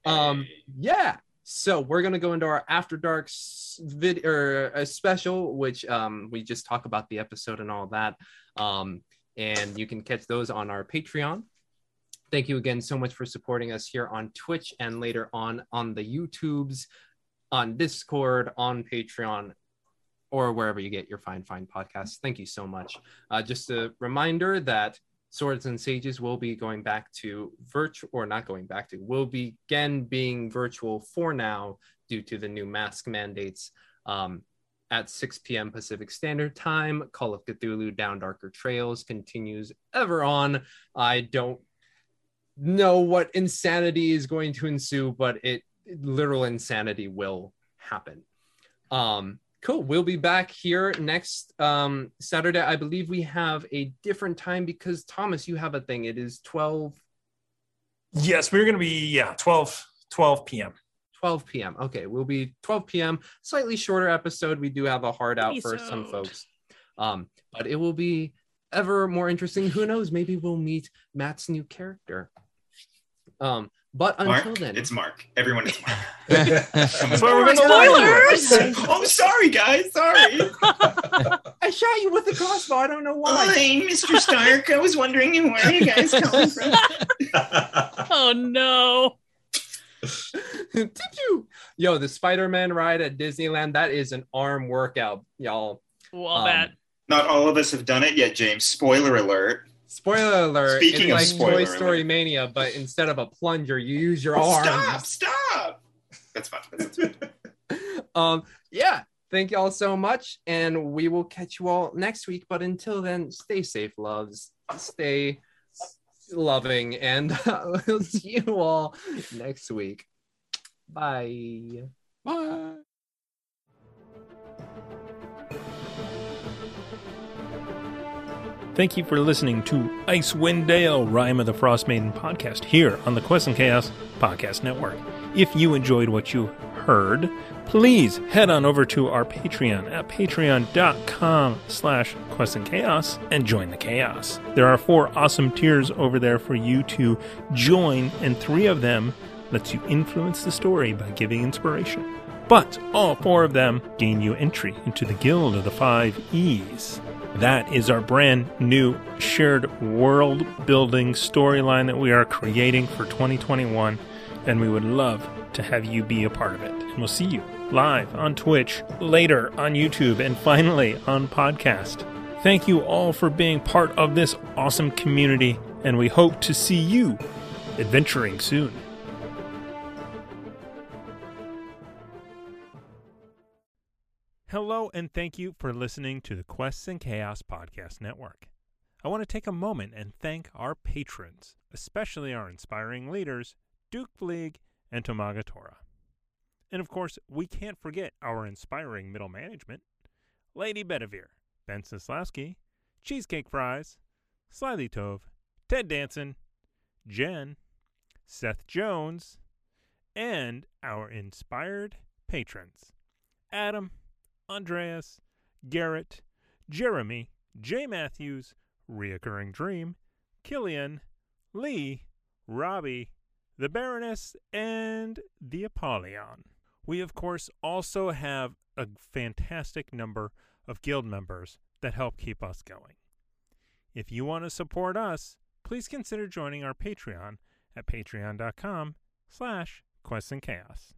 Um, yeah. So we're gonna go into our After Dark video or a special, which um we just talk about the episode and all that. Um, and you can catch those on our Patreon. Thank you again so much for supporting us here on Twitch and later on on the YouTubes, on Discord, on Patreon, or wherever you get your fine, fine podcasts. Thank you so much. Uh, just a reminder that Swords and Sages will be going back to virtual, or not going back to, will be again being virtual for now due to the new mask mandates. Um, at 6 p.m. Pacific Standard Time, Call of Cthulhu Down Darker Trails continues ever on. I don't know what insanity is going to ensue, but it literal insanity will happen. Um, cool. We'll be back here next um, Saturday. I believe we have a different time because Thomas, you have a thing. It is 12 Yes, we're going to be yeah 12 12 p.m. 12 p.m. Okay, we'll be 12 p.m. Slightly shorter episode. We do have a hard out for some folks, um, but it will be ever more interesting. Who knows? Maybe we'll meet Matt's new character. Um, but until Mark, then, it's Mark. Everyone is Mark. That's why we're going to Spoilers! oh, sorry, guys. Sorry. I shot you with a crossbow. I don't know why. Hi, Mr. Stark. I was wondering where you guys coming from. Oh no. Did you? Yo, the Spider-Man ride at Disneyland, that is an arm workout, y'all. Well, that. Um, Not all of us have done it yet, James. Spoiler alert. Spoiler alert. Speaking of it's like spoiler Toy Story alert. Mania, but instead of a plunger, you use your arm. Stop! Stop! That's fine. That's fine. um yeah thank y'all so much and we will catch you all next week but until then stay safe loves stay loving and we'll see you all next week bye Bye. Thank you for listening to Icewind Dale, Rime of the Frost Maiden podcast here on the Quest and Chaos Podcast Network. If you enjoyed what you heard, please head on over to our Patreon at patreon.com slash quest and chaos and join the chaos. There are four awesome tiers over there for you to join, and three of them lets you influence the story by giving inspiration. But all four of them gain you entry into the Guild of the Five E's. That is our brand new shared world building storyline that we are creating for 2021, and we would love to have you be a part of it. And we'll see you live on Twitch, later on YouTube, and finally on podcast. Thank you all for being part of this awesome community, and we hope to see you adventuring soon. Hello, and thank you for listening to the Quests and Chaos Podcast Network. I want to take a moment and thank our patrons, especially our inspiring leaders, Duke Fleeg and Tomaga Tora. And of course, we can't forget our inspiring middle management Lady Bedivere, Ben Sislowski, Cheesecake Fries, Slyly Tove, Ted Danson, Jen, Seth Jones, and our inspired patrons Adam, Andreas, Garrett, Jeremy, Jay Matthews, Reoccurring Dream, Killian, Lee, Robbie, the Baroness, and the Apollyon. We, of course, also have a fantastic number of guild members that help keep us going. If you want to support us, please consider joining our Patreon at patreon.com slash quests and chaos.